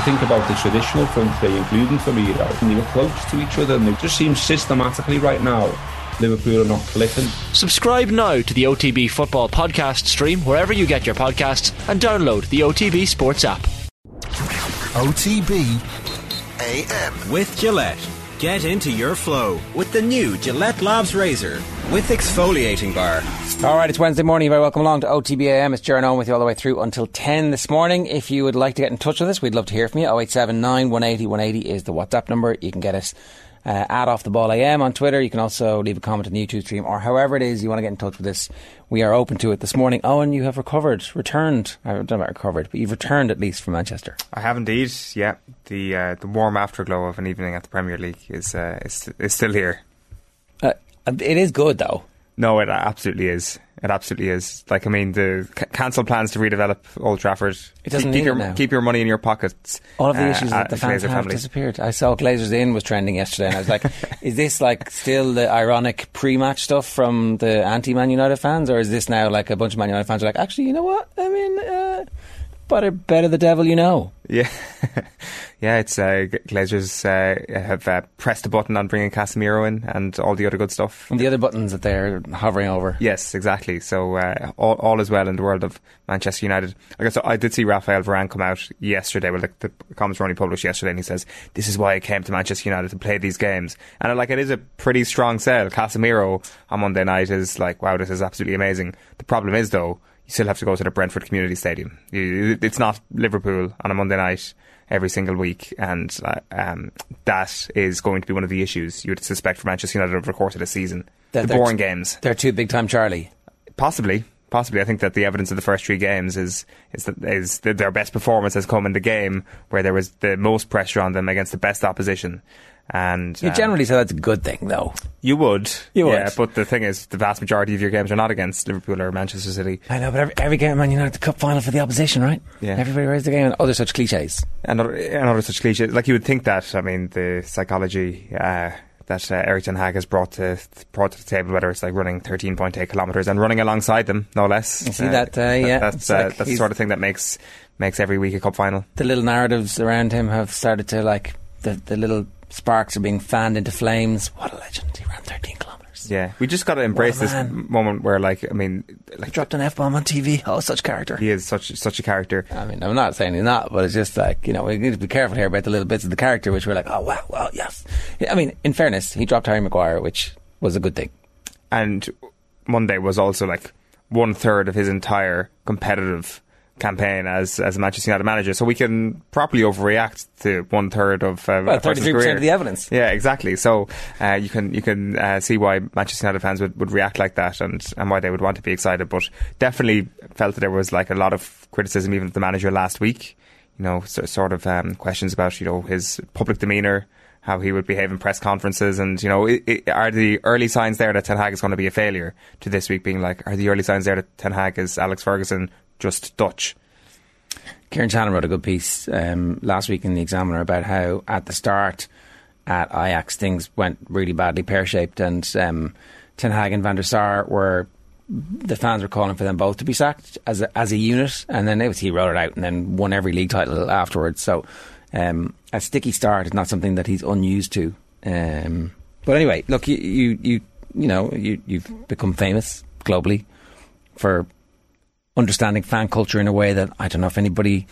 you think about the traditional front three, including Firmino, and they were close to each other, and it just seems systematically right now Liverpool are not clicking. Subscribe now to the OTB Football Podcast stream wherever you get your podcasts and download the OTB Sports app. OTB AM. With Gillette. Get into your flow with the new Gillette Labs Razor with exfoliating bar. All right, it's Wednesday morning. Very welcome along to OTBAM. It's Jaron Owen with you all the way through until 10 this morning. If you would like to get in touch with us, we'd love to hear from you. 0879 180 180 is the WhatsApp number. You can get us uh, at Off the Ball AM on Twitter. You can also leave a comment on the YouTube stream or however it is you want to get in touch with us. We are open to it this morning. Owen, you have recovered, returned. I don't know about recovered, but you've returned at least from Manchester. I have indeed. Yeah, the uh, the warm afterglow of an evening at the Premier League is uh, is, is still here. Uh, it is good though. No, it absolutely is. It absolutely is. Like, I mean, the c- cancelled plans to redevelop Old Trafford. It doesn't keep, keep your keep your money in your pockets. All of the uh, issues that the fans Glazer have family. disappeared. I saw Glazers Inn was trending yesterday, and I was like, "Is this like still the ironic pre-match stuff from the anti-Man United fans, or is this now like a bunch of Man United fans are like, actually, you know what? I mean, uh, better better the devil you know." Yeah, yeah. It's uh, Glazers uh, have uh, pressed a button on bringing Casemiro in and all the other good stuff. And the other buttons that they're hovering over. Yes, exactly. So uh, all, all is well in the world of Manchester United. I guess I did see Rafael Varane come out yesterday. Well, the, the comments were only published yesterday, and he says this is why I came to Manchester United to play these games. And uh, like it is a pretty strong sell. Casemiro on Monday night is like, wow, this is absolutely amazing. The problem is though, you still have to go to the Brentford Community Stadium. It's not Liverpool on a Monday night every single week, and uh, um, that is going to be one of the issues you would suspect for Manchester United over the course of the season. That the boring games. They're too big time, Charlie. Possibly, possibly. I think that the evidence of the first three games is is that is that their best performance has come in the game where there was the most pressure on them against the best opposition. And You um, generally say that's a good thing, though. you would, You would. yeah. But the thing is, the vast majority of your games are not against Liverpool or Manchester City. I know, but every, every game, Man you know, the cup final for the opposition, right? Yeah. Everybody raised the game and other such cliches. and other, and other such cliches. Like you would think that. I mean, the psychology uh, that uh, Erik Ten Hag has brought to brought to the table, whether it's like running thirteen point eight kilometers and running alongside them, no less. You see that, uh, yeah, that's uh, like that's the sort of thing that makes makes every week a cup final. The little narratives around him have started to like the the little sparks are being fanned into flames. What a legend! He ran 13 kilometers. Yeah, we just got to embrace this man. moment where, like, I mean, He like, dropped an f bomb on TV. Oh, such character. he is such such a character. I mean, I'm not saying he's not, but it's just like, you know, we need to be careful here about the little bits of the character which we're like, oh, wow, wow, yes. I mean, in fairness, he dropped Harry Maguire, which was a good thing. And Monday was also like one third of his entire competitive campaign as as a Manchester United manager. So we can properly overreact to one third of uh, Well, 33% of the evidence. Yeah, exactly. So uh, you can you can uh, see why Manchester United fans would, would react like that and, and why they would want to be excited. But definitely felt that there was like a lot of criticism even of the manager last week. You know, so, sort of um, questions about you know his public demeanour. How he would behave in press conferences, and you know, i i are the early signs there that Ten Hag is going to be a failure? To this week being like, are the early signs there that Ten Hag is Alex Ferguson just Dutch? Kieran Shannon wrote a good piece um, last week in the Examiner about how at the start at Ajax things went really badly pear shaped, and um, Ten Hag and Van der Sar were the fans were calling for them both to be sacked as a, as a unit, and then it was, he wrote it out and then won every league title afterwards. So um, a sticky start is not something that he's unused to. Um, but anyway, look, you you you, you know you you've become famous globally for understanding fan culture in a way that I don't know if anybody,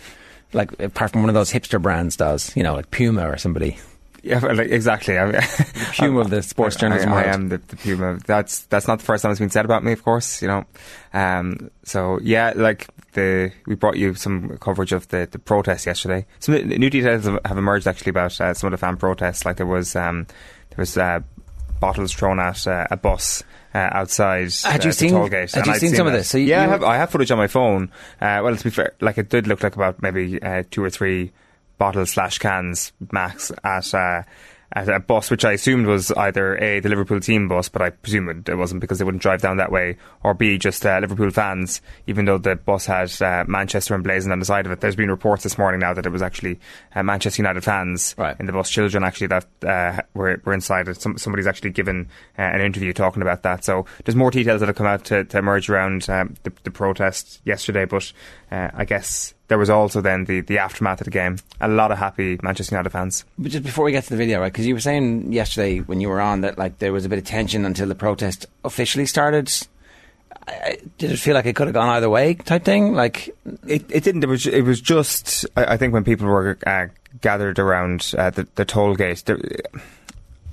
like apart from one of those hipster brands, does. You know, like Puma or somebody. Yeah, well, like, exactly. I, Puma of the sports I- journalism I, I world. am the, the Puma. That's that's not the first time it's been said about me, of course. You know, um, so yeah, like the we brought you some coverage of the, the protest yesterday. Some new details have have emerged actually about uh, some of the fan protests. Like there was um, there was uh, bottles thrown at uh, a bus. Uh, outside Had uh, you the seen- had you I'd seen some of this? So you- yeah, I have, I have footage on my phone. Uh, well, to be fair, like it did look like about maybe uh, two or three bottles slash cans max at uh, at a bus, which I assumed was either a the Liverpool team bus, but I presume it, wasn't because they wouldn't drive down that way, or b just uh, Liverpool fans. Even though the bus had uh, Manchester emblazoned on the side of it, there's been reports this morning now that it was actually uh, Manchester United fans Right. in the bus, children actually that uh, were were inside it. Some, somebody's actually given uh, an interview talking about that. So there's more details that have come out to, to emerge around um, the, the protest yesterday, but uh, I guess there was also then the, the aftermath of the game. A lot of happy Manchester United fans. But just before we get to the video, right? Because you were saying yesterday when you were on that like there was a bit of tension until the protest officially started. I- Did it feel like it could have gone either way, type thing? Like, It, it didn't. It was. It was just. I, I think when people were uh, gathered around uh, the, the toll gate, there,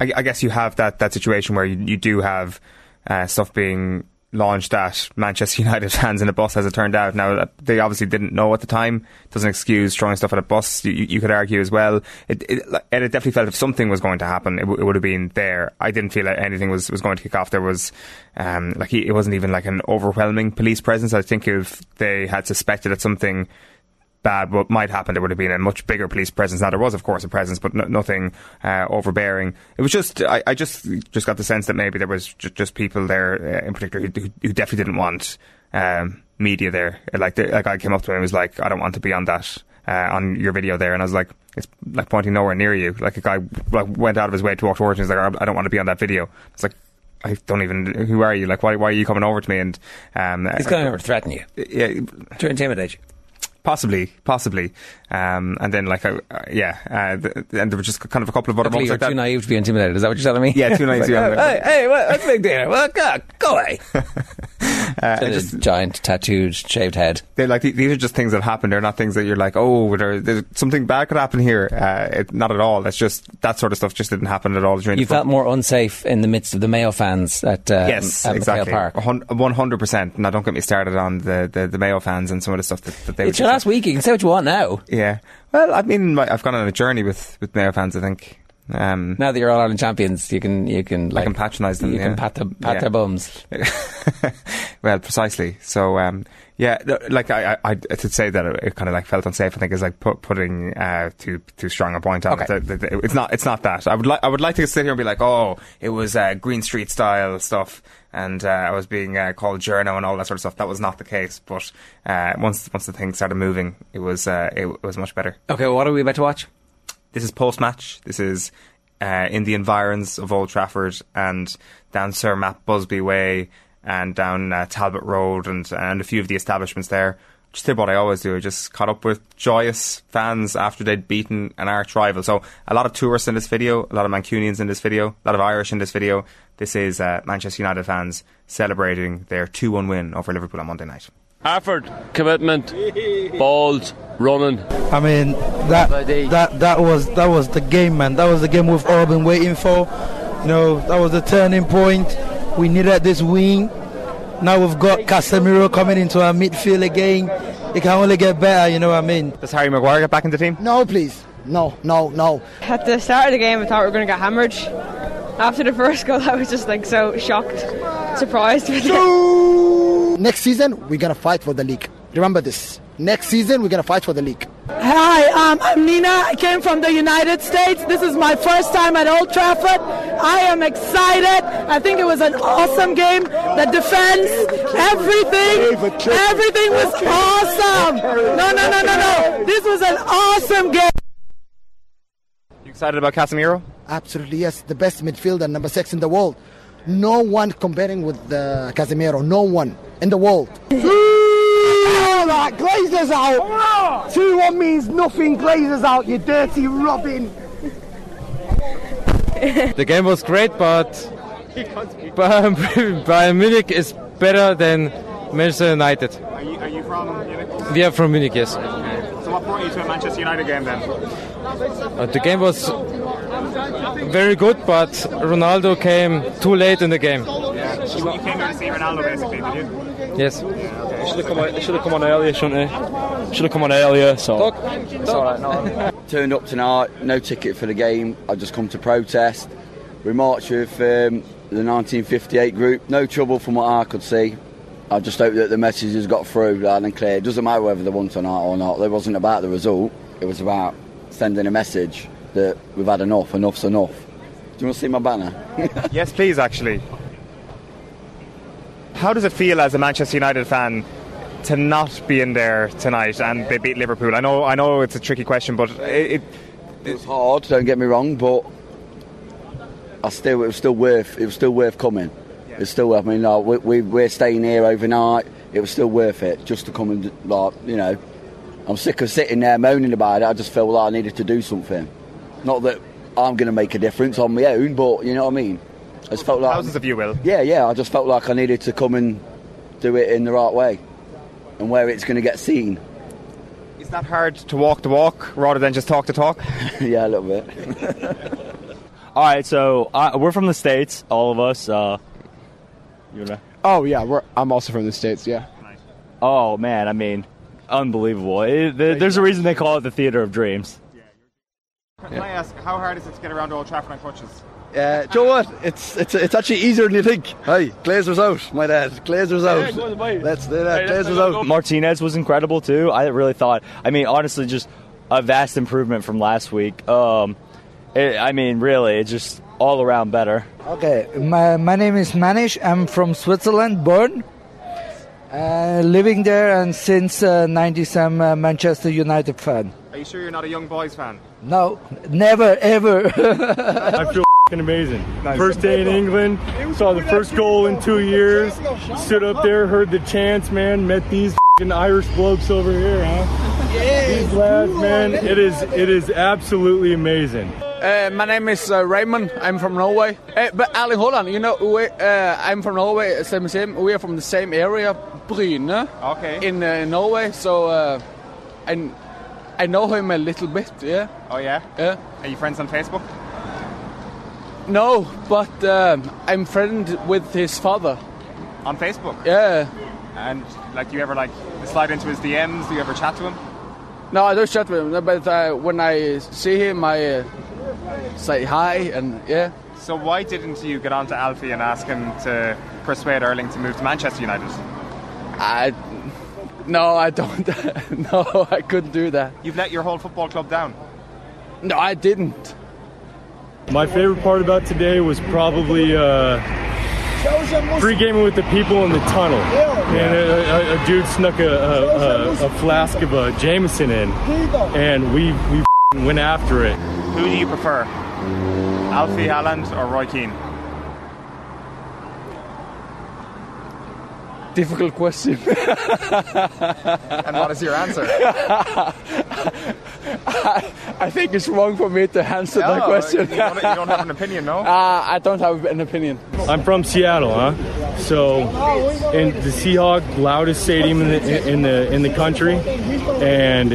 I, I guess you have that, that situation where you, you do have uh, stuff being launched at Manchester United fans in a bus, as it turned out. Now uh, they obviously didn't know at the time. Doesn't excuse throwing stuff at a bus. You, you could argue as well. It, it, and it definitely felt if something was going to happen, it, w- it would have been there. I didn't feel like anything was, was going to kick off. There was um, like it wasn't even like an overwhelming police presence. I think if they had suspected that something bad what might happen, there would have been a much bigger police presence. Now there was, of course, a presence, but no, nothing uh, overbearing. It was just, I, I just just got the sense that maybe there was ju- just people there uh, in particular who, who definitely didn't want um, media there. Like, the, like I came up to him and was like, I don't want to be on that. Uh, on your video there, and I was like, it's like pointing nowhere near you. Like a guy like went out of his way to walk towards me. He's like, I don't want to be on that video. It's like, I don't even. Who are you? Like, why? Why are you coming over to me? And um, he's going over to threaten you, yeah, to intimidate you. Possibly, possibly, um, and then like, uh, uh, yeah, uh, th- and there were just kind of a couple of other Luckily, moments like that. too naive to be intimidated. Is that what you're telling me? Yeah, too naive to be intimidated. Hey, hey, what, what's the big deal? Well, go, go away. Uh, So just- giant, tattooed, shaved head. they're like these are just things that happen. They're not things that you're like, oh, there, there's something bad could happen here. Uh, it, not at all. That's just that sort of stuff just didn't happen at all during. You the felt more unsafe in the midst of the Mayo fans at, um, Yes, at exactly. One hundred percent. Now, don't get me started on the, the, the Mayo fans and some of the stuff that, that they. It's were last week. You can say what you want now. Yeah. Well, I mean, my- I've gone on a journey with, with Mayo fans. I think. Um, Now that you're All Ireland champions, you can you can like can patronise them, You yeah. can pat the, pat Yeah. their bums. well, precisely. So, um, yeah, like I, I, I to say that it, kind of like felt unsafe. I think is like put, putting uh, too too strong a point on Okay. it. It's not. It's not that. I would like. I would like to sit here and be like, oh, it was uh, Green Street style stuff, and uh, I was being uh, called journo and all that sort of stuff. That was not the case. But uh, once once the thing started moving, it was uh, it, was much better. Okay, what are we about to watch? This is post match. This is uh, in the environs of Old Trafford and down Sir Matt Busby Way and down uh, Talbot Road and and a few of the establishments there. Just did what I always do. I just caught up with joyous fans after they'd beaten an arch rival. So a lot of tourists in this video, a lot of Mancunians in this video, a lot of Irish in this video. This is uh, Manchester United fans celebrating their 2-1 win over Liverpool on Monday night. Effort, commitment, balls, running. I mean that that that was that was the game, man. That was the game we've all been waiting for. You know, that was the turning point. We needed this win. Now we've got Casemiro coming into our midfield again. It can only get better. You know what I mean? Does Harry Maguire get back in the team? No, please. No, no, no. At the start of the game, I thought we were going to get hammered. After the first goal, I was just like so shocked, surprised. Next season, we're going to fight for the league. Remember this. Next season, we're going to fight for the league. Hi, um, I'm Nina. I came from the United States. This is my first time at Old Trafford. I am excited. I think it was an awesome game. The defense, everything, everything was awesome. No, no, no, no, no. This was an awesome game. You excited about Casemiro? Absolutely, yes. The best midfielder, number six in the world. No one comparing with uh, Casemiro. No one in the world. That Glazers out. 2 1 means nothing. Glazers out, you dirty Robin. The game was great, but Bayern Bayern Munich is better than Manchester United. Are you, are you from Munich? We are from Munich, yes. So what brought you to a Manchester United game then? Uh, the game was very good, but Ronaldo came too late in the game. Yeah. You, you came to see Ronaldo basically, did you? Yes. Should have come on, should have come on earlier, shouldn't he? Should have come on earlier. So it's all right. No. Turned up tonight, no ticket for the game. I've just come to protest. We marched with um, the 1958 group. No trouble from what I could see. I just hope that the message has got through loud and clear. It doesn't matter whether they won tonight or not. It wasn't about the result. It was about sending a message that we've had enough. Enough's enough. Do you want to see my banner? yes, please, actually. How does it feel as a Manchester United fan to not be in there tonight and they beat Liverpool? I know, I know, it's a tricky question, but it, it It was hard. Don't get me wrong, but I still it was still worth it was still worth coming. It's still worth. I mean, like, we, we we're staying here overnight. It was still worth it just to come and like you know I'm sick of sitting there moaning about it. I just felt like I needed to do something. Not that I'm going to make a difference on my own, but you know what I mean. I just felt like Thousands of you will. yeah, yeah. I just felt like I needed to come and do it in the right way, and where it's going to get seen. Is that hard to walk the walk rather than just talk the talk? yeah, a little bit. All right, so uh, we're from the states, all of us. Uh, you know. Oh yeah, we're, I'm also from the states. Yeah. Oh man, I mean, unbelievable. It, there- there's a reason they call it the theater of dreams. Yeah. Can I ask, how hard is it to get around Old Trafford on crutches? Uh, do you know what? It's it's it's actually easier than you think. Hi, Glazer's out, my dad. Glazer's out. Let's do that. Glazer's out. Martinez was incredible too. I really thought. I mean, honestly, just a vast improvement from last week. Um, it, I mean, really, it's just all around better. Okay, my, my name is Manish. I'm from Switzerland, born. Uh, living there and since uh, 90s I'm a Manchester United fan. Are you sure you're not a young boys fan? No, never ever. I feel fing amazing. First day in England, saw the first goal in two years. Stood up there, heard the chants, man. Met these fing Irish blokes over here, huh? These lads, man. It is it is absolutely amazing. Uh, my name is uh, Raymond. I'm from Norway. Uh, but Erling Haaland, you know, we, uh, I'm from Norway. Same, same. We are from the same area, Bryne, okay. in uh, Norway. So uh, I, I know him a little bit. Yeah. Oh yeah. Yeah. Are you friends on Facebook? No, but um, I'm friend with his father. On Facebook? Yeah. And like, do you ever like slide into his DMs? Do you ever chat to him? No, I don't chat with him. But uh, when I see him, I uh, say hi and yeah. So why didn't you get on to Alfie and ask him to persuade Erling to move to Manchester United? I no, I don't. no, I couldn't do that. You've let your whole football club down. No, I didn't. My favorite part about today was probably uh, free gaming with the people in the tunnel. And a, a, a dude snuck a, a, a, a flask of uh, Jameson in, and we we went after it. Who do you prefer, Alfie Haaland or Roy Keane? Difficult question. and what is your answer? I, I think it's wrong for me to answer that question. you don't- you don't have an opinion, no? Uh, I don't have an opinion. I'm from Seattle, huh? So, in the Seahawk loudest stadium in the in the in the country, and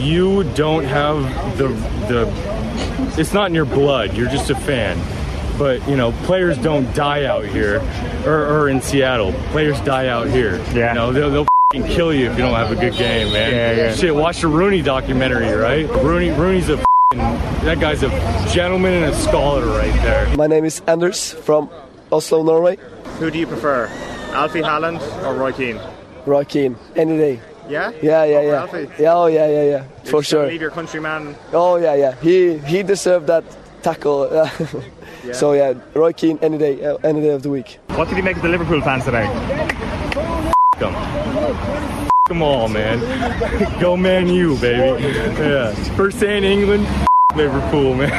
you don't have the the. It's not in your blood. You're just a fan. But you know, players don't die out here, or, or in Seattle. Players die out here. Yeah. You know, they'll, they'll f***ing kill you if you don't have a good game, man. Yeah, yeah. Shit, watch the Rooney documentary, right? Rooney, Rooney's a f***ing, that guy's a gentleman and a scholar right there. My name is Anders from Oslo, Norway. Who do you prefer, Alfie Haaland or Roy Keane? Roy Keane, any day. Yeah? Yeah, yeah, Over yeah. Alfie? Yeah, oh yeah, yeah, yeah. You're For sure. Leave your countryman. Oh yeah, yeah. He he deserved that tackle. Yeah. So yeah, Roy Keane any day, uh, any day of the week. What did you make of the Liverpool fans today? them. them all, man. Go Man U, baby. Yeah. First day in England. Liverpool, man.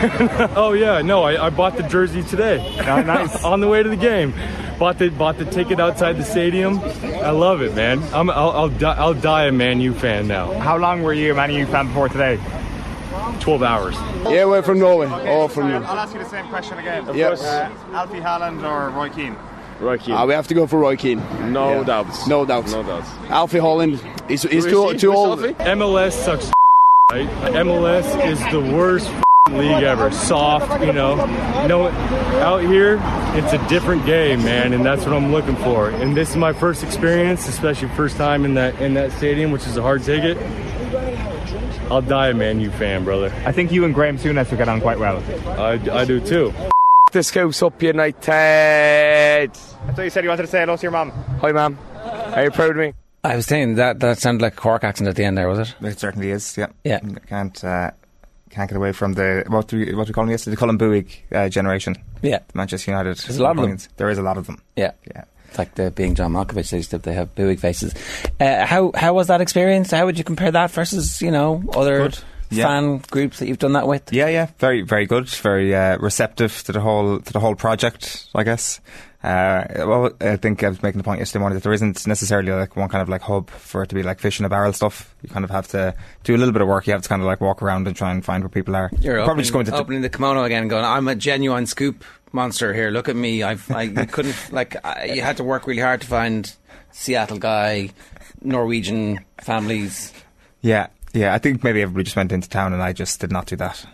oh yeah, no, I, I bought the jersey today. Oh, nice. On the way to the game, bought the bought the ticket outside the stadium. I love it, man. I'm, I'll I'll, die, I'll die a Man U fan now. How long were you a Man U fan before today? Twelve hours. Yeah, we're from Norway. Okay, All so from. I'll ask you the same question again. Yeah. Uh, Alfie Haaland or Roy Keane? Roy Keane. Uh, we have to go for Roy Keane. No doubts. No doubts. No doubts. Alfie Haaland is he's too too old. MLS sucks. Right? MLS is the worst league ever. Soft, you know. No, out here it's a different game, man, and that's what I'm looking for. And this is my first experience, especially first time in that in that stadium, which is a hard ticket. I'll die a Man U fan, brother. I think you and Graham Souness will get on quite well. I, I do too. This Scouts up United. I thought you said you wanted to say hello to your mum. Hi, ma'am. Are you proud of me? I was saying that that sounded like a Cork accent at the end there, was it? It certainly is. Yeah. Yeah. Can't uh, can't get away from the what do we, what do we call them yesterday? The Cullen Buig uh, generation. Yeah. Manchester United. There's a lot of them. There is a lot of them. Yeah. Yeah. Like the being John Malkovich, they used to they have big faces. Uh, how how was that experience? How would you compare that versus you know other Good. Yeah. fan groups that you've done that with? Yeah, yeah, very, very good. Very uh, receptive to the whole to the whole project, I guess. Uh, well, I think I was making the point yesterday morning that there isn't necessarily like one kind of like hub for it to be like fish in a barrel stuff. You kind of have to do a little bit of work. You have to kind of like walk around and try and find where people are. You're probably opening, just going to opening the kimono again, going, "I'm a genuine scoop monster here. Look at me. I've I you couldn't like I, you had to work really hard to find Seattle guy, Norwegian families. Yeah, yeah. I think maybe everybody just went into town, and I just did not do that.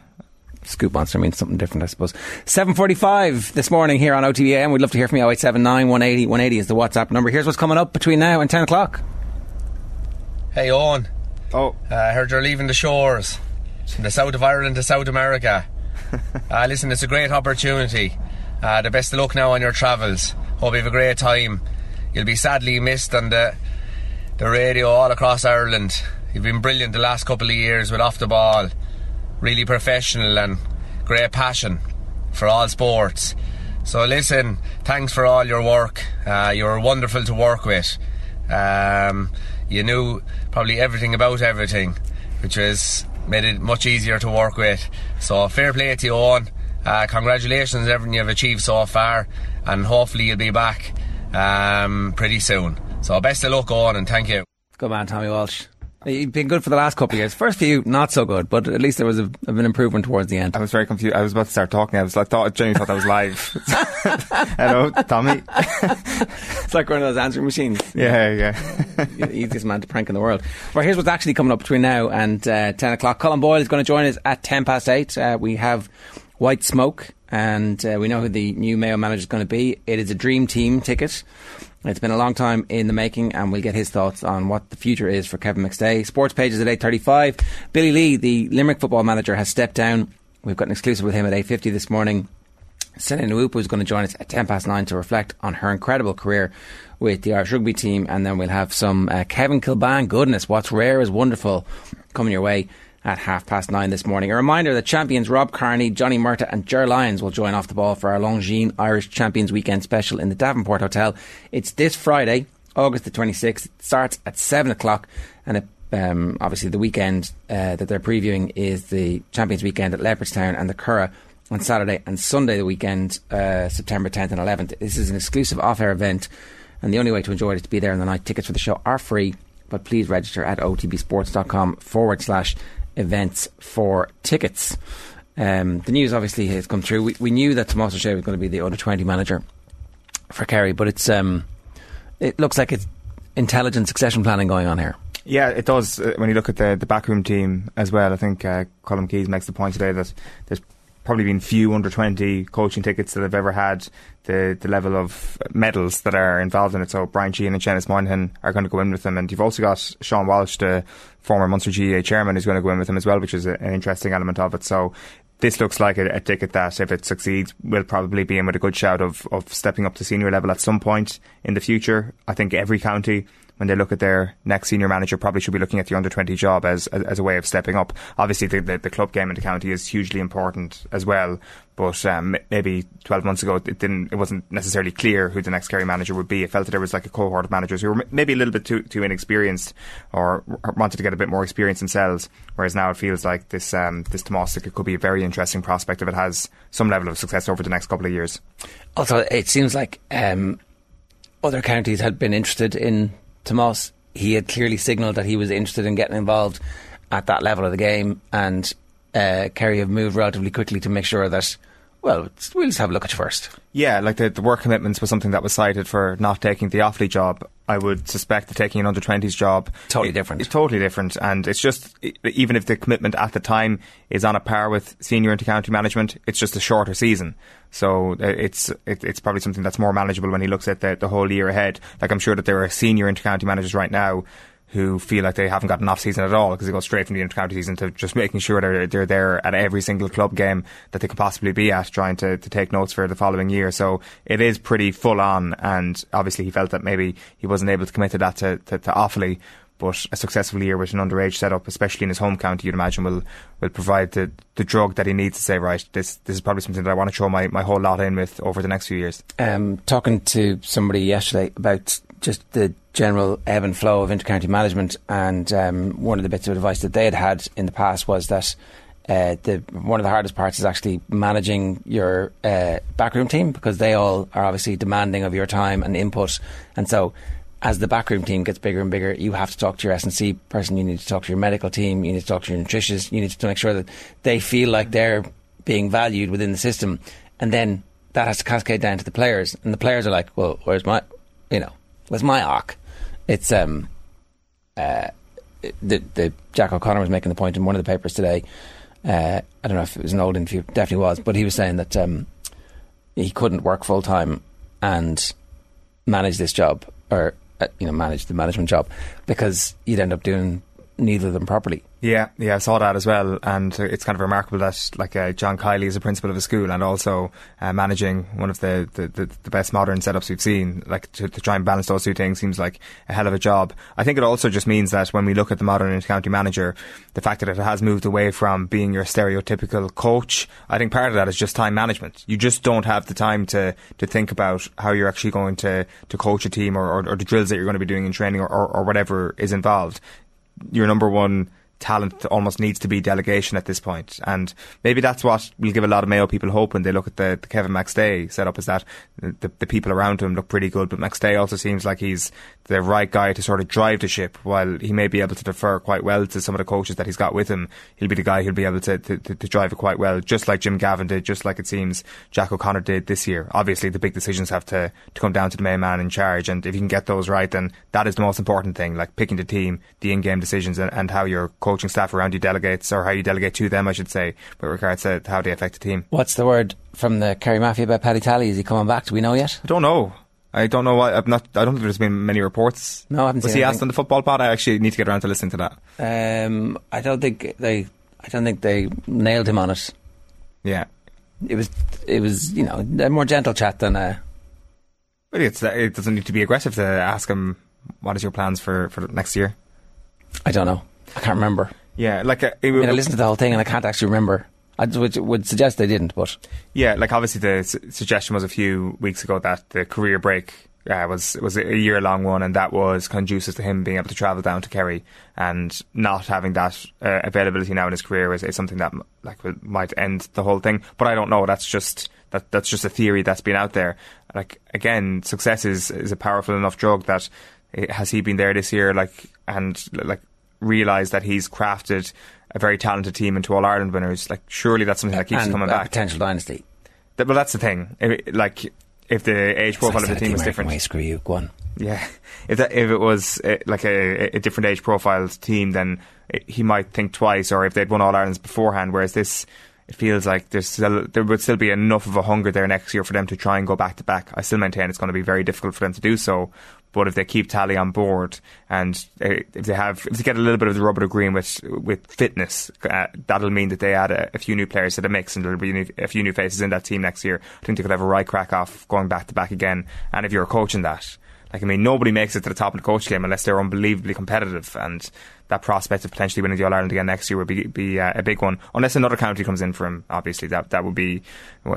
Scoop monster means something different, I suppose. 7.45 this morning here on OTBAM. We'd love to hear from you. 0879 180 180 is the WhatsApp number. Here's what's coming up between now and 10 o'clock. Hey, Owen. Oh. Uh, I heard you're leaving the shores from the south of Ireland to South America. uh, listen, it's a great opportunity. Uh, the best of luck now on your travels. Hope you have a great time. You'll be sadly missed on the, the radio all across Ireland. You've been brilliant the last couple of years with Off the Ball. Really professional and great passion for all sports. So listen, thanks for all your work. Uh, you were wonderful to work with. Um, you knew probably everything about everything, which was made it much easier to work with. So fair play to you, Owen. Uh, congratulations everything you've achieved so far, and hopefully you'll be back um, pretty soon. So best of luck, Owen, and thank you. Good man, Tommy Walsh. You've been good for the last couple of years. First few, not so good, but at least there was a, an improvement towards the end. I was very confused. I was about to start talking. I was like, thought, Jamie thought that was live. Hello, Tommy. it's like one of those answering machines. Yeah, yeah. The easiest man to prank in the world. Well, here's what's actually coming up between now and uh, 10 o'clock. Colm Boyle is going to join us at 10 past 8. Uh, we have White Smoke, and uh, we know who the new Mayo manager is going to be. It is a dream team ticket. It's been a long time in the making, and we'll get his thoughts on what the future is for Kevin McStay. Sports pages at eight thirty-five. Billy Lee, the Limerick football manager, has stepped down. We've got an exclusive with him at eight fifty this morning. Sene Naoupu is going to join us at ten past nine to reflect on her incredible career with the Irish rugby team, and then we'll have some uh, Kevin Kilbane goodness. What's rare is wonderful coming your way at half past nine this morning. A reminder that champions Rob Carney, Johnny Murtagh, and Ger Lyons will join off the ball for our Longines Irish Champions Weekend special in the Davenport Hotel. It's this Friday, August the 26th. It starts at 7 o'clock, and it, um, obviously the weekend uh, that they're previewing is the Champions Weekend at Leopardstown and the Curragh on Saturday and Sunday the weekend, uh, September 10th and 11th. This is an exclusive off air event, and the only way to enjoy it is to be there on the night. Tickets for the show are free, but please register at otbsports.com forward slash events for tickets. Um, the news obviously has come through. We, we knew that Tomás Ó Sé was going to be the under 20 manager for Kerry, but it's um, it looks like it's intelligent succession planning going on here. Yeah, it does. Uh, when you look at the the backroom team as well, I think uh, Colm Keys makes the point today that there's probably been few under 20 coaching tickets that I've ever had the, the level of medals that are involved in it. So Brian Sheehan and Seamus Moynihan are going to go in with them. And you've also got Sean Walsh, the former Munster GAA chairman, who's going to go in with them as well, which is a, an interesting element of it. So this looks like a, a, ticket that, if it succeeds, will probably be in with a good shout of, of stepping up to senior level at some point in the future. I think every county when they look at their next senior manager, probably should be looking at the under 20 job as, as, as a way of stepping up. Obviously, the, the, the, club game in the county is hugely important as well. But um, maybe 12 months ago, it didn't. It wasn't necessarily clear who the next Kerry manager would be. It felt that there was like a cohort of managers who were maybe a little bit too too inexperienced or wanted to get a bit more experience themselves. Whereas now it feels like this um, this Tomas could be a very interesting prospect if it has some level of success over the next couple of years. Also, it seems like um, other counties had been interested in Tomas, he had clearly signalled that he was interested in getting involved at that level of the game, and uh, Kerry have moved relatively quickly to make sure that. Well, we'll just have a look at you first. Yeah, like the, the work commitments was something that was cited for not taking the Offaly job. I would suspect that taking an under 20s job totally different. It's totally different, and it's just even if the commitment at the time is on a par with senior intercounty management, it's just a shorter season. So uh, it's it, it's probably something that's more manageable when he looks at the, the whole year ahead. Like I'm sure that there are senior intercounty managers right now who feel like they haven't got an off season at all because they go straight from the intercounty season to just making sure they're, they're there at every single club game that they can possibly be at, trying to, to take notes for the following year. So it is pretty full on, and obviously he felt that maybe he wasn't able to commit to that to, to, to Offaly. But a successful year with an underage setup, especially in his home county, you'd imagine will will provide the, the drug that he needs to say, right, this this is probably something that I want to throw my, my whole lot in with over the next few years. Um, talking to somebody yesterday about just the general ebb and flow of intercounty management. And um, one of the bits of advice that they had had in the past was that uh, the one of the hardest parts is actually managing your uh, backroom team because they all are obviously demanding of your time and input, and so as the backroom team gets bigger and bigger, you have to talk to your S&C person, you need to talk to your medical team, you need to talk to your nutritionist, you need to make sure that they feel like they're being valued within the system. And then that has to cascade down to the players. And the players are like, well, where's my, you know, where's my arc? It's, um, uh, the, the Jack O'Connor was making the point in one of the papers today. Uh, I don't know if it was an old interview, definitely was, but he was saying that um, he couldn't work full time and manage this job or uh, you know manage the management job because you'd end up doing neither of them properly. Yeah, yeah, I saw that as well, and it's kind of remarkable that like uh, John Kiely is a principal of a school and also uh, managing one of the, the, the, the, best modern setups we've seen. Like to, to, try and balance those two things seems like a hell of a job. I think it also just means that when we look at the modern intercounty manager, the fact that it has moved away from being your stereotypical coach, I think part of that is just time management. You just don't have the time to to think about how you're actually going to to coach a team or, or, or the drills that you're going to be doing in training or, or, or whatever is involved. Your number one talent almost needs to be delegation at this point. And maybe that's what will give a lot of Mayo people hope when they look at the, the Kevin McStay setup is that the, the people around him look pretty good. But McStay also seems like he's the right guy to sort of drive the ship while he may be able to defer quite well to some of the coaches that he's got with him. He'll be the guy who'll be able to, to, to drive it quite well, just like Jim Gavin did, just like it seems Jack O'Connor did this year. Obviously, the big decisions have to, to come down to the main man in charge. And if you can get those right, then that is the most important thing, like picking the team, the in-game decisions and, and how your coaching staff around you delegates, or how you delegate to them, I should say, with regards to how they affect the team. What's the word from the Kerry Mafia about Paddy Tally? Is he coming back? Do we know yet? I don't know. I don't know why. I'm not. I don't think there's been many reports. No, I haven't Was seen he anything. asked on the football pod? I actually need to get around to listening to that. Um, I don't think they. I don't think they nailed him on it. Yeah, it was. It was you know a more gentle chat than a. But it's, it doesn't need to be aggressive to ask him what is your plans for for next year. I don't know. I can't remember. Yeah, like uh, it, I mean, I listened to the whole thing and I can't actually remember. I would, would suggest they didn't, but Yeah, like obviously the s- suggestion was a few weeks ago that the career break uh, was was a year long one, and that was conducive to him being able to travel down to Kerry, and not having that uh, availability now in his career is, is something that like might end the whole thing. But I don't know. That's just that that's just a theory that's been out there. Like again, success is is a powerful enough drug that eh, has he been there this year? Like and like realised that he's crafted a very talented team into All Ireland winners. Like surely that's something that keeps and coming back. potential dynasty. Th- well, that's the thing. If like, if the age profile of the team was different, Way, screw you. Go on. yeah. If that, if it was uh, like a, a different age profile team, then it, he might think twice. Or if they'd won All Irelands beforehand, whereas this, it feels like there's still, there would still be enough of a hunger there next year for them to try and go back to back. I still maintain it's going to be very difficult for them to do so. But if they keep Tally on board and uh, if they have, if they get a little bit of the rubber green with with fitness, uh, that'll mean that they add a, a few new players to the mix and there'll be new- a few new faces in that team next year. I think they could have a right crack off going back to back again. And if you're coaching that, like I mean, nobody makes it to the top of the coach game unless they're unbelievably competitive, and that prospect of potentially winning the All Ireland again next year would be be uh, a big one. Unless another county comes in for him, obviously that that would be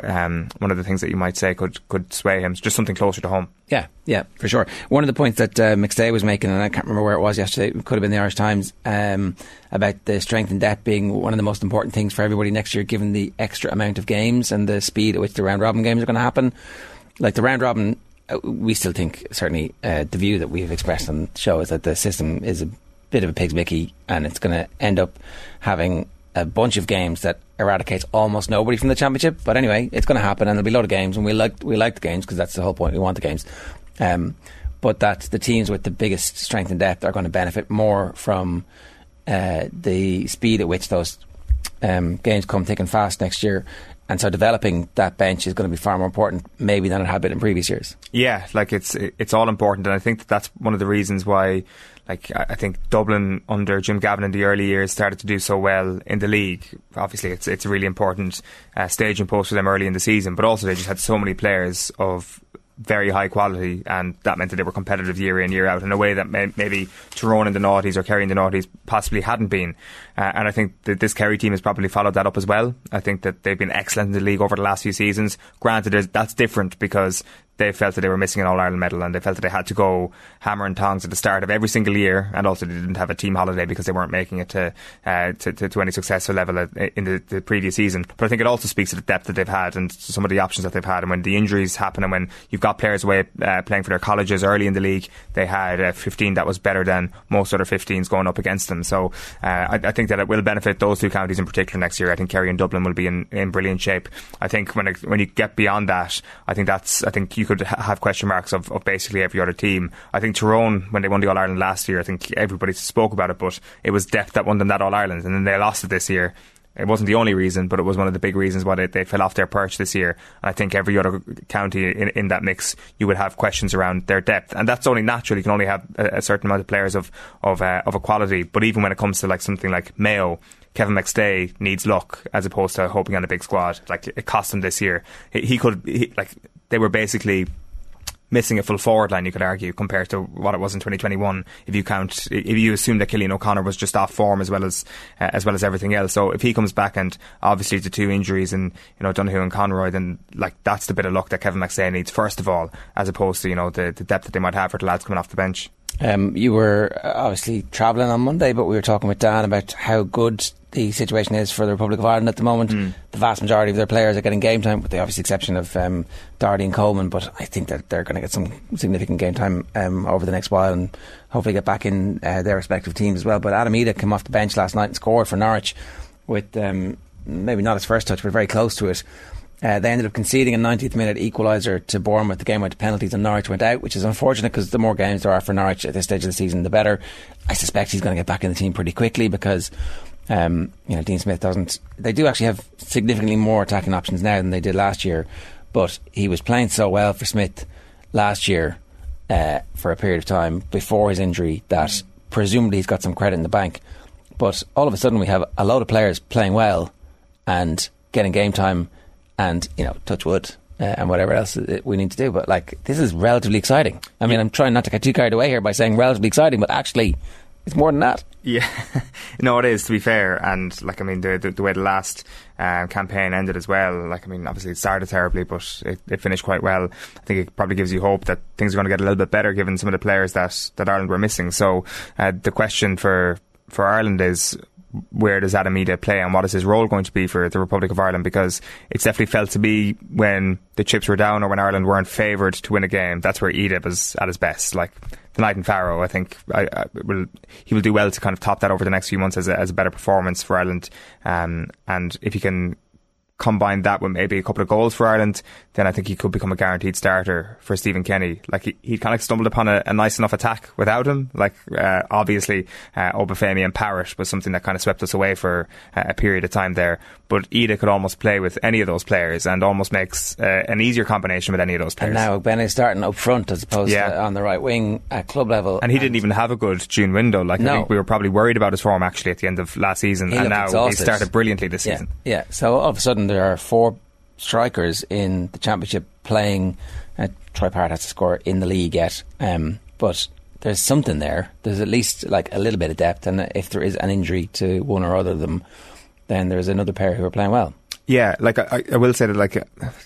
um, one of the things that you might say could could sway him. Just something closer to home. Yeah, yeah, for sure. One of the points that uh, McStay was making, and I can't remember where it was yesterday, it could have been the Irish Times, um, about the strength and depth being one of the most important things for everybody next year, given the extra amount of games and the speed at which the round robin games are going to happen. Like the round robin, we still think, certainly, uh, the view that we've expressed on the show is that the system is a bit of a pig's Mickey and it's going to end up having a bunch of games that eradicates almost nobody from the championship. But anyway, it's going to happen, and there'll be a lot of games, and we like we like the games because that's the whole point. We want the games, um, but that the teams with the biggest strength and depth are going to benefit more from uh, the speed at which those um, games come thick and fast next year. And so, developing that bench is going to be far more important, maybe, than it had been in previous years. Yeah, like it's it's all important, and I think that that's one of the reasons why, like I think Dublin under Jim Gavin in the early years started to do so well in the league. Obviously, it's it's a really important uh, staging post for them early in the season, but also they just had so many players of very high quality, and that meant that they were competitive year in year out in a way that may, maybe Tyrone in the noughties or Kerry in the noughties possibly hadn't been. Uh, and I think that this Kerry team has probably followed that up as well. I think that they've been excellent in the league over the last few seasons. Granted, that's different because they felt that they were missing an All Ireland medal and they felt that they had to go hammer and tongs at the start of every single year, and also they didn't have a team holiday because they weren't making it to uh, to, to, to, any successful level in the, the, previous season. But I think it also speaks to the depth that they've had and some of the options that they've had. And when the injuries happen, and when you've got players away uh, playing for their colleges early in the league, they had uh, 15 that was better than most other 15s going up against them. So uh, I, I, think that it will benefit those two counties in particular next year. I think Kerry and Dublin will be in, in brilliant shape. I think when it, when you get beyond that, I think that's I think you could have question marks of, of basically every other team. I think Tyrone when they won the All Ireland last year, I think everybody spoke about it, but it was depth that won them that All Ireland, and then they lost it this year. It wasn't the only reason, but it was one of the big reasons why they, they fell off their perch this year. And I think every other county in, in that mix, you would have questions around their depth, and that's only natural. You can only have a, a certain amount of players of of uh, of a quality. But even when it comes to like something like Mayo, Kevin McStay needs luck as opposed to hoping on a big squad. Like it cost him this year. He, he could he, like they were basically missing a full forward line, you could argue, compared to what it was in 2021. If you count, if you assume that Cillian O'Connor was just off form as well as uh, as well as everything else. So if he comes back and obviously the two injuries and you know Donoghue and Conroy, then like that's the bit of luck that Kevin McStay needs first of all, as opposed to you know the, the depth that they might have for the lads coming off the bench. Um, you were uh, obviously travelling on Monday, but we were talking with Dan about how good the situation is for the Republic of Ireland at the moment. Mm. The vast majority of their players are getting game time, with the obvious exception of um, Doherty and Coleman. But I think that they're going to get some significant game time um, over the next while and hopefully get back in uh, their respective teams as well. But Adam Idah came off the bench last night and scored for Norwich with um, maybe not his first touch, but very close to it. Uh, they ended up conceding a 90th minute equaliser to Bournemouth. The game went to penalties and Norwich went out, which is unfortunate because the more games there are for Norwich at this stage of the season, the better. I suspect he's going to get back in the team pretty quickly because, um, you know, Dean Smith doesn't. They do actually have significantly more attacking options now than they did last year, but he was playing so well for Smith last year uh, for a period of time before his injury that presumably he's got some credit in the bank. But all of a sudden, we have a lot of players playing well and getting game time and you know, touch wood. Uh, and whatever else we need to do, but like this is relatively exciting. I mean, I'm trying not to get too carried away here by saying relatively exciting, but actually, it's more than that. Yeah, no, it is to be fair, and like I mean, the the, the way the last uh, campaign ended as well. Like I mean, obviously it started terribly, but it, it, finished quite well. I think it probably gives you hope that things are going to get a little bit better given some of the players that that Ireland were missing. So uh, the question for for Ireland is where does Adam Idah play and what is his role going to be for the Republic of Ireland? Because it's definitely felt to be when the chips were down or when Ireland weren't favoured to win a game, that's where Idah was at his best. Like the night in Faro, I think I, I will, he will do well to kind of top that over the next few months as a, as a better performance for Ireland. Um, and if he can combine that with maybe a couple of goals for Ireland, then I think he could become a guaranteed starter for Stephen Kenny. Like he, he kind of stumbled upon a, a nice enough attack without him. Like uh, obviously, uh, Obafemi and Parrott was something that kind of swept us away for uh, a period of time there. But Idah could almost play with any of those players and almost makes uh, an easier combination with any of those players. And now Ben is starting up front as opposed yeah. to on the right wing at club level. And he and didn't even have a good June window. Like no. I think we were probably worried about his form actually at the end of last season, he and now exhausted. he started brilliantly this yeah. season. Yeah. So all of a sudden there are four strikers in the championship playing. Uh, Troy Parrott has to score in the league yet, um, but there's something there. There's at least like a little bit of depth, and if there is an injury to one or other of them, then there's another pair who are playing well. Yeah, like I, I, will say that like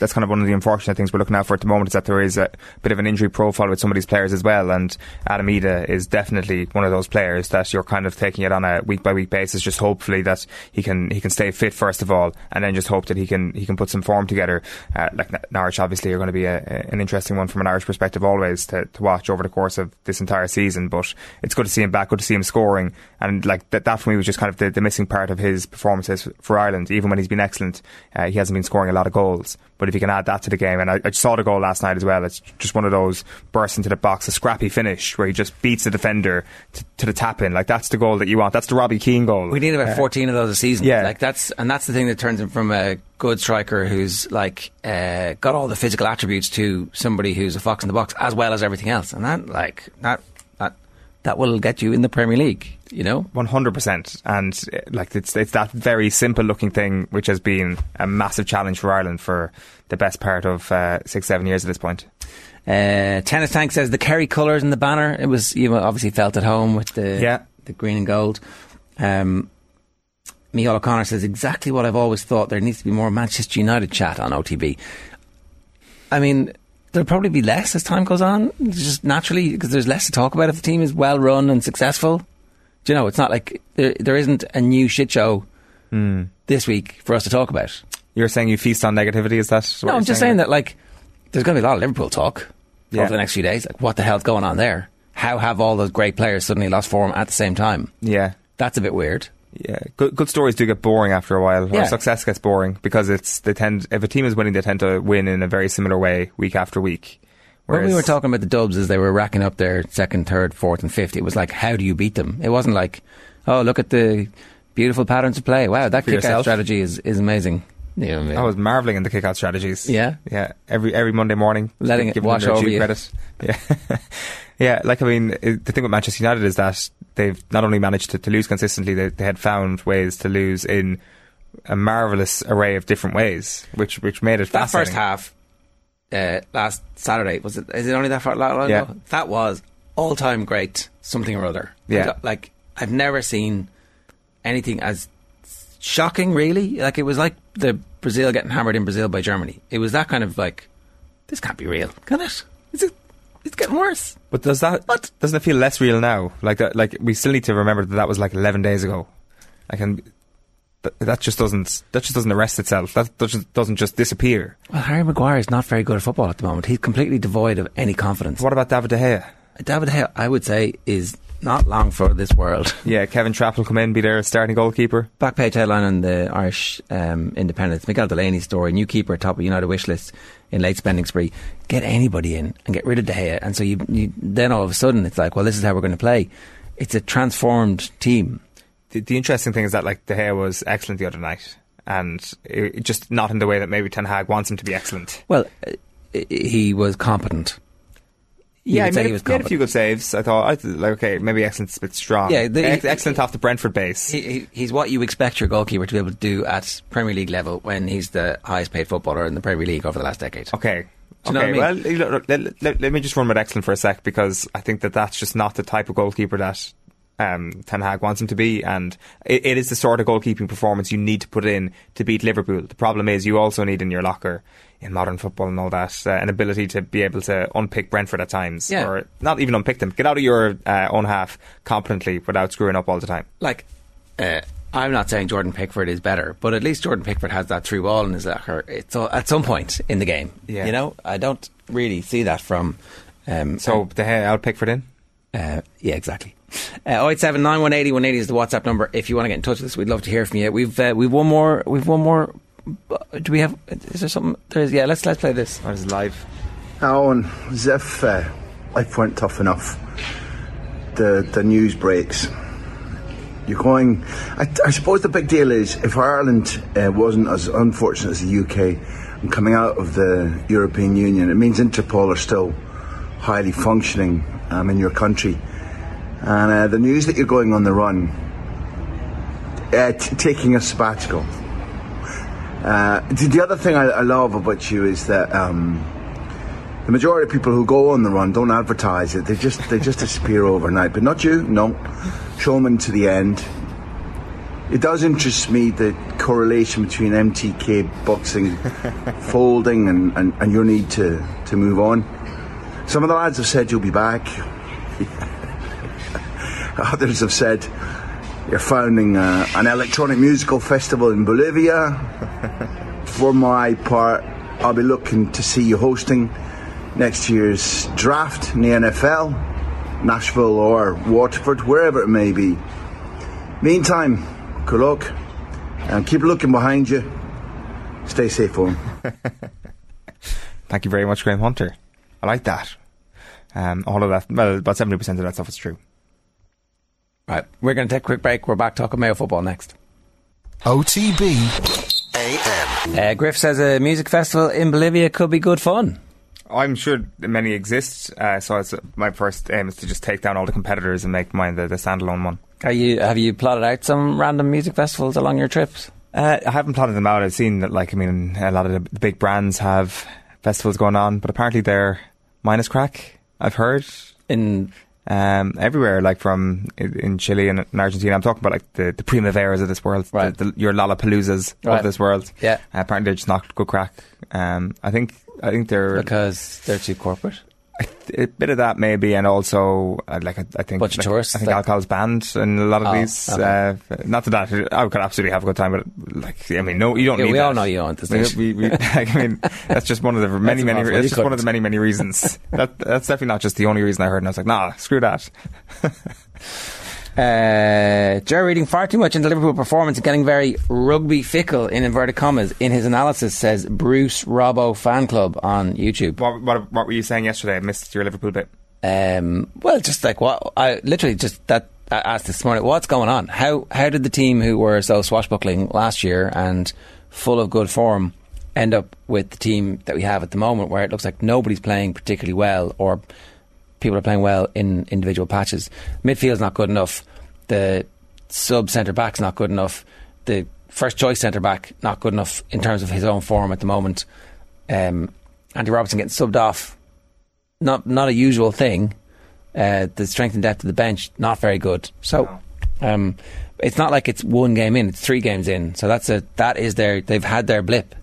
that's kind of one of the unfortunate things we're looking at for at the moment is that there is a bit of an injury profile with some of these players as well, and Adam Idah is definitely one of those players that you're kind of taking it on a week by week basis, just hopefully that he can he can stay fit first of all, and then just hope that he can he can put some form together. Uh, like Norwich, obviously, are going to be a, an interesting one from an Irish perspective always to, to watch over the course of this entire season. But it's good to see him back, good to see him scoring, and like that that for me was just kind of the, the missing part of his performances for Ireland, even when he's been excellent. Uh, he hasn't been scoring a lot of goals. But if you can add that to the game, and I, I, saw the goal last night as well, it's just one of those bursts into the box, a scrappy finish where he just beats the defender to, to the tap in. Like that's the goal that you want. That's the Robbie Keane goal. We need about uh, 14 of those a season. Yeah. Like that's, and that's the thing that turns him from a good striker who's like, uh, got all the physical attributes to somebody who's a fox in the box as well as everything else. And that, like, that, that, will get you in the Premier League you know? 100% and uh, like it's it's that very simple looking thing which has been a massive challenge for Ireland for the best part of uh, 6 7 years at this point. Uh, tennis tank says the Kerry colours in the banner. It was you obviously felt at home with the yeah. the green and gold. Um, Michael O'Connor says exactly what I've always thought. There needs to be more Manchester United chat on OTB I mean there'll probably be less as time goes on, just naturally because there's less to talk about if the team is well run and successful. Do you know? It's not like there, there isn't a new shit show Hmm. this week for us to talk about. You're saying you feast on negativity? Is that? What no, I'm just saying that like there's going to be a lot of Liverpool talk Yeah. over the next few days. Like, what the hell's going on there? How have all those great players suddenly lost form at the same time? Yeah, that's a bit weird. Yeah, good, good stories do get boring after a while. Yeah. Or success gets boring because it's they tend if a team is winning, they tend to win in a very similar way week after week. when we were talking about the Dubs as they were racking up their second, third, fourth, and fifth, it was like, how do you beat them? It wasn't like, oh, look at the beautiful patterns of play. Wow, that kick out strategy is, is amazing. You know I mean? I was marveling in the kick out strategies. Yeah? yeah. Every every Monday morning, Letting it giving them wash their over you. Credit. Yeah, yeah. Like I mean, it, the thing with Manchester United is that they've not only managed to, to lose consistently, they, they had found ways to lose in a marvelous array of different ways, which which made it that first half uh, last Saturday was it? Is it only that far long Yeah. ago? That was all time great something or other. Yeah. Like, like I've never seen anything as shocking. Really, like it was like the Brazil getting hammered in Brazil by Germany. It was that kind of like this can't be real, can it? Is it? It's getting worse. But does that what? doesn't it feel less real now? Like that, like we still need to remember that that was like eleven days ago. I can. That, that just doesn't. That just doesn't arrest itself. That doesn't doesn't just disappear. Well, Harry Maguire is not very good at football at the moment. He's completely devoid of any confidence. What about David De Gea? David De Gea, I would say, is not long for this world. Yeah, Kevin Trapp will come in, be their starting goalkeeper. Back page headline on the Irish um, Independent. Miguel Delaney story. New keeper top of United wish list in late spending spree. Get anybody in and get rid of De Gea. And so you, you then all of a sudden it's like, well, this is how we're going to play. It's a transformed team. The, the interesting thing is that like De Gea was excellent the other night, and it, it just not in the way that maybe Ten Hag wants him to be excellent. Well, uh, he was competent. Yeah, he say made, he a- made a few good saves. I thought, I th- like, okay, maybe excellent's a bit strong. Yeah, the- Ex- excellent off the Brentford base. He, he, he's what you expect your goalkeeper to be able to do at Premier League level when he's the highest paid footballer in the Premier League over the last decade. Okay. Do you know okay, what I mean? well, you let, let- let me just run with excellent for a sec because I think that that's just not the type of goalkeeper that um, Ten Hag wants him to be, and it, it is the sort of goalkeeping performance you need to put in to beat Liverpool. The problem is you also need in your locker in modern football and all that uh, an ability to be able to unpick Brentford at times, Yeah. or not even unpick them, get out of your uh, own half competently without screwing up all the time. like uh, I'm not saying Jordan Pickford is better, but at least Jordan Pickford has that through ball in his locker. It's all, at some point in the game. Yeah. You know, I don't really see that from. Um, So De Gea out Pickford in. Uh, yeah, exactly. Uh, 087 180 180 is the WhatsApp number. If you want to get in touch with us, we'd love to hear from you. We've uh, we've one more. We've one more. Do we have? Is there something? There's yeah. Let's let's play this. I was live. Alan, as if uh, life weren't tough enough, the the news breaks. You're going. I, I suppose the big deal is if Ireland uh, wasn't as unfortunate as the UK and coming out of the European Union, it means Interpol are still highly functioning um, in your country. And uh, the news that you're going on the run, uh, t- taking a sabbatical. Uh, the the other thing I, I love about you is that. Um, the majority of people who go on the run don't advertise it. They just they just disappear overnight. But not you, no. Show 'em to the end. It does interest me the correlation between MTK boxing folding and, and, and your need to, to move on. Some of the lads have said you'll be back. Others have said you're founding uh, an electronic musical festival in Bolivia. For my part, I'll be looking to see you hosting next year's draft in the NFL, Nashville or Waterford, wherever it may be. Meantime, good luck and keep looking behind you. Stay safe, home. Thank you very much, Graham Hunter. I like that. Um, all of that, well, about 70% of that stuff is true. Right, we're going to take a quick break. We're back talking Mayo football next. OTB AM. Uh, Griff says a music festival in Bolivia could be good fun. I'm sure many exist, uh, so it's, my first aim is to just take down all the competitors and make mine the, the standalone one. Are you have you plotted out some random music festivals along your trips? Uh, I haven't plotted them out. I've seen that, like, I mean, a lot of the, the big brands have festivals going on, but apparently they're minus crack. I've heard in um, everywhere, like from in, Chile and in Argentina. I'm talking about like the, the primaveras of this world, Right. the, the, your Lollapaloozas Right. of this world. Yeah. Uh, apparently they're just not good crack. Um, I think I think they're because they're too corporate. A bit of that maybe, and also uh, like I, I think Bunch of tourists, I think like- alcohol's banned in a lot of Oh, these. okay. Uh, not that that I could absolutely have a good time, but like I mean, no, you don't Yeah, need. we that. all know you don't, We, we, we, like, I mean, that's just one of the many, many. That's just one of the many, many reasons. that that's definitely not just the only reason I heard. And I was like, nah, screw that. Uh, Joe reading far too much into Liverpool performance and getting very rugby fickle in inverted commas in his analysis says Bruce Robbo fan club on YouTube. What, what, what were you saying yesterday? I missed your Liverpool bit. Um, well, just like what I literally just that I asked this morning, what's going on? How how did the team who were so swashbuckling last year and full of good form end up with the team that we have at the moment, where it looks like nobody's playing particularly well, or people are playing well in individual patches? Midfield's not good enough. The sub centre back's not good enough. The first choice centre back not good enough in terms of his own form at the moment. Um, Andy Robertson getting subbed off not not a usual thing. Uh, the strength and depth of the bench not very good. So um, it's not like it's one game in; it's three games in. So that's a that is their they've had their blip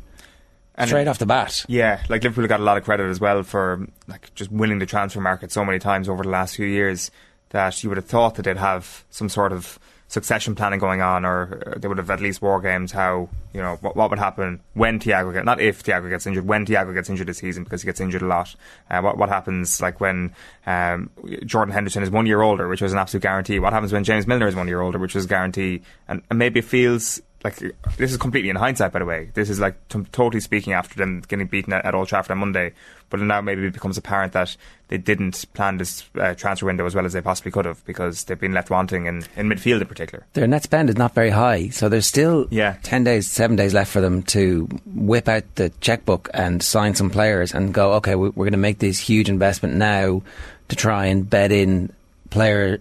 straight off the bat. Yeah, like Liverpool got a lot of credit as well for like just winning the transfer market so many times over the last few years that you would have thought that they'd have some sort of succession planning going on, or uh, they would have at least war games how you know what, what would happen when Thiago gets not if Thiago gets injured when Thiago gets injured this season because he gets injured a lot. Uh, what what happens like when um, Jordan Henderson is one year older, which was an absolute guarantee. What happens when James Milner is one year older, which was a guarantee, and, and maybe it feels like this is completely in hindsight, by the way. This is like t- totally speaking after them getting beaten at, at Old Trafford on Monday. But now maybe it becomes apparent that they didn't plan this uh, transfer window as well as they possibly could have because they've been left wanting in, in midfield in particular. Their net spend is not very high, so there's still Yeah. ten days, seven days left for them to whip out the checkbook and sign some players and go. Okay, we- we're going to make this huge investment now to try and bed in player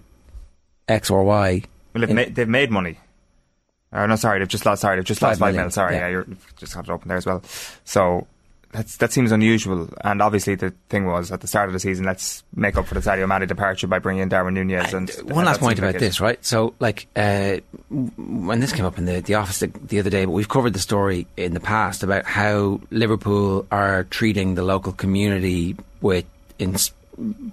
X or Y. Well, they've, in- ma- they've made money. Uh, no, sorry, they've just lost. Sorry, they've just Five lost five million, mil. Sorry, yeah. yeah, you're you've just got it open there as well. So that's that seems unusual. And obviously, the thing was at the start of the season, let's make up for the Sadio Mane departure by bringing in Darwin Nunez. And One last point like about it. this, right? So, like, uh, when this came up in the, the office the, the other day, but we've covered the story in the past about how Liverpool are treating the local community with, in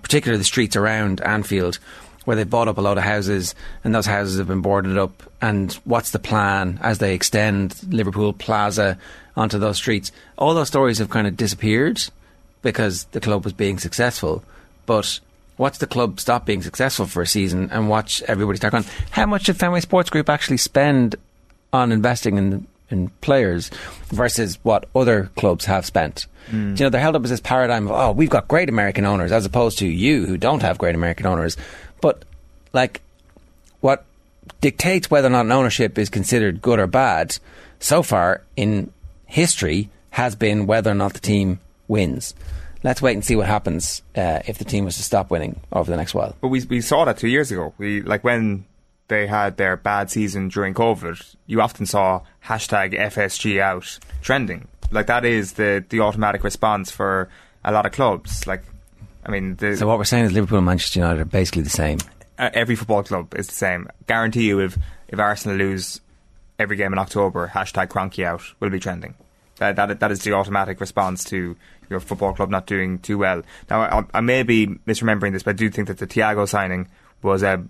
particular, the streets around Anfield, where they've bought up a lot of houses and those houses have been boarded up. And what's the plan as they extend Liverpool Plaza onto those streets? All those stories have kind of disappeared because the club was being successful. But watch the club stop being successful for a season and watch everybody start going. How much did Fenway Sports Group actually spend on investing in in players versus what other clubs have spent? Mm. You know, they're held up as this paradigm of oh, we've got great American owners, as opposed to you who don't have great American owners. But like, what dictates whether or not an ownership is considered good or bad so far in history has been whether or not the team wins. Let's wait and see what happens uh, if the team was to stop winning over the next while. But we we saw that two years ago. We like when they had their bad season during COVID. You often saw hashtag FSG out trending. Like that is the the automatic response for a lot of clubs. Like, I mean, the, So what we're saying is Liverpool and Manchester United are basically the same. uh, every football club is the same. Guarantee you, if if Arsenal lose every game in October, hashtag Kroenke out will be trending. That that that is the automatic response to your football club not doing too well. Now, I, I may be misremembering this, but I do think that the Thiago signing was a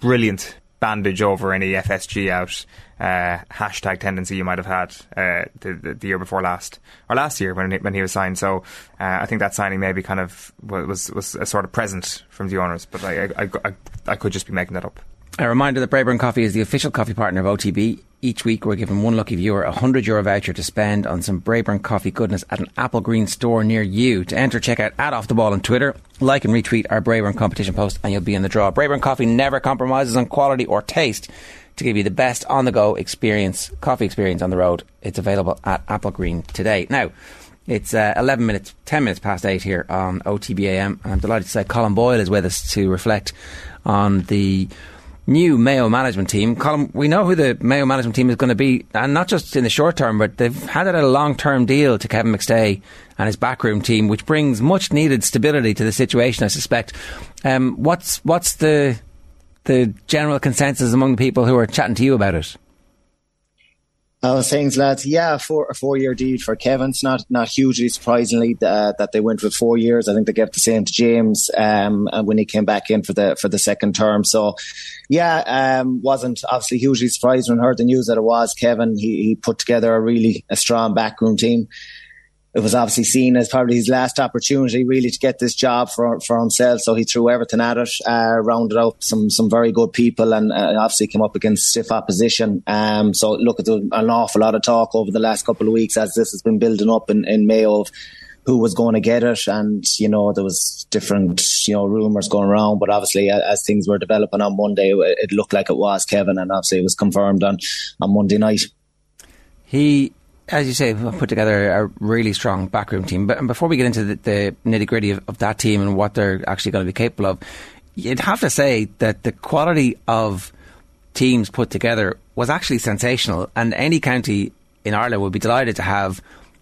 brilliant bandage over any FSG out uh, hashtag tendency you might have had uh, the, the, the year before last or last year when he, when he was signed. So uh, I think that signing maybe kind of was was a sort of present from the owners, but I I, I, I could just be making that up. A reminder that Braeburn Coffee is the official coffee partner of OTB. Each week, we're giving one lucky viewer a hundred euro voucher to spend on some Braeburn coffee goodness at an Apple Green store near you. To enter, check out at Off the Ball on Twitter, like and retweet our Braeburn competition post, and you'll be in the draw. Braeburn Coffee never compromises on quality or taste to give you the best on the go experience, coffee experience on the road. It's available at Apple Green today. Now, it's uh, 11 minutes, 10 minutes past 8 here on OTBAM, and I'm delighted to say Colm Boyle is with us to reflect on the new Mayo management team. Colm, we know who the Mayo management team is going to be, and not just in the short term, but they've had a long term deal to Kevin McStay and his backroom team, which brings much needed stability to the situation. I suspect. Um, what's what's the the general consensus among the people who are chatting to you about it? Uh, thanks, lads. Yeah, four, a four-year deal for Kevin. It's not not hugely surprisingly that they went with four years. I think they gave the same to James um, when he came back in for the for the second term. So, yeah, um, wasn't obviously hugely surprised when I heard the news that it was Kevin. He, he put together a really a strong backroom team it was obviously seen as probably his last opportunity really to get this job for for himself. So he threw everything at it, uh, rounded out some some very good people, and uh, obviously came up against stiff opposition. Um, so look, at an awful lot of talk over the last couple of weeks as this has been building up in, in Mayo of who was going to get it, and you know there was different you know rumors going around, but obviously as things were developing on Monday, it looked like it was Kevin, and obviously it was confirmed on on Monday night. He as you say, put together a really strong backroom team. But before we get into the, the nitty gritty of, of, that team and what they're actually going to be capable of, you'd have to say that the quality of teams put together was actually sensational. And any county in Ireland would be delighted to have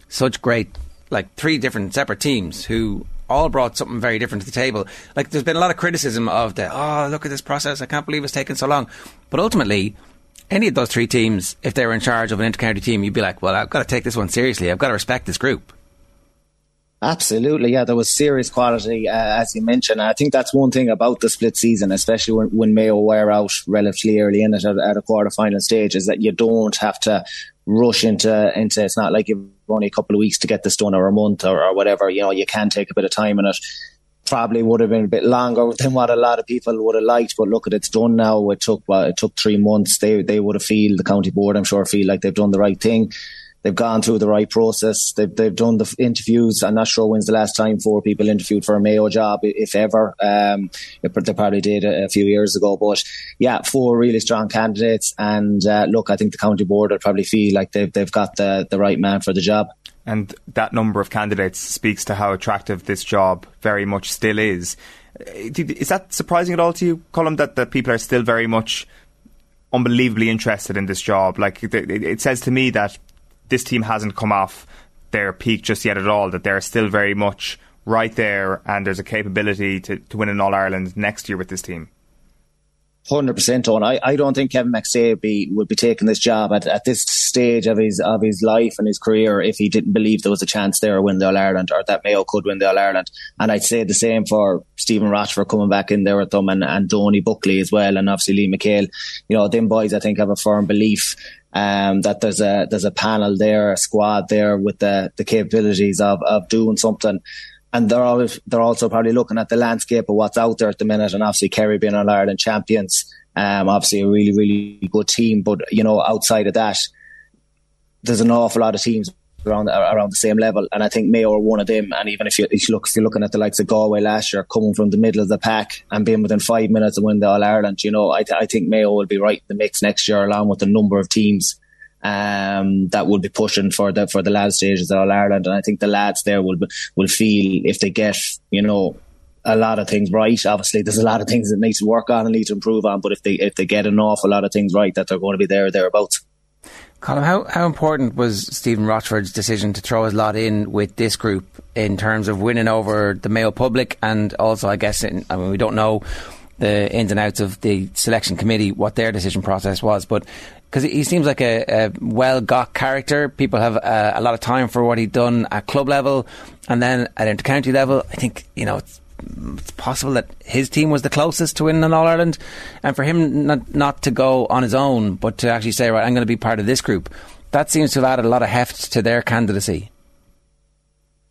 such great, like three different separate teams who all brought something very different to the table. Like there's been a lot of criticism of the, oh, look at this process. I can't believe it's taken so long. But ultimately, any of those three teams, if they were in charge of an intercounty team, you'd be like, well, I've got to take this one seriously. I've got to respect this group. Absolutely, yeah. There was serious quality, uh, as you mentioned. I think that's one thing about the split season, especially when, when Mayo were out relatively early in it at, at a quarter final stage, is that you don't have to rush into into. It's not like you've only a couple of weeks to get this done, or a month, or, or whatever. You know, you can take a bit of time in it probably would have been a bit longer than what a lot of people would have liked. But look, at it's done now. It took well, it took three months. They they would have feel the county board. I'm sure feel like they've done the right thing. They've gone through the right process. They've they've done the interviews. I'm not sure when's the last time four people interviewed for a Mayo job, if ever. Um, they probably did a, a few years ago. But yeah, four really strong candidates. And uh, look, I think the county board would probably feel like they've they've got the the right man for the job and that number of candidates speaks to how attractive this job very much still is. Uh, is that surprising at all to you, Colm, that, that people are still very much unbelievably interested in this job? Like, it says to me that this team hasn't come off their peak just yet at all, that they're still very much right there and there's a capability to, to win in All Ireland next year with this team. Hundred percent on. I, I don't think Kevin would be would be taking this job at, at this stage of his of his life and his career if he didn't believe there was a chance there to win the All Ireland or that Mayo could win the All Ireland. And I'd say the same for Stephen Rochford coming back in there with them and, and Donie Buckley as well and obviously Liam McHale. You know, them boys I think have a firm belief um, that there's a there's a panel there, a squad there with the the capabilities of of doing something and they're always, they're also probably looking at the landscape of what's out there at the minute. And obviously, Kerry being All Ireland champions, um, obviously a really, really good team. But you know, outside of that, there's an awful lot of teams around around the same level, and I think Mayo are one of them. And even if you, if you look, if you're looking at the likes of Galway last year, coming from the middle of the pack and being within five minutes of winning the All Ireland, you know, I, th- I think Mayo will be right in the mix next year, along with a number of teams um, that will be pushing for the for the last stages of All Ireland, and I think the lads there will will feel if they get you know a lot of things right. Obviously, there's a lot of things that need to work on and need to improve on, but if they if they get an awful lot of things right, that they're going to be there thereabouts. Colm, how, how important was Stephen Rochford's decision to throw his lot in with this group in terms of winning over the Mayo public and also, I guess, in, I mean, we don't know the ins and outs of the selection committee, what their decision process was, but because he seems like a, a well got character. People have uh, a lot of time for what he'd done at club level, and then at intercounty level. I think you know it's, it's possible that his team was the closest to winning an All Ireland, and for him not not to go on his own, but to actually say, right, I'm going to be part of this group. That seems to have added a lot of heft to their candidacy.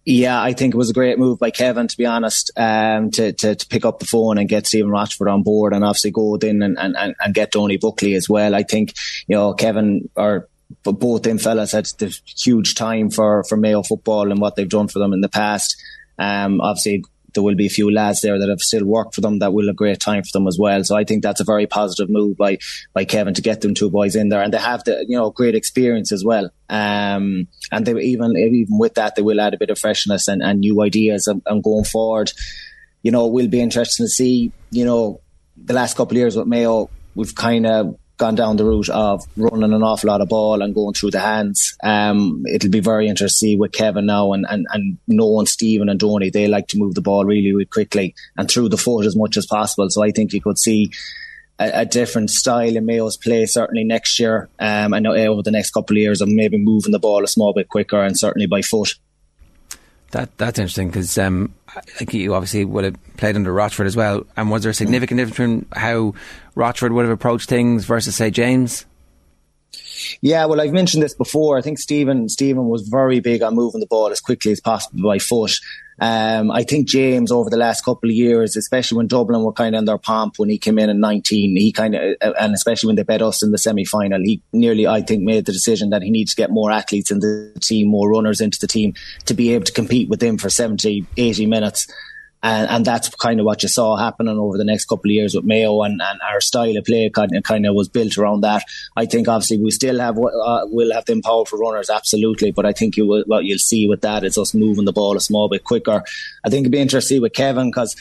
Yeah, I think it was a great move by Kevin, to be honest, um, to, to, to, pick up the phone and get Stephen Rochford on board and obviously go in and, and, and get Donie Buckley as well. I think, you know, Kevin or both them fellas had the huge time for, for Mayo football and what they've done for them in the past. Um, obviously there will be a few lads there that have still worked for them that will have great time for them as well. So I think that's a very positive move by by Kevin to get them two boys in there, and they have the you know great experience as well. Um, and they even even with that they will add a bit of freshness and, and new ideas and, and going forward. You know, it will be interesting to see. You know, the last couple of years with Mayo we've kind of gone down the route of running an awful lot of ball and going through the hands. Um, it'll be very interesting to see with Kevin now and, and, and knowing Stephen and Donie, they like to move the ball really, really quickly and through the foot as much as possible. So I think you could see a, a different style in Mayo's play certainly next year um, and over the next couple of years of maybe moving the ball a small bit quicker and certainly by foot. That that's interesting because um, like you obviously would have played under Rochford as well. And was there a significant difference between how Rochford would have approached things versus say James? Yeah, well, I've mentioned this before. I think Stephen Stephen was very big on moving the ball as quickly as possible by foot. Um, I think James over the last couple of years, especially when Dublin were kind of in their pomp when he came in in 19, he kind of, uh, and especially when they bet us in the semi final, he nearly, I think, made the decision that he needs to get more athletes in the team, more runners into the team to be able to compete with them for 70, 80 minutes. And, and that's kind of what you saw happening over the next couple of years with Mayo and, and our style of play kind of, kind of was built around that. I think obviously we still have, uh, we'll have them powerful runners, absolutely. But I think you will, what you'll see with that is us moving the ball a small bit quicker. I think it'd be interesting with Kevin because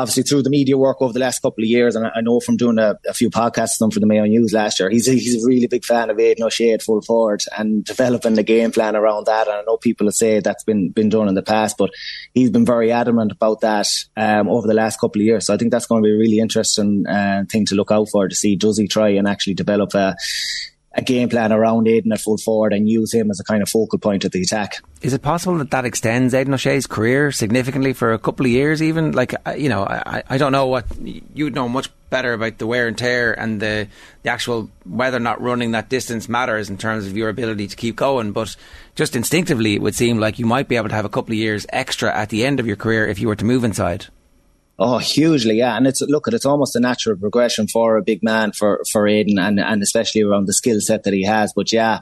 obviously through the media work over the last couple of years, and I know from doing a, a few podcasts done for the Mayo News last year, he's a, he's a really big fan of Aidan O'Shea at full forward and developing the game plan around that. And I know people have said that's been been done in the past, but he's been very adamant about that um, over the last couple of years. So I think that's going to be a really interesting uh, thing to look out for to see does he try and actually develop a a game plan around Aidan at full forward and use him as a kind of focal point of the attack. Is it possible that that extends Aidan O'Shea's career significantly for a couple of years, even? Like, you know, I, I don't know what you'd know much better about the wear and tear and the, the actual whether or not running that distance matters in terms of your ability to keep going. But just instinctively, it would seem like you might be able to have a couple of years extra at the end of your career if you were to move inside. Oh, hugely, yeah. And it's look, at it's almost a natural progression for a big man for for Aidan, and and especially around the skill set that he has. But yeah,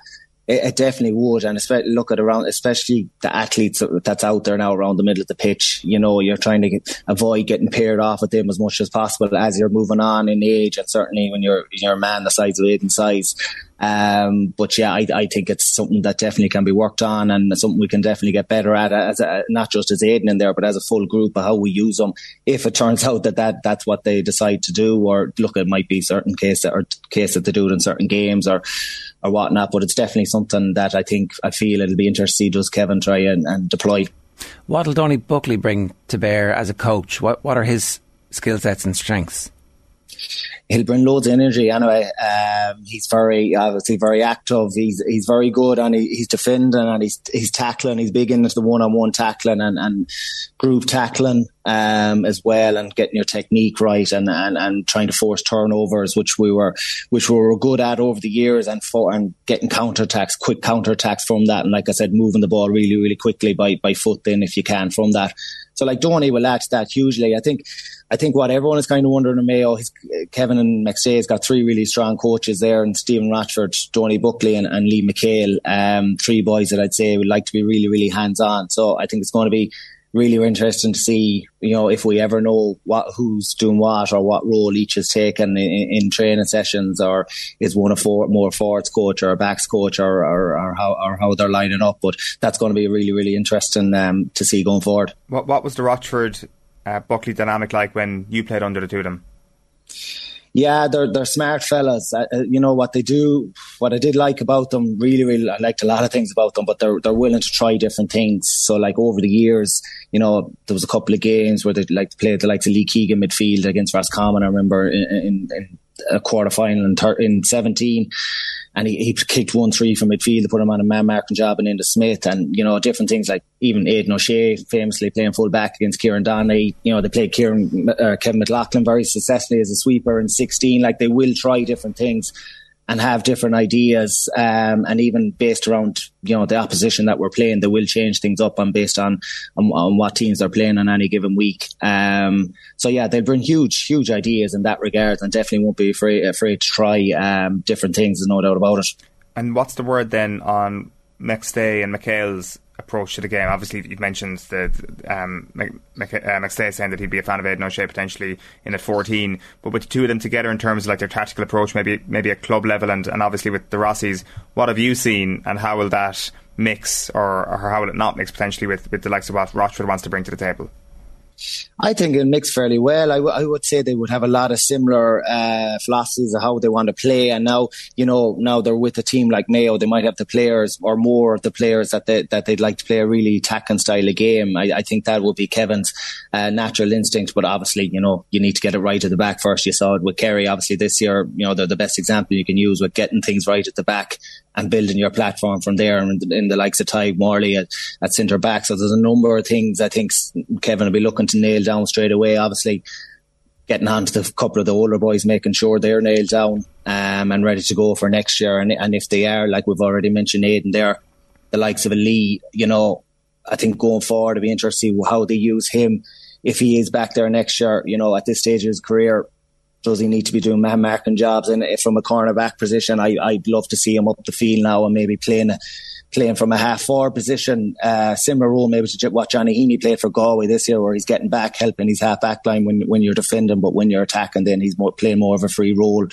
it, it, definitely would. And especially look at around, especially the athletes that's out there now around the middle of the pitch. You know, you're trying to get, avoid getting paired off with them as much as possible as you're moving on in age, and certainly when you're you're a man the size of Aidan size. Um, but yeah, I, I think it's something that definitely can be worked on and something we can definitely get better at as a, not just as Aidan in there, but as a full group of how we use them. If it turns out that, that that's what they decide to do, or look, it might be certain case that or case that they do it in certain games or, or whatnot, but it's definitely something that I think I feel it'll be interesting to see does Kevin try and, and deploy. What'll Donie Buckley bring to bear as a coach? What, what are his skill sets and strengths? He'll bring loads of energy anyway. Um, he's very obviously very active. He's he's very good and he, he's defending and he's he's tackling. He's big into the one on one tackling and, and group tackling um, as well and getting your technique right and, and, and trying to force turnovers, which we were which we were good at over the years and for and getting counter attacks, quick counter attacks from that. And like I said, moving the ball really really quickly by by foot then if you can from that. So like Donie will add to that hugely. I think I think what everyone is kind of wondering in Mayo, he's, Kevin and McStay's got three really strong coaches there, and Stephen Rochford, Donie Buckley, and, and Liam McHale, um, three boys that I'd say would like to be really, really hands on. So I think it's going to be really interesting to see, you know, if we ever know what who's doing what or what role each is taken in, in training sessions, or is one a four, more forwards coach or a backs coach, or, or, or how or how they're lining up. But that's going to be really, really interesting um, to see going forward. What What was the Rochford uh, Buckley dynamic like when you played under the two of them? Yeah, they're they're smart fellas. Uh, you know what they do. What I did like about them, really, really, I liked a lot of things about them. But they're they're willing to try different things. So like over the years, you know, there was a couple of games where they like played the likes of Lee Keegan midfield against Roscommon. I remember in, in, in a quarter final in, thir- in seventeen and he, he kicked one three from midfield to put him on a man marking job and Enda Smith. And you know different things like even Aidan O'Shea famously playing full back against Kieran Donaghy. You know they played Kieran uh, Kevin McLaughlin very successfully as a sweeper in 16 like they will try different things and have different ideas, um, and even based around you know the opposition that we're playing, they will change things up and based on, on, on what teams they're playing on any given week. Um, so yeah, they'll bring huge, huge ideas in that regard, and definitely won't be afraid afraid to try um, different things. There's no doubt about it. And what's the word then on McStay and McHale's approach to the game. Obviously, you've mentioned that um, uh, McStay saying that he'd be a fan of Aidan O'Shea potentially in at 14. But with the two of them together in terms of like their tactical approach, maybe maybe at club level and, and obviously with the Rossies, what have you seen and how will that mix or, or how will it not mix potentially with, with the likes of what Rochford wants to bring to the table? I think it mixed fairly well. I, w- I would say they would have a lot of similar uh, philosophies of how they want to play. And now, you know, now they're with a team like Mayo, they might have the players or more of the players that they, that they'd like to play a really attacking style of game. I, I think that would be Kevin's uh, natural instinct. But obviously, you know, you need to get it right at the back first. You saw it with Kerry, obviously this year. You know, they're the best example you can use with getting things right at the back and building your platform from there and in the likes of Tadhg Morley at, at centre back. So there's a number of things I think Kevin will be looking to nail down straight away. Obviously, getting on to the couple of the older boys, making sure they're nailed down um, and ready to go for next year. And, and if they are, like we've already mentioned, Aidan, there, the likes of a Lee, you know, I think going forward, it'll be interesting how they use him if he is back there next year. You know, at this stage of his career, does he need to be doing man marking jobs? And from a cornerback position, I, I'd love to see him up the field now and maybe playing playing from a half forward position, uh, similar role maybe to what Johnny Heaney played for Galway this year, where he's getting back, helping his half back line when when you're defending, but when you're attacking, then he's more playing more of a free role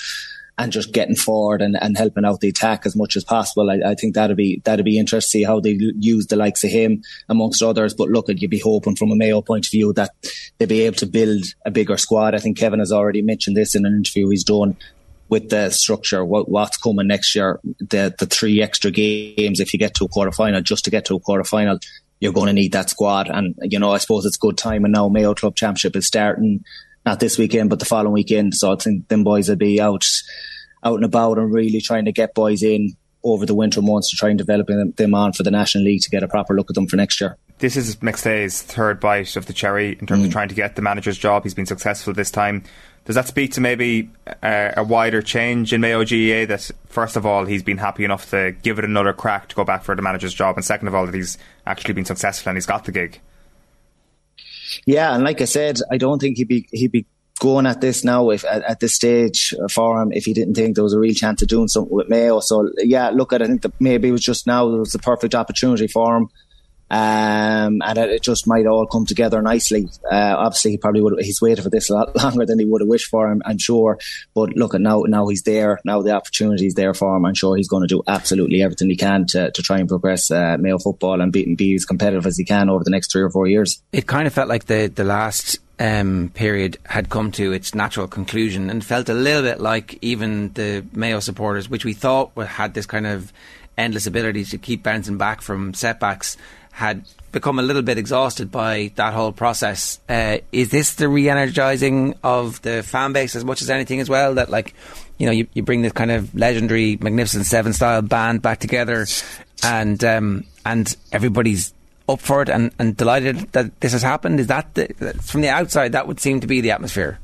and just getting forward and, and helping out the attack as much as possible. I, I think that'd be that'd be interesting to see how they use the likes of him amongst others. But look, you'd be hoping from a Mayo point of view that they'd be able to build a bigger squad. I think Kevin has already mentioned this in an interview he's done with the structure, what, what's coming next year, the the three extra games if you get to a quarter final, just to get to a quarter final, you're going to need that squad. And you know, I suppose it's good time. And now Mayo Club Championship is starting not this weekend, but the following weekend. So I think them boys will be out, out and about and really trying to get boys in over the winter months to try and develop them, them on for the National League to get a proper look at them for next year. This is McStay's third bite of the cherry in terms mm. of trying to get the manager's job. He's been successful this time. Does that speak to maybe uh, a wider change in Mayo GAA that, first of all, he's been happy enough to give it another crack to go back for the manager's job, and second of all, that he's actually been successful and he's got the gig? Yeah, and like I said, I don't think he'd be he'd be going at this now if at, at, this stage for him if he didn't think there was a real chance of doing something with Mayo. So yeah, look at I think that maybe it was just now it was the perfect opportunity for him. Um, and it just might all come together nicely. Uh, obviously, he probably would. He's waited for this a lot longer than he would have wished for. I'm, I'm sure. But look, at now, now he's there. Now the opportunity is there for him. I'm sure he's going to do absolutely everything he can to, to try and progress uh, Mayo football and be, be as competitive as he can over the next three or four years. It kind of felt like the the last um, period had come to its natural conclusion and felt a little bit like even the Mayo supporters, which we thought had this kind of endless ability to keep bouncing back from setbacks, had become a little bit exhausted by that whole process. Uh, is this the re-energizing of the fan base as much as anything as well? That like, you know, you, you bring this kind of legendary Magnificent Seven style band back together, and um, and everybody's up for it and, and delighted that this has happened. Is that the, from the outside that would seem to be the atmosphere?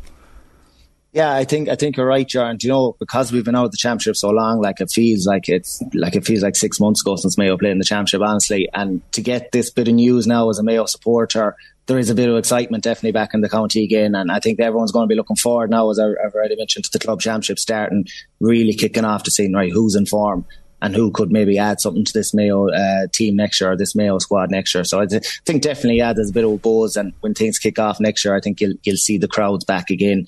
Yeah, I think I think you're right. Do you know because we've been out of the championship so long, like it feels like it's like it feels like six months ago since Mayo played in the championship, honestly. And to get this bit of news now as a Mayo supporter, there is a bit of excitement definitely back in the county again. And I think everyone's going to be looking forward now, as I've already mentioned, to the club championship starting, really kicking off to seeing right who's in form and who could maybe add something to this Mayo uh, team next year or this Mayo squad next year. So I th- think definitely yeah, there's a bit of a buzz, and when things kick off next year, I think you'll you'll see the crowds back again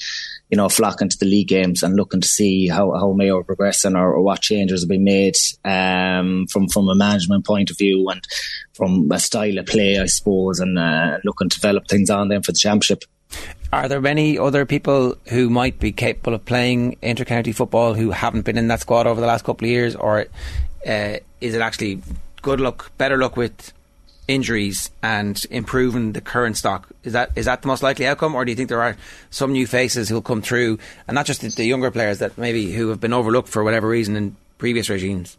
you know, flocking to the league games and looking to see how, how Mayo are progressing or, or what changes have been made um, from from a management point of view and from a style of play, I suppose, and uh, looking to develop things on them for the championship. Are there many other people who might be capable of playing intercounty football who haven't been in that squad over the last couple of years, or uh, is it actually good luck, better luck with injuries and improving the current stock. Is that is that the most likely outcome, or do you think there are some new faces who'll come through, and not just the, the younger players that maybe who have been overlooked for whatever reason in previous regimes?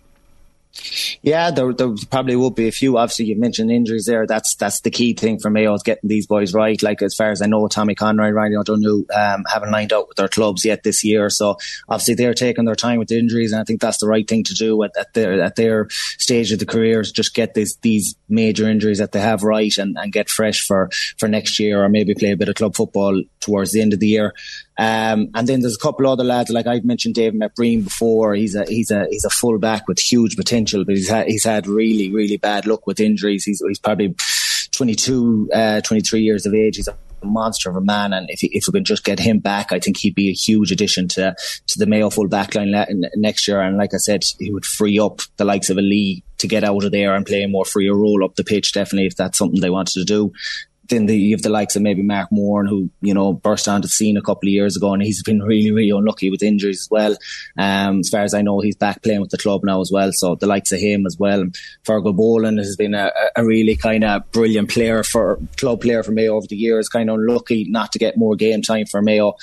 Yeah, there, there probably will be a few. Obviously, you mentioned injuries there. That's that's the key thing for Mayo is getting these boys right. Like as far as I know, Tommy Conroy, Ryan O'Donoghue um, haven't lined up with their clubs yet this year. So obviously they're taking their time with the injuries, and I think that's the right thing to do at, at their at their stage of the careers. Just get these these major injuries that they have right and, and get fresh for for next year, or maybe play a bit of club football towards the end of the year. Um, and then there's a couple other lads, like I've mentioned David McBrien before. He's a he's a he's a full back with huge potential, but he's had he's had really really bad luck with injuries. He's he's probably 22, uh, 23 years of age. He's a monster of a man, and if if we can just get him back, I think he'd be a huge addition to to the Mayo full backline next year. And like I said, he would free up the likes of a Lee to get out of there and play a more freer role up the pitch. Definitely, if that's something they wanted to do. Then the, you have the likes of maybe Mark Moore, who you know burst onto the scene a couple of years ago, and he's been really, really unlucky with injuries as well. Um, as far as I know, he's back playing with the club now as well. So the likes of him as well. Fergal Boland has been a, a really kind of brilliant player for club player for Mayo over the years. Kind of unlucky not to get more game time for Mayo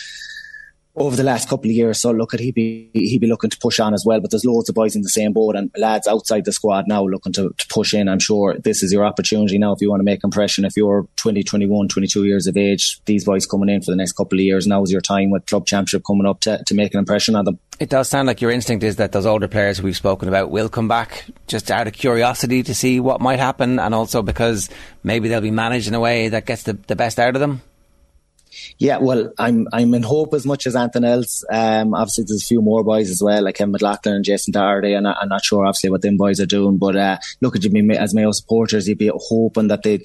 over the last couple of years. So look at he be he be looking to push on as well. But there's loads of boys in the same boat and lads outside the squad now looking to, to push in. I'm sure this is your opportunity now if you want to make impression. If you're 20, 21, 22 years of age, these boys coming in for the next couple of years. Now is your time with club championship coming up to, to make an impression on them. It does sound like your instinct is that those older players we've spoken about will come back just out of curiosity to see what might happen, and also because maybe they'll be managed in a way that gets the, the best out of them. Yeah, well, I'm I'm in hope as much as anything else. Um, obviously, there's a few more boys as well, like Kevin McLaughlin and Jason Doherty, and I, I'm not sure obviously what them boys are doing. But uh, look at you, as Mayo supporters, you'd be hoping that they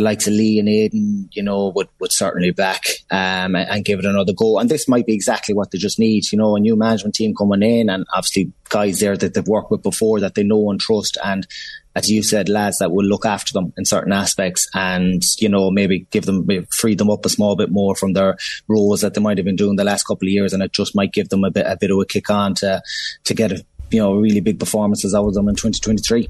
the likes of Lee and Aidan, you know, would, would certainly back um, and, and, give it another go. And this might be exactly what they just need, you know, a new management team coming in and obviously guys there that they've worked with before that they know and trust and as you said, lads that will look after them in certain aspects and, you know, maybe give them, free them up a small bit more from their roles that they might have been doing the last couple of years. And it just might give them a bit, a bit of a kick on to, to get, a, you know, really big performances out of them in 2023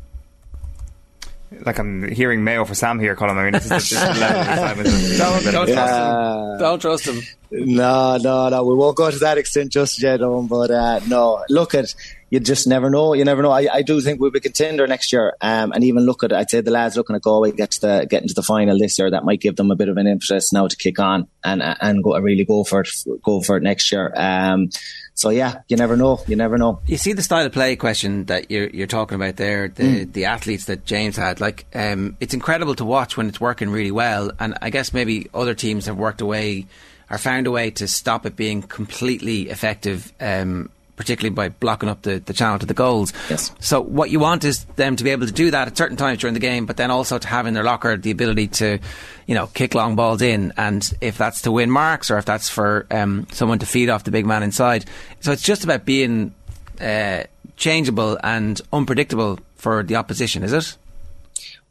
like I'm hearing Mayo for Sam here, Colm. I mean, this is just don't, don't trust him. Don't trust him. No, no, no. We won't go to that extent just yet, um, but uh, no. Look at you just never know. You never know. I, I do think we'll be contender next year. Um, and even look at, I'd say the lads looking at Galway get to the, get into the final this year. That might give them a bit of an impetus now to kick on and, and go, really go for it, go for it next year. Um, so yeah, you never know. You never know. You see the style of play question that you're you're talking about there. The mm. the athletes that James had, like, um, it's incredible to watch when it's working really well. And I guess maybe other teams have worked away or found a way to stop it being completely effective. Um, particularly by blocking up the, the channel to the goals. Yes. So what you want is them to be able to do that at certain times during the game, but then also to have in their locker the ability to, you know, kick long balls in, and if that's to win marks or if that's for um, someone to feed off the big man inside. So it's just about being uh, changeable and unpredictable for the opposition, is it?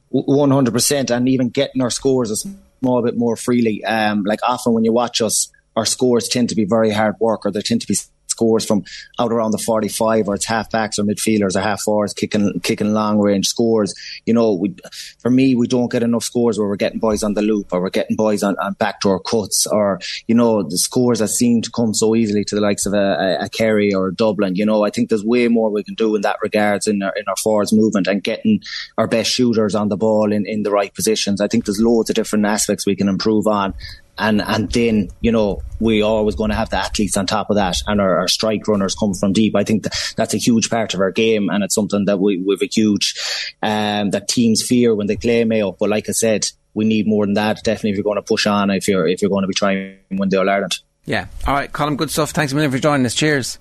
One hundred percent, and even getting our scores a small bit more freely. Um, like often when you watch us, our scores tend to be very hard work, or they tend to be scores from out around the 45 or it's halfbacks or midfielders or half forwards kicking kicking long range scores. You know, we, for me, we don't get enough scores where we're getting boys on the loop or we're getting boys on, on backdoor cuts or, you know, the scores that seem to come so easily to the likes of a, a, Kerry or a Dublin. You know, I think there's way more we can do in that regards in our, in our forwards movement and getting our best shooters on the ball in, in the right positions. I think there's loads of different aspects we can improve on and and then you know we are always going to have the athletes on top of that, and our, our strike runners come from deep. I think that that's a huge part of our game, and it's something that we we've a huge um, that teams fear when they play Mayo. But like I said, we need more than that. Definitely, if you're going to push on, if you're if you're going to be trying to win the All Ireland. Yeah. All right, Colm. Good stuff. Thanks a million for joining us. Cheers.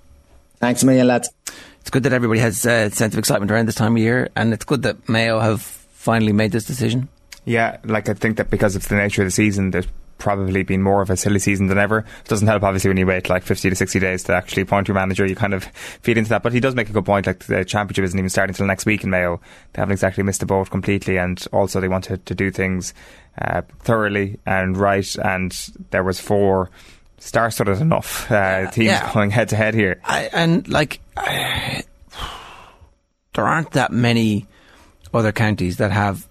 Thanks a million, lads. It's good that everybody has a sense of excitement around this time of year, and it's good that Mayo have finally made this decision. Yeah, like I think that because of the nature of the season, there's probably been more of a silly season than ever. It doesn't help, obviously, when you wait like 50 to 60 days to actually appoint your manager. You kind of feed into that. But he does make a good point. Like the championship isn't even starting until next week in Mayo. They haven't exactly missed the boat completely. And also, they wanted to do things uh, thoroughly and right. And there was four star-studded enough uh, teams yeah. going head to head here. I, and like, I, there aren't that many other counties that have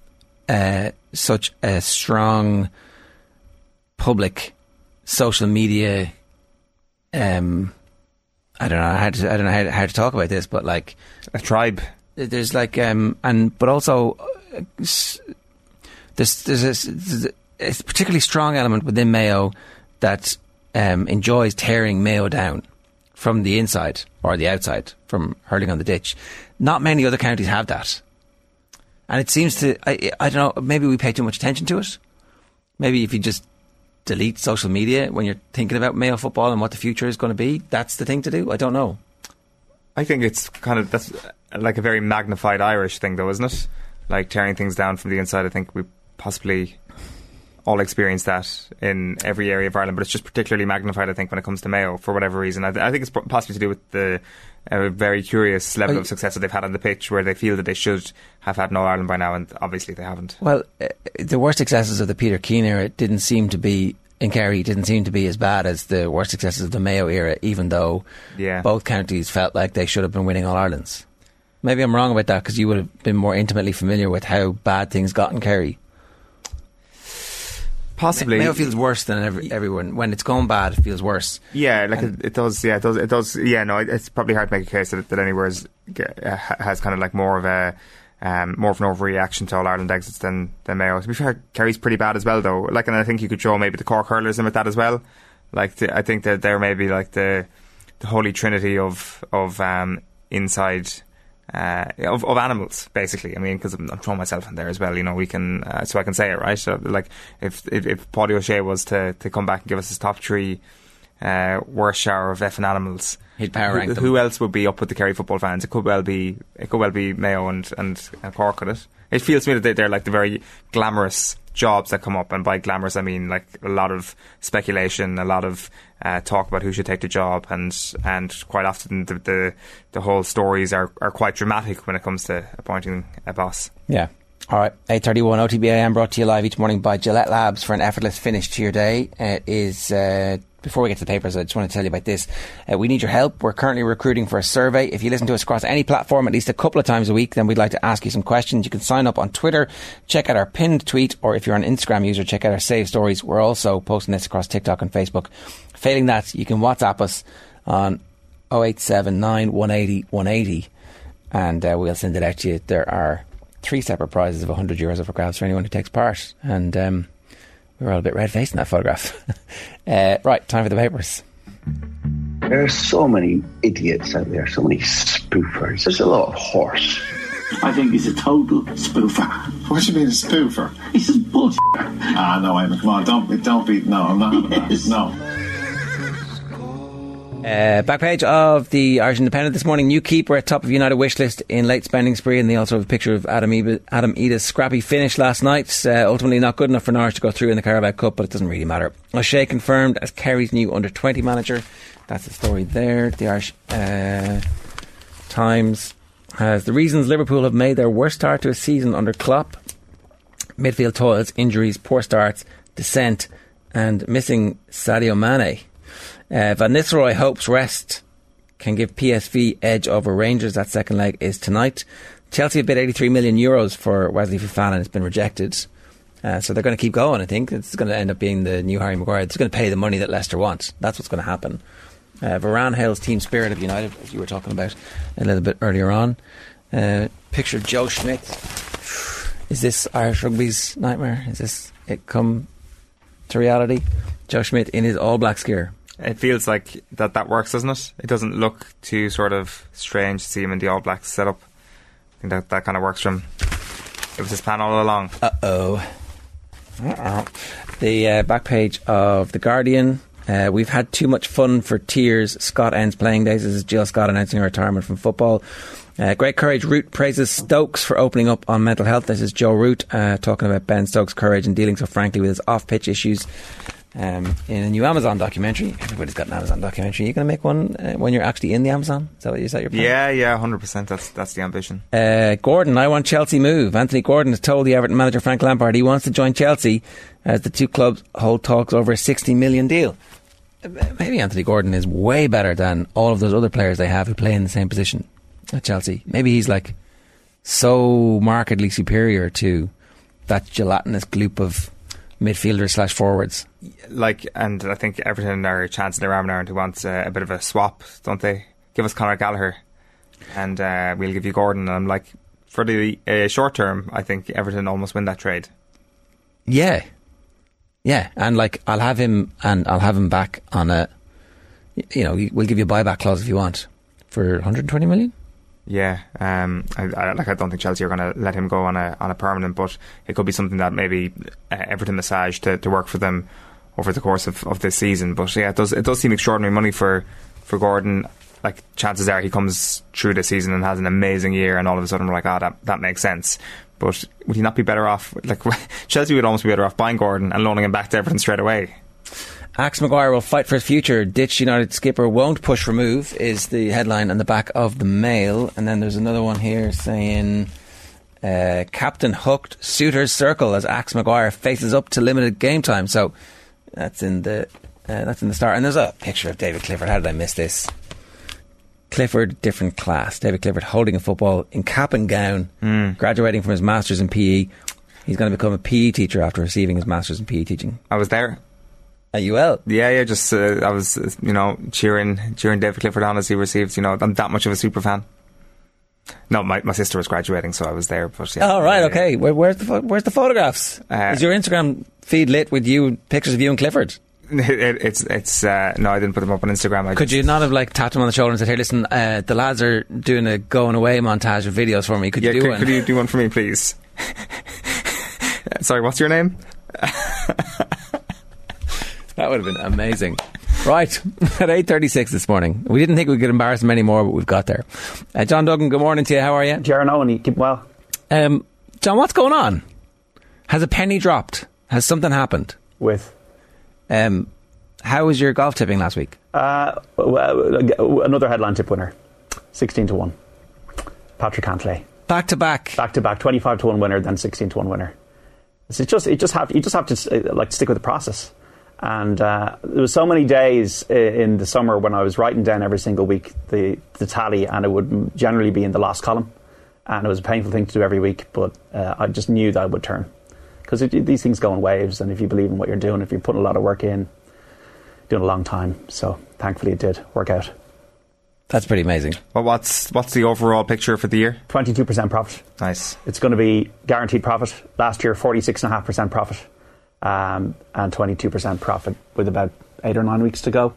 uh, such a strong public social media. Um, I don't know how to, I don't know how to, how to talk about this, but like a tribe. There's like um, and but also uh, there's there's a, there's a, particularly strong element within Mayo that um, enjoys tearing Mayo down from the inside or the outside from hurling on the ditch. Not many other counties have that, and it seems to I, I don't know maybe we pay too much attention to it. Maybe if you just delete social media when you're thinking about Mayo football and what the future is going to be? That's the thing to do. I don't know. I think it's kind of that's like a very magnified Irish thing, though, isn't it? Like tearing things down from the inside. I think we possibly all experience that in every area of Ireland, but it's just particularly magnified, I think, when it comes to Mayo for whatever reason. I, th- I think it's possibly to do with the uh, very curious level of success that they've had on the pitch, where they feel that they should have had All Ireland by now, and obviously they haven't. Well, uh, the worst successes of the Peter Keane era didn't seem to be in Kerry didn't seem to be as bad as the worst successes of the Mayo era, even though yeah. both counties felt like they should have been winning All Irelands. Maybe I'm wrong about that because you would have been more intimately familiar with how bad things got in Kerry. Possibly, Mayo feels worse than every, everyone. When it's going bad, it feels worse. Yeah, like it, it, does. Yeah, it does. It does. Yeah, no, it's probably hard to make a case that, that anywhere is, uh, has kind of like more of a um, more of an overreaction to All Ireland exits than than Mayo. To be fair, Kerry's pretty bad as well, though. Like, and I think you could show maybe the Cork hurlers in with that as well. Like, the, I think that they're maybe like the the holy trinity of of um, inside uh, of, of animals, basically. I mean, because I'm, I'm, throwing myself in there as well. You know, we can, uh, so I can say it right. So, like, if if, if Páidí Ó Sé was to, to come back and give us his top three uh, worst shower of effing animals, he'd power who, rank them. Who else would be up with the Kerry football fans? It could well be it could well be Mayo and and, and Cork at it. It feels to me that they, they're like the very glamorous jobs that come up, and by glamorous I mean like a lot of speculation, a lot of uh, talk about who should take the job, and and quite often the the, the whole stories are, are quite dramatic when it comes to appointing a boss. Yeah. All right, 8.31 OTBAM brought to you live each morning by Gillette Labs for an effortless finish to your day. It is uh, before we get to the papers, I just want to tell you about this. Uh, we need your help. We're currently recruiting for a survey. If you listen to us across any platform at least a couple of times a week, then we'd like to ask you some questions. You can sign up on Twitter, check out our pinned tweet, or if you're an Instagram user, check out our save stories. We're also posting this across TikTok and Facebook. Failing that, you can WhatsApp us on 0879 180 180 and uh, we'll send it out to you. There are three separate prizes of 100 euros for grabs for anyone who takes part. And um, we were all a bit red faced in that photograph. uh, right, time for the papers. There are so many idiots out there, so many spoofers. There's a lot of horse. I think he's a total spoofer. What do you mean a spoofer? He's a bullshit. Ah, no, I'm come on, don't be, don't be, no, I'm not having Yes. that. No. Uh, back page of the Irish Independent this morning. New keeper at top of United wish list in late spending spree, and they also have a picture of Adam, Eba, Adam Idah's scrappy finish last night. Uh, ultimately, not good enough for Norwich to go through in the Carabao Cup, but it doesn't really matter. O'Shea confirmed as Kerry's new under twenty manager. That's the story there. The Irish uh, Times has the reasons Liverpool have made their worst start to a season under Klopp: midfield toils, injuries, poor starts, descent, and missing Sadio Mane. Uh, Van Nistelrooy hopes rest can give PSV edge over Rangers. That second leg is tonight. Chelsea have bid 83 million euros for Wesley Fofana. And it's been rejected. Uh, so they're going to keep going, I think. It's going to end up being the new Harry Maguire. It's going to pay the money that Leicester wants. That's what's going to happen. Uh, Varane hails team spirit of United, as you were talking about a little bit earlier on. Uh, picture Joe Schmidt. Is this Irish rugby's nightmare? Is this it come to reality? Joe Schmidt in his all black gear. It feels like that that works, doesn't it? It doesn't look too sort of strange to see him in the All Blacks setup. I think that that kind of works for him. It was his plan all along. Uh oh. Uh-oh. The uh, back page of The Guardian. Uh, we've had too much fun for tears. Scott ends playing days. This is Jill Scott announcing her retirement from football. Uh, great courage. Root praises Stokes for opening up on mental health. This is Joe Root uh, talking about Ben Stokes' courage and dealing so frankly with his off pitch issues. Um, in a new Amazon documentary, everybody's got an Amazon documentary. Are you going to make one uh, when you're actually in the Amazon? Is that, what, is that your plan? Yeah, yeah, hundred percent. That's that's the ambition. Uh, Gordon, I want Chelsea move. Anthony Gordon has told the Everton manager Frank Lampard he wants to join Chelsea as the two clubs hold talks over a 60 million deal. Uh, Maybe Anthony Gordon is way better than all of those other players they have who play in the same position at Chelsea. Maybe he's like so markedly superior to that gelatinous gloop of midfielders slash forwards. Like, and I think Everton are chancing their arm around who wants uh, a bit of a swap, don't they? Give us Conor Gallagher, and uh, we'll give you Gordon. And I'm like, for the uh, short term, I think Everton almost win that trade. Yeah. Yeah, and like I'll have him and I'll have him back on a you know, we'll give you a buyback clause if you want for 120 million. Yeah, um, I, I, like I don't think Chelsea are going to let him go on a on a permanent, but it could be something that maybe uh, Everton massage to, to work for them over the course of, of this season. But yeah, it does it does seem extraordinary money for for Gordon. Like chances are he comes through this season and has an amazing year, and all of a sudden we're like, ah, that that makes sense. But would he not be better off? Like Chelsea would almost be better off buying Gordon and loaning him back to Everton straight away. Axe Maguire will fight for his future. Ditch United skipper won't push remove is the headline on the back of the Mail. And then there's another one here saying uh, Captain hooked suitor's circle as Axe Maguire faces up to limited game time. So that's in the uh, that's in the start. And there's a picture of David Clifford. How did I miss this? Clifford, different class. David Clifford holding a football in cap and gown, graduating from his masters in PE. He's going to become a PE teacher after receiving his masters in PE teaching. I was there. At UL? Yeah, yeah. Just uh, I was, uh, you know, cheering, cheering David Clifford on as he received. You know, I'm that much of a super fan. No, my, my sister was graduating, so I was there. But yeah, oh, right, yeah, okay. Where, where's, the, pho- where's the photographs? Uh, Is your Instagram feed lit with you, pictures of you and Clifford? It, it, it's it's uh, no, I didn't put them up on Instagram. I Could you not have like tapped him on the shoulder and said, "Hey, listen, uh, the lads are doing a going away montage of videos for me. Could Yeah, you do could, one?" could you do one for me, please? Sorry, what's your name? That would have been amazing. Right, at 8.36 this morning. We didn't think we could embarrass him anymore, but we've got there. Uh, John Duggan, good morning to you. How are you? Jaron Owen, keep well. Um, John, what's going on? Has a penny dropped? Has something happened? With? Um, how was your golf tipping last week? Uh, well, another headline tip winner, sixteen to one. Patrick Cantlay. Back to back. Back to back. Twenty-five to one winner, then sixteen to one winner. It's just, it just have, you just have to uh, like stick with the process. And uh, there was so many days in the summer when I was writing down every single week the, the tally, and it would generally be in the last column. And it was a painful thing to do every week, but uh, I just knew that I would turn because these things go in waves. And if you believe in what you're doing, if you're putting a lot of work in, doing a long time. So thankfully, it did work out. That's pretty amazing. Well, what's what's the overall picture for the year? Twenty-two percent profit. Nice. It's going to be guaranteed profit. Last year, forty-six and a half percent profit, um, and twenty-two percent profit with about eight or nine weeks to go.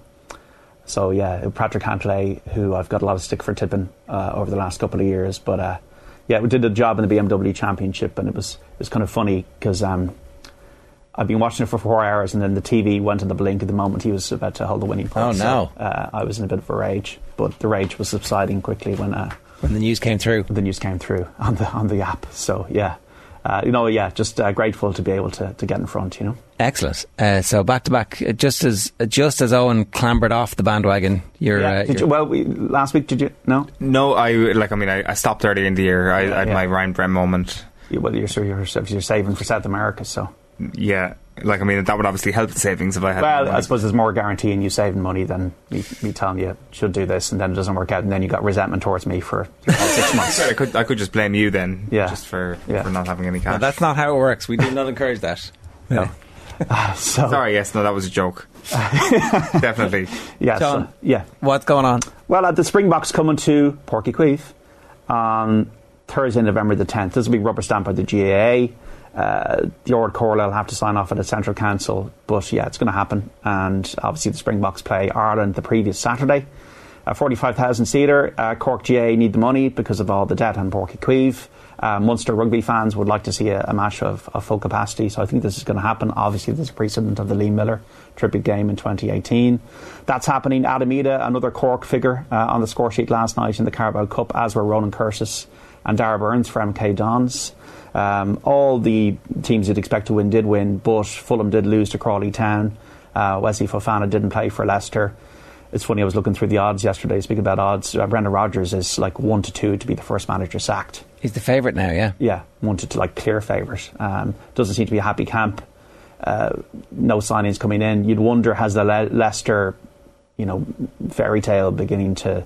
So yeah, Patrick Cantlay, who I've got a lot of stick for tipping uh, over the last couple of years, but uh, yeah, we did a job in the BMW Championship, and it was it was kind of funny because um, I've been watching it for four hours, and then the TV went on the blink at the moment he was about to hold the winning point. Oh, no. So, uh, I was in a bit of a rage, but the rage was subsiding quickly when uh, when the news came through. The news came through on the on the app. So yeah, uh, you know, yeah, just uh, grateful to be able to, to get in front. You know. Excellent. Uh, so back to back, uh, just as uh, just as Owen clambered off the bandwagon, you're. Yeah. Uh, you're- you, well, we, last week did you? No. No, I like. I mean, I, I stopped early in the year. I, I had yeah. my Ryan Brem moment. You, well, you're, so you're you're saving for South America, so. Yeah, like I mean, that would obviously help the savings if I had. Well, I suppose there's more guarantee in you saving money than me, me telling you should do this, and then it doesn't work out, and then you got resentment towards me for six months. Sorry, I could I could just blame you then. Yeah. Just for, Yeah. for not having any cash. No, that's not how it works. We do not encourage that. No. so Sorry, yes, no, that was a joke. Definitely. Yeah, John, so- yeah. What's going on? Well, uh, the Springboks coming to Páirc Uí Chaoimh on Thursday, November the 10th. This will be rubber stamped by the GAA. Uh, the Ard Chomhairle will have to sign off at a central council, but yeah, it's going to happen. And obviously, the Springboks play Ireland the previous Saturday. A 45,000 seater. Uh, Cork GA need the money because of all the debt on Páirc Uí Chaoimh. Uh, Munster rugby fans would like to see a, a match of, of full capacity, so I think this is going to happen. Obviously, there's precedent of the Liam Miller tribute game in 2018. That's happening. Adam Idah, another Cork figure uh, on the score sheet last night in the Carabao Cup, as were Ronan Curtis and Darragh Burns for MK Dons. Um, all the teams you'd expect to win did win, but Fulham did lose to Crawley Town. Uh, Wesley Fofana didn't play for Leicester. It's funny, I was looking through the odds yesterday. Speaking about odds, uh, Brendan Rodgers is like one to two to be the first manager sacked. He's the favourite now, yeah. Yeah, one to two, like clear favourite. Um, doesn't seem to be a happy camp. Uh, no signings coming in. You'd wonder has the Le- Leicester, you know, fairy tale beginning to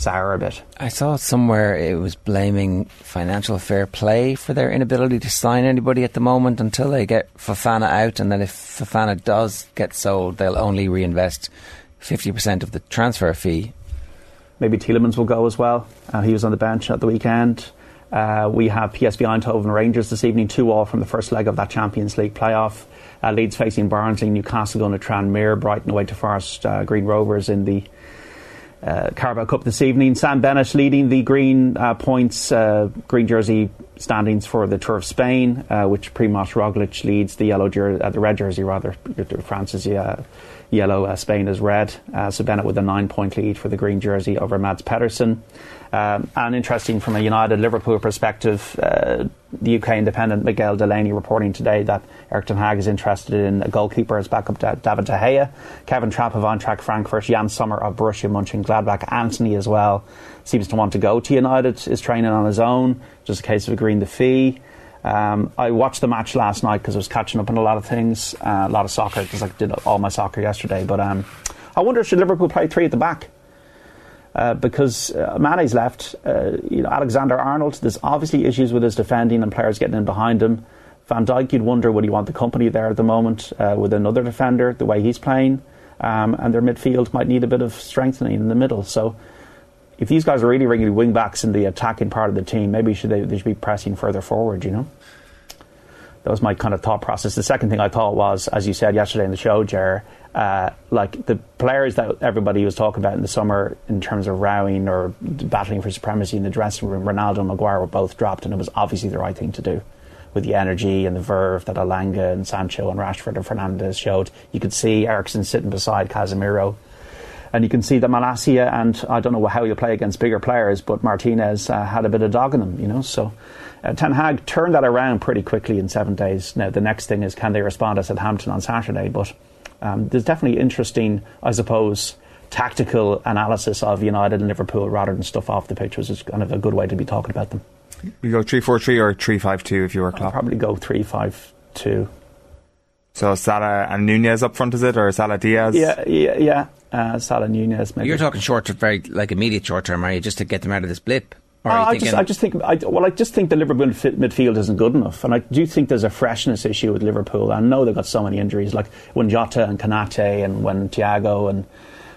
sour a bit. I saw somewhere it was blaming financial fair play for their inability to sign anybody at the moment until they get Fofana out, and then if Fofana does get sold, they'll only reinvest 50% of the transfer fee. Maybe Tielemans will go as well. Uh, he was on the bench at the weekend. Uh, we have PSV Eindhoven Rangers this evening, two all from the first leg of that Champions League playoff. Uh, Leeds facing Barnsley, Newcastle going to Tranmere, Brighton away to Forest uh, Green Rovers in the uh, Carabao Cup this evening. Sam Bennett leading the green uh, points, uh, green jersey standings for the Tour of Spain, uh, which Primoz Roglic leads the yellow jer- uh, the red jersey rather, France's uh, yellow, Spain is red. So Bennett with a nine point lead for the green jersey over Mads Pedersen. Um, and interesting from a United Liverpool perspective, uh, the UK Independent Miguel Delaney reporting today that Erik Ten Hag is interested in a goalkeeper as backup to David De Gea, Kevin Trapp of Eintracht Frankfurt, Yann Sommer of Borussia Mönchengladbach, Antony as well seems to want to go to United, is training on his own, just a case of agreeing the fee. Um, I watched the match last night because I was catching up on a lot of things, uh, a lot of soccer because I did all my soccer yesterday. But um, I wonder should Liverpool play three at the back? Uh, because uh, Mane's left, uh, you know, Alexander Arnold. There's obviously issues with his defending and players getting in behind him. Van Dijk, you'd wonder would he want the company there at the moment uh, with another defender the way he's playing, um, and their midfield might need a bit of strengthening in the middle. So, if these guys are really regularly wing backs in the attacking part of the team, maybe should they, they should be pressing further forward. You know, that was my kind of thought process. The second thing I thought was, as you said yesterday in the show, Jer, uh, like the players that everybody was talking about in the summer in terms of rowing or battling for supremacy in the dressing room, Ronaldo and Maguire were both dropped, and it was obviously the right thing to do. With the energy and the verve that Elanga and Sancho and Rashford and Fernandes showed, you could see Eriksen sitting beside Casemiro, and you can see that Malacia and I don't know how you play against bigger players, but Martinez uh, had a bit of dog in them, you know. So uh, Ten Hag turned that around pretty quickly in seven days. Now the next thing is can they respond at Southampton on Saturday, but um, there's definitely interesting, I suppose, tactical analysis of United and Liverpool rather than stuff off the pitch, which is kind of a good way to be talking about them. You go three four three or three five two if you were Klopp. I'd probably go three five two. So Salah and Nunez up front is it, or Salah Diaz? Yeah, yeah, yeah. Uh, Salah Nunez. Maybe You're talking short term, very like immediate short term, are you? Just to get them out of this blip. Oh, I just, I just think, I, well, I just think the Liverpool fit- midfield isn't good enough, and I do think there's a freshness issue with Liverpool. I know they've got so many injuries, like when Jota and Konaté, and when Thiago, and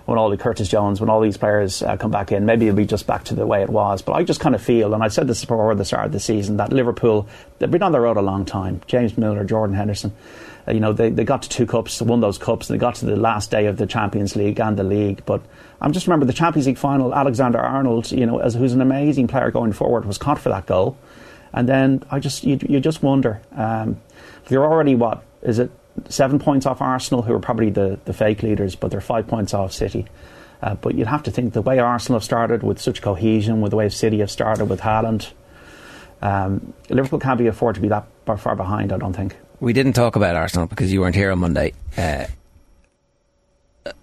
when all the Curtis Jones, when all these players uh, come back in, maybe it'll be just back to the way it was. But I just kind of feel, and I said this before the start of the season, that Liverpool they've been on the road a long time. James Milner, Jordan Henderson. You know, they, they got to two cups, won those cups, and they got to the last day of the Champions League and the league. But I'm just remember the Champions League final, Alexander Arnold, you know, as, who's an amazing player going forward, was caught for that goal. And then I just, you, you just wonder, um, you're already, what, is it seven points off Arsenal, who are probably the, the fake leaders, but they're five points off City. Uh, but you'd have to think the way Arsenal have started with such cohesion, with the way City have started with Haaland, um, Liverpool can't be afford to be that far behind, I don't think. We didn't talk about Arsenal because you weren't here on Monday. Uh,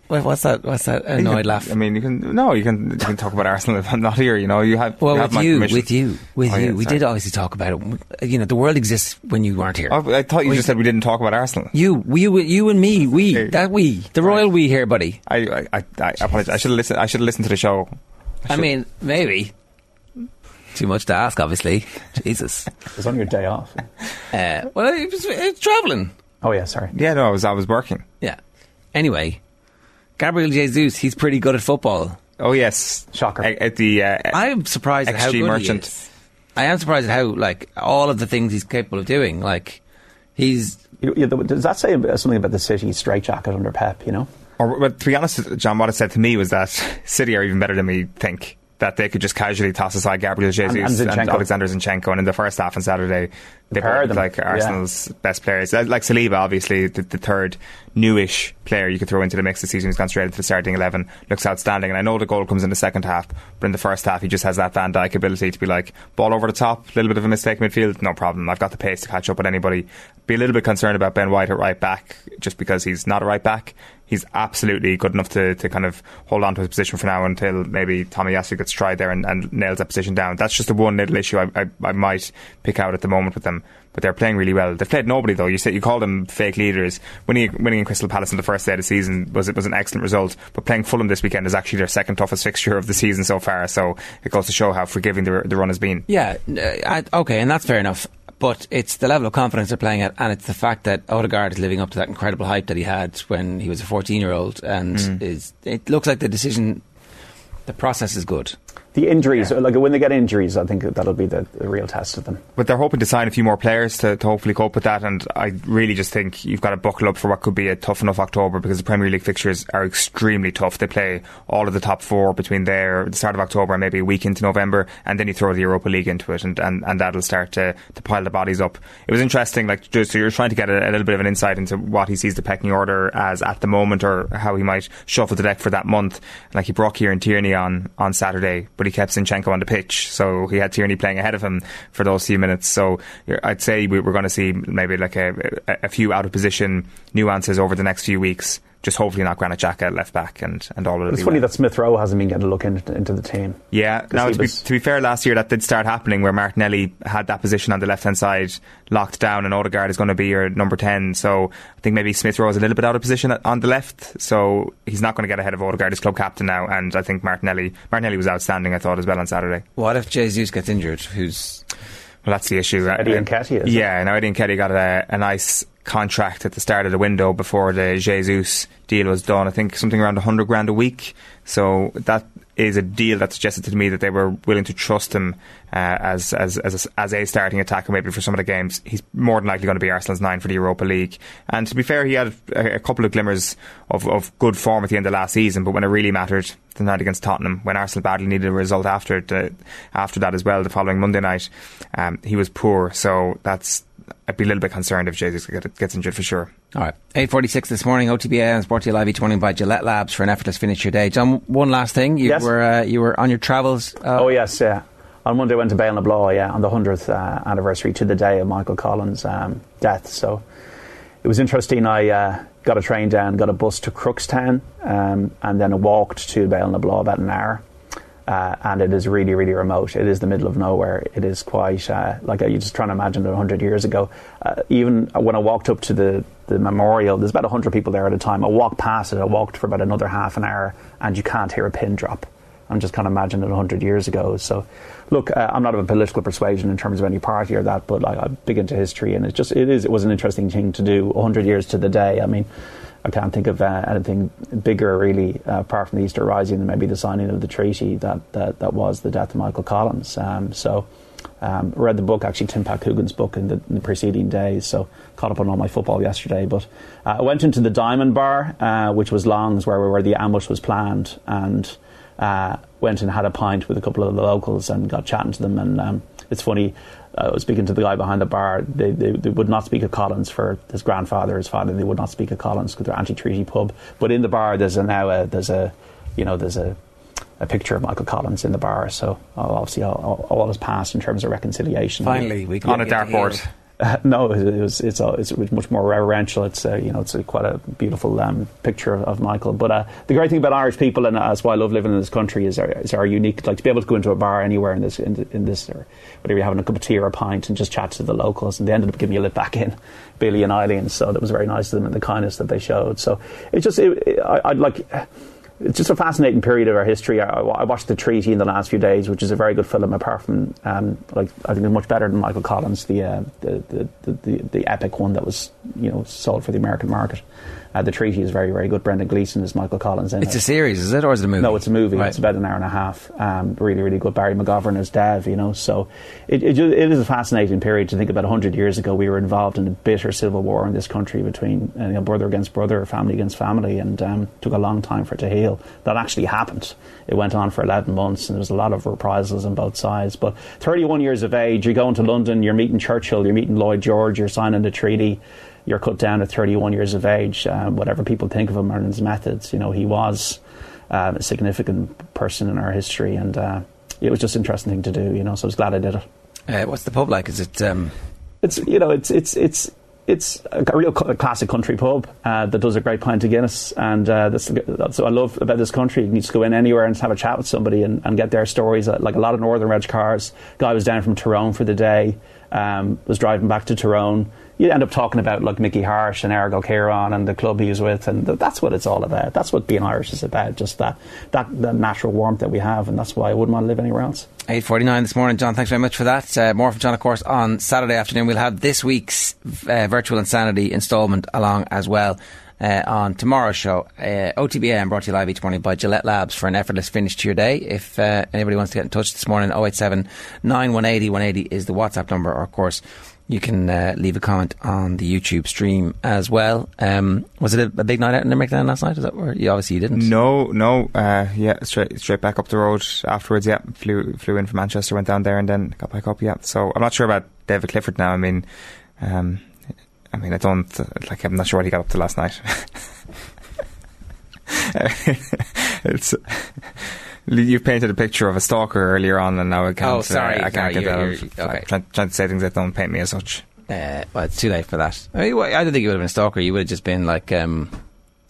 what's that? What's that annoyed can- laugh? I mean, you can no, you can you can talk about Arsenal if I'm not here. You know, you have Well, you have with my you, with you, with Oh, you, yeah, we sorry. did obviously talk about it. You know, the world exists when you weren't here. Oh, I thought you We- just said we didn't talk about Arsenal. You, you, you, and me, we, that we, the royal we here, buddy. I I, I, I apologize. I should have listened. I should have listened to the show. I mean, maybe. Too much to ask, obviously. Jesus. It was on your day off. Uh, well, it was it's travelling. Oh, yeah, sorry. Yeah, no, I was I was working. Yeah. Anyway, Gabriel Jesus, he's pretty good at football. Oh yes, shocker. At, at the uh, I'm surprised at how good merchant. he is. I am surprised at how like all of the things he's capable of doing. Like he's You- you- Does that say something about the City straitjacket under Pep, you know? Or, but to be honest, John, what it said to me was that City are even better than we think. That they could just casually toss aside Gabriel Jesus And- and, and. Alexander Zinchenko, and in the first half on Saturday, they pair them, like yeah. Arsenal's best players. Uh, Like Saliba, obviously, the, the third newish player you could throw into the mix this season. He's gone straight into the starting eleven. Looks outstanding, and I know the goal comes in the second half, but in the first half, he just has that Van Dijk ability to be like ball over the top, a little bit of a mistake midfield, no problem. I've got the pace to catch up with anybody. Be a little bit concerned about Ben White at right back, just because he's not a right back. He's absolutely good enough to, to kind of hold on to his position for now until maybe Tomiyasu gets tried there and, and nails that position down. That's just the one little issue I, I, I might pick out at the moment with them. But they're playing really well. They've played nobody though. You said you call them fake leaders. Winning winning in Crystal Palace in the first day of the season was it was an excellent result. But playing Fulham this weekend is actually their second toughest fixture of the season so far. So it goes to show how forgiving the, the run has been. Yeah, uh, I, okay, and that's fair enough. But it's the level of confidence they're playing at, and it's the fact that Odegaard is living up to that incredible hype that he had when he was a 14 year old, and Mm. is it looks like the decision, the process is good. The injuries, like when they get injuries, I think that'll be the, the, real test of them. But they're hoping to sign a few more players to, to hopefully cope with that. And I really just think you've got to buckle up for what could be a tough enough October because the Premier League fixtures are extremely tough. They play all of the top four between there, the start of October, and maybe a week into November, and then you throw the Europa League into it, and, and, and that'll start to, to pile the bodies up. It was interesting, like just so you're trying to get a, a little bit of an insight into what he sees the pecking order as at the moment, or how he might shuffle the deck for that month. Like he brought Kieran Tierney on on Saturday, but he kept Zinchenko on the pitch, so he had Tierney playing ahead of him for those few minutes. So I'd say we, are going to see maybe like a, a few out of position nuances over the next few weeks just hopefully not Granit Xhaka at left back and, and all of it. It's funny well. that Smith Rowe hasn't been getting a look into, into the team. Yeah, now to, be, to be fair, last year that did start happening where Martinelli had that position on the left hand side locked down, and Odegaard is going to be your number 10. So I think maybe Smith Rowe is a little bit out of position on the left, so he's not going to get ahead of Odegaard, his club captain now. And I think Martinelli Martinelli was outstanding, I thought, as well on Saturday. What if Jesus gets injured? Who's well, that's the issue. Eddie Nketiah. Yeah, now Eddie Nketiah got a, a nice contract at the start of the window before the Jesus deal was done. I think something around 100 grand a week. So that is a deal that suggested to me that they were willing to trust him uh, as, as, as, a, as a starting attacker maybe for some of the games. He's more than likely going to be Arsenal's nine for the Europa League. And to be fair, he had a, a couple of glimmers of, of good form at the end of last season, but when it really mattered, the night against Tottenham, when Arsenal badly needed a result after the, after that as well, the following Monday night, um, he was poor. So that's I'd be a little bit concerned if Jesus gets injured for sure. All right. 8.46 this morning, OTBA and Sporty Live each morning by Gillette Labs for an effortless finish your day. John, one last thing. You yes. were uh, you were on your travels. Uh, oh, yes, yeah. On Monday, I went to Béal na Bláth, yeah, on the 100th uh, anniversary to the day of Michael Collins' um, death. So it was interesting. I uh, got a train down, got a bus to Crookstown, um, and then I walked to Béal na Bláth about an hour uh, and it is really, really remote. It is the middle of nowhere. It is quite uh, like you're just trying to imagine it 100 years ago. Uh, even when I walked up to the, the memorial, there's about 100 people there at a time. I walked past it, I walked for about another half an hour, and you can't hear a pin drop. I'm just kind of imagining it 100 years ago. So, look, uh, I'm not of a political persuasion in terms of any party or that, but like, I'm big into history, and it just it is it was an interesting thing to do 100 years to the day. I mean, I can't think of uh, anything bigger really, uh, apart from the Easter Rising, and maybe the signing of the treaty that that, that was the death of Michael Collins. Um, so. Um, read the book, actually, Tim Pat Coogan's book in the, in the, preceding days, so caught up on all my football yesterday. But uh, I went into the Diamond Bar, uh, which was Long's, where, where the ambush was planned, and uh, went and had a pint with a couple of the locals and got chatting to them. And um, it's funny, I was speaking to the guy behind the bar. They, they, they, would not speak of Collins for his grandfather, his father. They would not speak of Collins because they're anti-treaty pub. But in the bar, there's a, now a, there's a, you know, there's a, a picture of Michael Collins in the bar. So obviously all, all, all has passed in terms of reconciliation. Finally, we on a dartboard. Uh, no, it was, it's, it's much more reverential. It's a, you know it's a, quite a beautiful um, picture of, of, Michael. But uh, the great thing about Irish people, and that's why I love living in this country, is our, is our unique. Like to be able to go into a bar anywhere in this in, in this, or whether you're having a cup of tea or a pint, and just chat to the locals, and they ended up giving you a lift back in, Billy and Eileen. So that was very nice of them and the kindness that they showed. So it just it, it, I, I'd like it's just a fascinating period of our history. I, I, watched the Treaty in the last few days, which is a very good film. Apart from, um, like, I think it's much better than Michael Collins, the, uh, the, the, the, the epic one that was, you know, sold for the American market. Uh, the Treaty is very, very good. Brendan Gleeson is Michael Collins in it's it. a series, is it, or is it a movie? No, it's a movie. Right. It's about an hour and a half. Um, really, really good. Barry McGovern as Dev, you know. So it, it, it is a fascinating period to think about. 100 years ago, we were involved in a bitter civil war in this country between uh, you know, brother against brother, family against family, and um, took a long time for it to heal. That actually happened. It went on for 11 months, and there was a lot of reprisals on both sides. But 31 years of age, you're going to London, you're meeting Churchill, you're meeting Lloyd George, you're signing the treaty you're cut down at 31 years of age. Um, whatever people think of him and his methods, you know, he was um, a significant person in our history, and uh, it was just an interesting thing to do. You know, so I was glad I did it. Uh, what's the pub like? Is it? Um... It's you know, it's it's it's it's a real classic country pub uh, that does a great pint of Guinness, and uh, that's, that's, what I love about this country. You can just go in anywhere and have a chat with somebody and, and get their stories. Uh, like a lot of Northern Reg cars. Guy was down from Tyrone for the day, um, was driving back to Tyrone you end up talking about like Mickey Harte and Errigal Ciarán and the club he was with, and that's what it's all about. That's what being Irish is about, just that, that, that natural warmth that we have, and that's why I wouldn't want to live anywhere else. 8.49 this morning. John, thanks very much for that. Uh, more from John, of course, on Saturday afternoon. We'll have this week's uh, Virtual Insanity instalment along as well. uh, on tomorrow's show. Uh, OTBA brought to you live each morning by Gillette Labs for an effortless finish to your day. If uh, anybody wants to get in touch this morning, 087 9180 180 is the WhatsApp number, or of course, you can uh, leave a comment on the YouTube stream as well. Um, was it a, a, big night out in Limerick then last night? Is that where you obviously you didn't? No, no. Uh, yeah, straight straight back up the road afterwards. Yeah, flew flew in from Manchester, went down there, and then got back up. Yeah, so I'm not sure about David Clifford now. I mean, um, I mean, I don't like. I'm not sure what he got up to last night. it's you've painted a picture of a stalker earlier on, and now I can't. Oh, sorry, uh, I can't sorry, get you're, that. you're, okay. Trying, trying, to say things that don't paint me as such. Uh, well, it's too late for that. I, mean, I don't think you would have been a stalker. You would have just been like, um,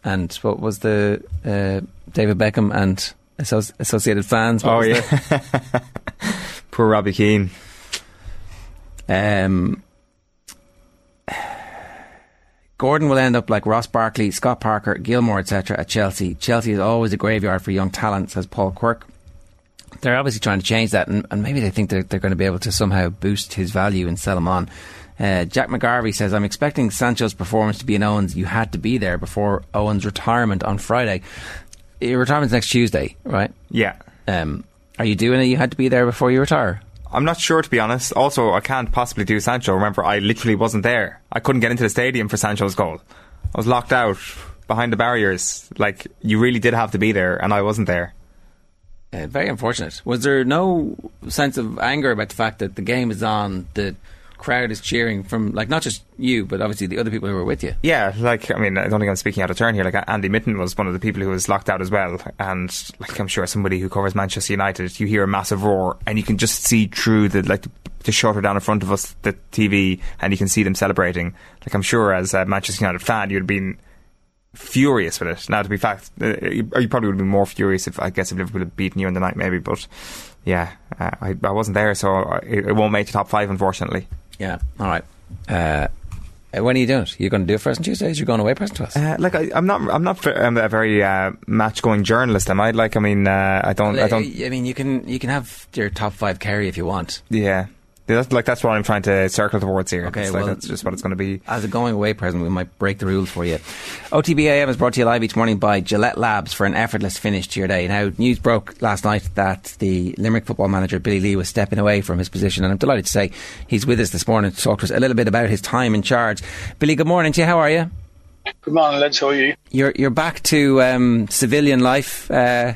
and what was the uh, David Beckham and Associated Fans? What oh yeah, poor Robbie Keane. Um. Gordon will end up like Ross Barkley, Scott Parker, Gilmour, etc. at Chelsea. Chelsea is always a graveyard for young talent, says Paul Quirk. They're obviously trying to change that, and, and maybe they think they're, they're, going to be able to somehow boost his value and sell him on. Uh, Jack McGarvey says, I'm expecting Sancho's performance to be in Owens. You had to be there before Owens' retirement on Friday. Your retirement's next Tuesday, right? Yeah. Um, are you doing it? You had to be there before you retire? I'm not sure, to be honest. Also, I can't possibly do Sancho. Remember, I literally wasn't there. I couldn't get into the stadium for Sancho's goal. I was locked out behind the barriers. Like, you really did have to be there, and I wasn't there. Uh, very unfortunate. Was there no sense of anger about the fact that the game is on, the crowd is cheering from, like, not just you, but obviously the other people who were with you? Yeah, like, I mean, I don't think I'm speaking out of turn here. Like, Andy Mitten was one of the people who was locked out as well. And, like, I'm sure somebody who covers Manchester United, you hear a massive roar, and you can just see through the, like, the shutter down in front of us, the TV, and you can see them celebrating. Like, I'm sure as a Manchester United fan, you'd have been furious with it. Now, to be fact, uh, you, probably would have been more furious if I guess if Liverpool had beaten you in the night, maybe. But yeah, uh, I, I, wasn't there, so it, it, won't make the top five, unfortunately. Yeah. All right. Uh, when are you doing it? You're going to do it for us on Tuesdays? You're going away present to us? Uh, like I, am not. I'm not I'm a very uh, match going journalist. Am I? Like I mean, uh, I don't. I don't. I mean, you can you can have your top five Kerry if you want. Yeah. That's like that's what I'm trying to circle towards here. Okay, well, like that's just what it's going to be. As a going away present, we might break the rules for you. OTBAM is brought to you live each morning by Gillette Labs for an effortless finish to your day. Now, news broke last night that the Limerick football manager Billy Lee was stepping away from his position, and I'm delighted to say he's with us this morning to talk to us a little bit about his time in charge. Billy, good morning to you. How are you? Good morning, lads. How are you? You're you're back to um, civilian life. Uh,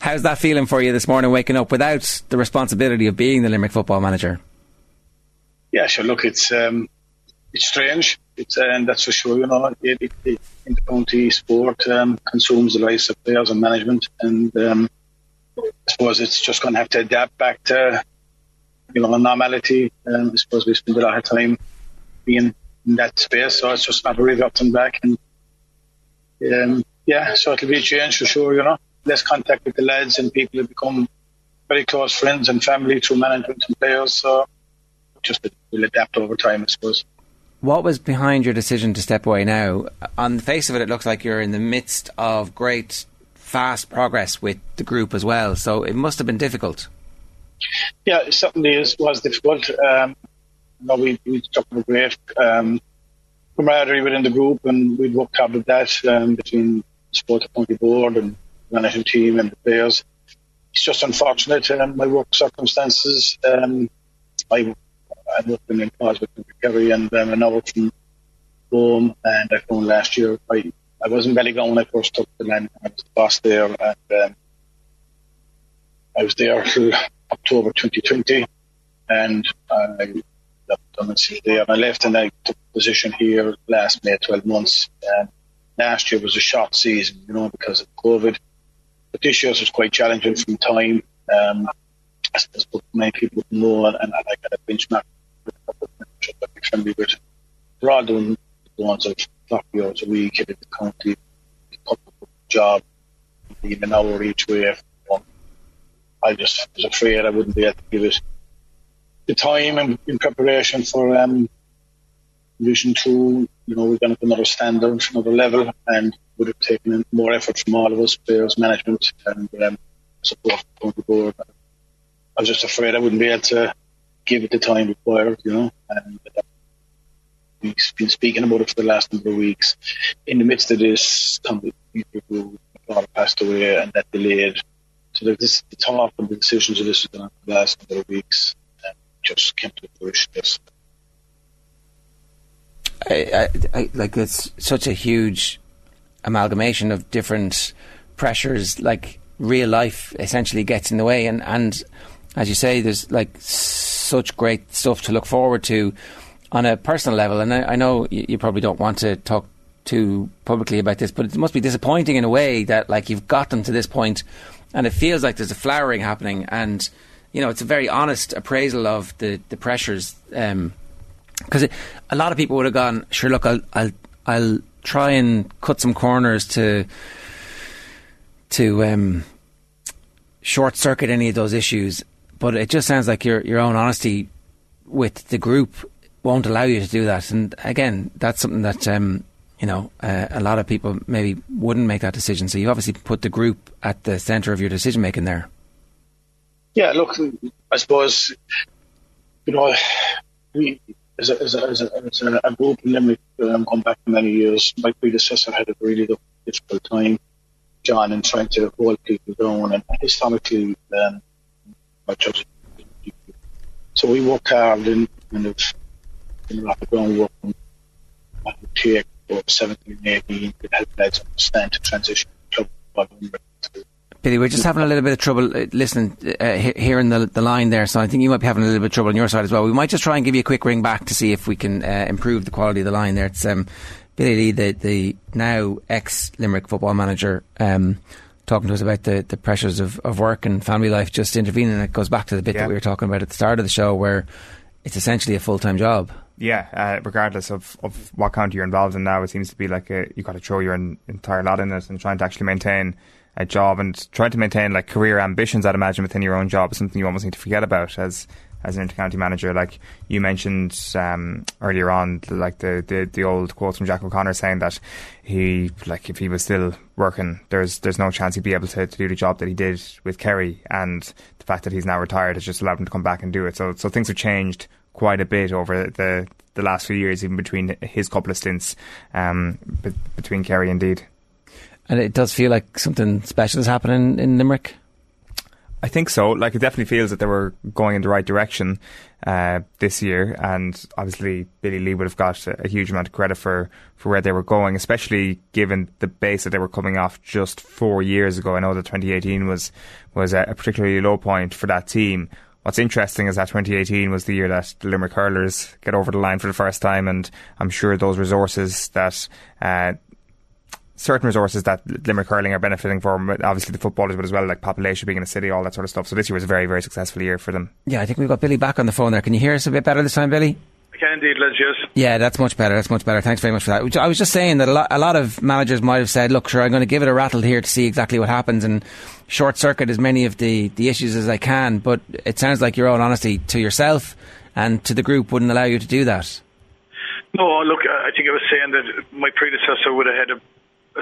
how's that feeling for you this morning, waking up without the responsibility of being the Limerick football manager? yeah, sure. Look, it's um, it's strange. It's uh, and that's for sure. You know, it, it, it, intercounty sport um, consumes the lives of players and management, and um, I suppose it's just going to have to adapt back to you know normality. Um, I suppose we spend a lot of time being in that space, so it's just not really up and back. And um, yeah, so it'll be a change for sure. You know, less contact with the lads, and people have become very close friends and family through management and players. So just will adapt over time, I suppose. What was behind your decision to step away now? On the face of it, it looks like you're in the midst of great, fast progress with the group as well. So it must have been difficult. Yeah, it certainly is, was difficult. Um, you know, we, we struck a great um, camaraderie within the group, and we'd worked hard with that um, between the sport county board and management team and the players. It's just unfortunate, um, my work circumstances. Um, I I worked in employees with Kerry and um, an hour from home, and I phoned last year. I, I was in Ballygowan when I first took the land. I was the boss there, and um, I was there till October 2020, and I left there. And I left and I took a position here last May, 12 months. Last year was a short season, you know, because of COVID. But this year was quite challenging from time. Um, I suppose many people know, and, and I got a benchmark friendly with. We're all doing the ones of 40 hours a week in the county, job, even an hour each way. I just was afraid I wouldn't be able to give it the time and in preparation for um, Vision 2. You know, we're going to another standard, another level, and would have taken more effort from all of us, players, management, and um, support from the board. I was just afraid I wouldn't be able to give it the time required, you know. And uh, we been speaking about it for the last number of weeks. In the midst of this, some people father passed away and that delayed. So this the talk and the decisions of this for the last number of weeks and just came to fruition. This. I, I, I, like it's such a huge amalgamation of different pressures. Like real life essentially gets in the way, and and as you say, there's like such great stuff to look forward to on a personal level. And I, I know you, you, probably don't want to talk too publicly about this, but it must be disappointing in a way that like you've gotten to this point, and it feels like there's a flowering happening, and you know it's a very honest appraisal of the the pressures. Um, because a lot of people would have gone, sure, look, I'll, I'll, I'll try and cut some corners to, to um, short circuit any of those issues. But it just sounds like your your own honesty with the group won't allow you to do that. And again, that's something that um, you know uh, a lot of people maybe wouldn't make that decision. So you obviously put the group at the centre of your decision making there. Yeah, look, I suppose you know we as a, as a, as a, as a, a group in Limerick, um, going back many years, my predecessor had a really difficult time, John, in trying to hold people down, and historically, um, so we work hard in kind of in rapid groundwork and take for 17 and 18 to help lads understand to transition club Billy, we're just having a little bit of trouble uh, listening, uh, hearing the, the line there. So I think you might be having a little bit of trouble on your side as well. We might just try and give you a quick ring back to see if we can uh, improve the quality of the line there. It's um, Billy Lee, the, the now ex Limerick football manager, um, talking to us about the, the pressures of, of work and family life, just intervening. It goes back to the bit yeah. that we were talking about at the start of the show, where it's essentially a full time job. Yeah, uh, regardless of, of what county you're involved in now, it seems to be like a, you've got to throw your entire lot in it and trying to actually maintain a job and trying to maintain like career ambitions. I'd imagine within your own job is something you almost need to forget about as as an intercounty manager. Like you mentioned um, earlier on, like the, the the old quotes from Jack O'Connor saying that he like if he was still working, there's there's no chance he'd be able to, to do the job that he did with Kerry, and the fact that he's now retired has just allowed him to come back and do it. So so things have changed quite a bit over the the last few years, even between his couple of stints um, between Kerry indeed. And it does feel like something special is happening in Limerick. I think so. Like it definitely feels that they were going in the right direction uh, this year, and obviously Billy Lee would have got a, a, huge amount of credit for, for where they were going, especially given the base that they were coming off just four years ago. I know that 2018 was was a, a particularly low point for that team. What's interesting is that 2018 was the year that the Limerick hurlers get over the line for the first time, and I'm sure those resources that uh, certain resources that Limerick hurling are benefiting from, obviously the footballers, but as well like population being in a city, all that sort of stuff. So this year was a very, very successful year for them. Yeah, I think we've got Billy back on the phone there. Can you hear us a bit better this time, Billy? I can indeed, Liz, yes. Yeah, that's much better. That's much better. Thanks very much for that. I was just saying that a lot, a lot of managers might have said, look, sure, I'm going to give it a rattle here to see exactly what happens and short circuit as many of the, the issues as I can. But it sounds like your own honesty to yourself and to the group wouldn't allow you to do that. No, look, I think I was saying that my predecessor would have had a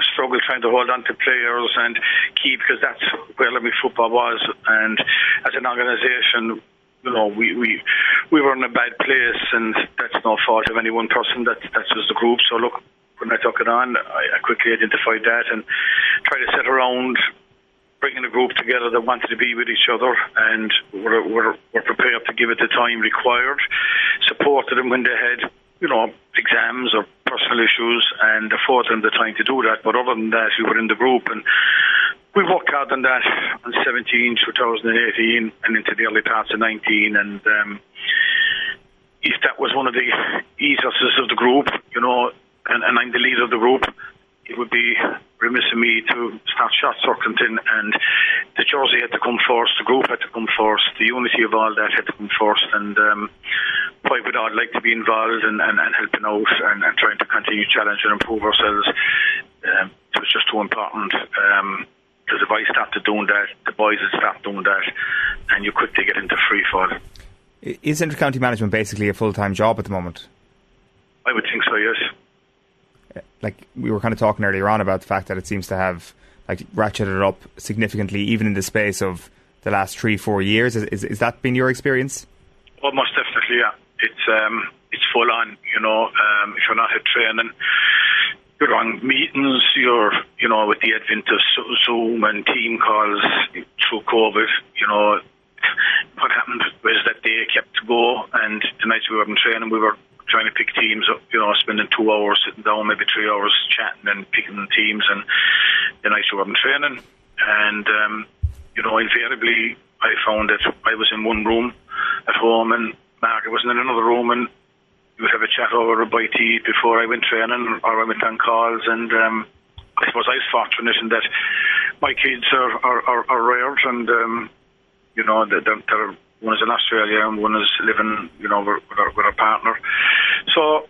struggle trying to hold on to players and keep because that's where Limerick football was. And as an organisation, you know, we, we we were in a bad place, and that's no fault of any one person. That that was the group. So look, when I took it on, I, I quickly identified that and tried to set around bringing a group together that wanted to be with each other and were, were, were prepared to give it the time required, supported them when they had you know, exams or personal issues and afford them the time to do that. But other than that, we were in the group and we worked hard on that on 17, 2018 and into the early parts of 19. And um, if that was one of the ethoses of the group, you know, and, and I'm the leader of the group, it would be remiss of me to start short circuiting and the jersey had to come first, the group had to come first, the unity of all that had to come first and um, why would I like to be involved and, and, and helping out and, and, trying to continue challenge and improve ourselves. Um, it was just too important. Um, the boys started doing that, the boys would started doing that, and you quickly get into free fall. Is intercounty management basically a full time job at the moment? I would think so, yes like we were kind of talking earlier on about the fact that it seems to have like ratcheted up significantly, even in the space of the last three, four years. Is, is, is that been your experience? Well, most definitely, yeah. It's um, it's full on. You know, um, if you're not at training, you're on meetings. You're, you know, with the advent of Zoom and team calls through COVID. You know, what happened was that they kept to go, and the nights we were in training, we were trying to pick teams up, you know, spending two hours sitting down, maybe three hours chatting and picking the teams, and the nights we were in training. And, um, you know, invariably, I found that I was in one room at home, and Margaret was in another room, and we would have a chat over a bite to eat before I went training or I went on calls, and um, I suppose I was fortunate in that my kids are, are, are, are reared, and, um, you know, they're, they're one is in Australia and one is living, you know, with, with, our, with our partner. So,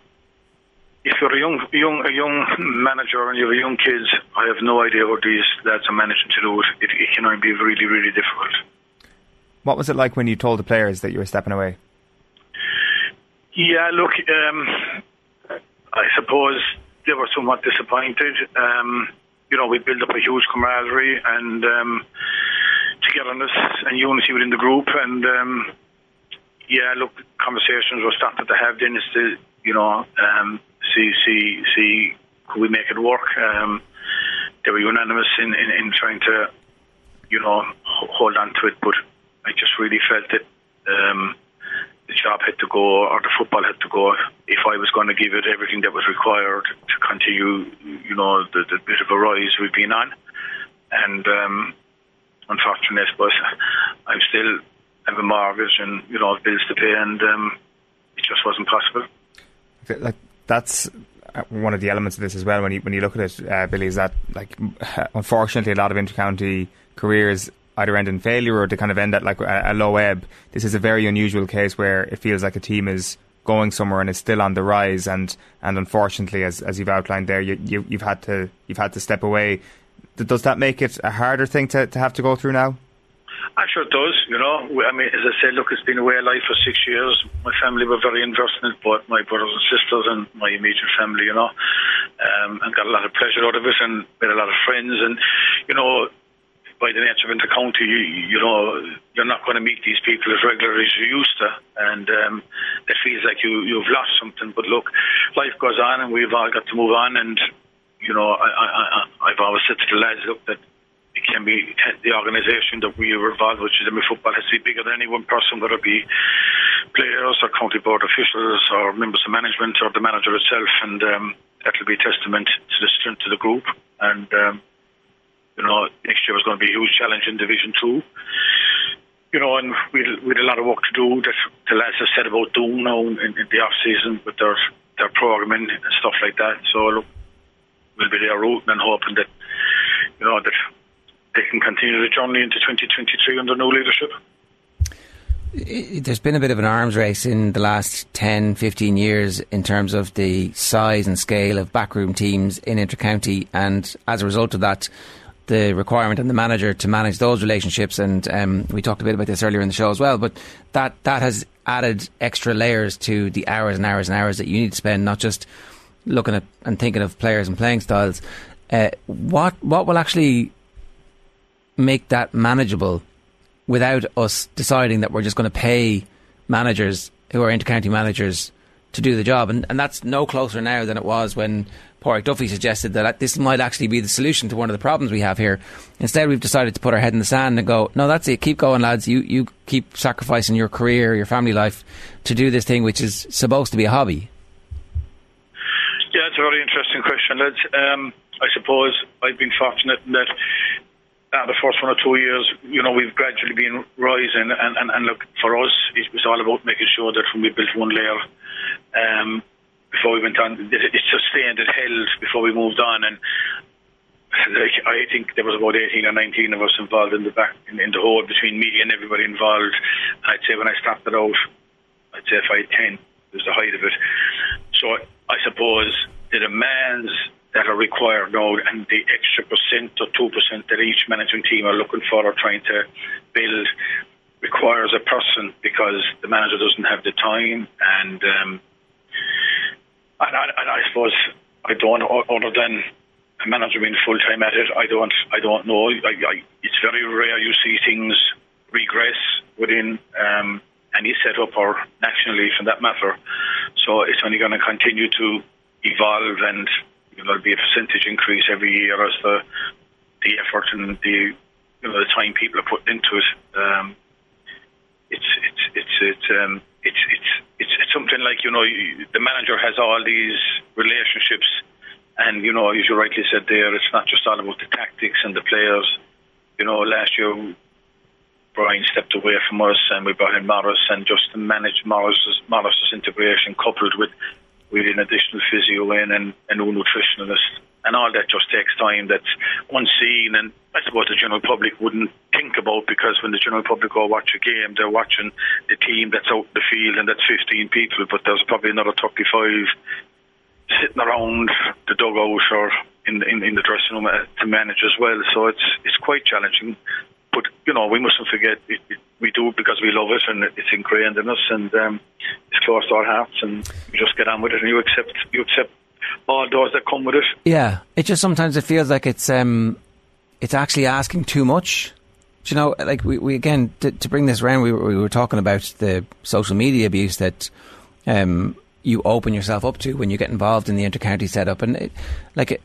if you're a young, young, a young manager and you have young kids, I have no idea what these lads are managing to do. It, it, it can be really, really difficult. What was it like when you told the players that you were stepping away? Yeah, look, um, I suppose they were somewhat disappointed. Um, you know, we built up a huge camaraderie and um, togetherness and unity within the group. And um, yeah, look, conversations were started to have then to, you know, um, see, see, see, could we make it work? Um, they were unanimous in, in, in trying to, you know, hold on to it. But I just really felt that um, the job had to go or the football had to go if I was going to give it everything that was required to continue, you know, the, the bit of a rise we've been on. And um, unfortunate, but I'm still have a mortgage and you know bills to pay, and um, it just wasn't possible. Like that's uh, one of the elements of this as well. When you when you look at it, uh, Billy, is that like unfortunately a lot of intercounty careers either end in failure or they kind of end at like a, a low ebb. This is a very unusual case where it feels like a team is going somewhere and is still on the rise and and unfortunately as as you've outlined there you, you you've had to you've had to step away does that make it a harder thing to, to have to go through now? I'm sure it does. You know, I mean, as I said, look, it's been a way of life for six years. My family were very invested in it, my brothers and sisters and my immediate family. You know, um, and got a lot of pleasure out of it, and made a lot of friends. And you know, by the nature of intercounty, you, you know, you're not going to meet these people as regularly as you used to, and um, it feels like you you've lost something. But look, life goes on, and we've all got to move on, and you know, I, I, I, I've always said to the lads, look, that it can be the organisation that we are involved which is Limerick Football, has to be bigger than any one person, whether it be players or county board officials or members of management or the manager itself, and um, that will be a testament to the strength of the group. And um, you know, next year is going to be a huge challenge in Division Two. You know, and we we had a lot of work to do that the lads have said about doing now in, in the off season with their their programming and stuff like that. So look, will be there rooting and hoping that you know that they can continue the journey into 2023 under new leadership. There's been a bit of an arms race in the last 10, 15 years in terms of the size and scale of backroom teams in intercounty, and as a result of that, the requirement and the manager to manage those relationships. And um, we talked a bit about this earlier in the show as well. But that that has added extra layers to the hours and hours and hours that you need to spend, not just looking at and thinking of players and playing styles, uh, what what will actually make that manageable without us deciding that we're just going to pay managers who are intercounty managers to do the job? And, and that's no closer now than it was when Páraic Duffy suggested that this might actually be the solution to one of the problems we have here. Instead, we've decided to put our head in the sand and go, no, that's it. Keep going, lads. You you keep sacrificing your career, your family life to do this thing, which is supposed to be a hobby. Yeah, it's a very interesting question, lads. Um, I suppose I've been fortunate in that uh, the first one or two years, you know, we've gradually been rising. And, and, and look, for us, it was all about making sure that when we built one layer, um, before we went on, it, it sustained, it held before we moved on. And like, I think there was about 18 or 19 of us involved in the back, in, in the whole, between me and everybody involved. And I'd say when I started out, I'd say if I had 10, it was the height of it. So I suppose the demands that are required now and the extra percent or two percent that each management team are looking for or trying to build requires a person because the manager doesn't have the time and um, and, I, and I suppose I don't other than a manager being full time at it I don't I don't know. I, I, it's very rare you see things regress within um, any setup or nationally for that matter So it's only going to continue to evolve, and you know, there'll be a percentage increase every year as the the effort and the you know the time people are putting into it. Um, it's it's it's it's um, it's, it's it's it's something like you know the manager has all these relationships, and you know as you rightly said there, it's not just all about the tactics and the players. You know, last year Brian stepped away from us, and we brought in Morris, and just to manage Morris's Morris's integration, coupled with with an additional physio in and a new nutritionalist, and all that just takes time. That's unseen, and I suppose the general public wouldn't think about because when the general public go watch a game, they're watching the team that's out the field, and that's 15 people, but there's probably another 35 sitting around the dugout or in in, in the dressing room to manage as well. So it's it's quite challenging. But you know, we mustn't forget it, it, we do it because we love it and it's ingrained in us, and um, it's close to our hearts, and you just get on with it, and you accept you accept all those that come with it. Yeah, it just sometimes it feels like it's um, it's actually asking too much. Do you know, like we, we again to, to bring this around, we were, we were talking about the social media abuse that um, you open yourself up to when you get involved in the intercounty setup, and it, like it,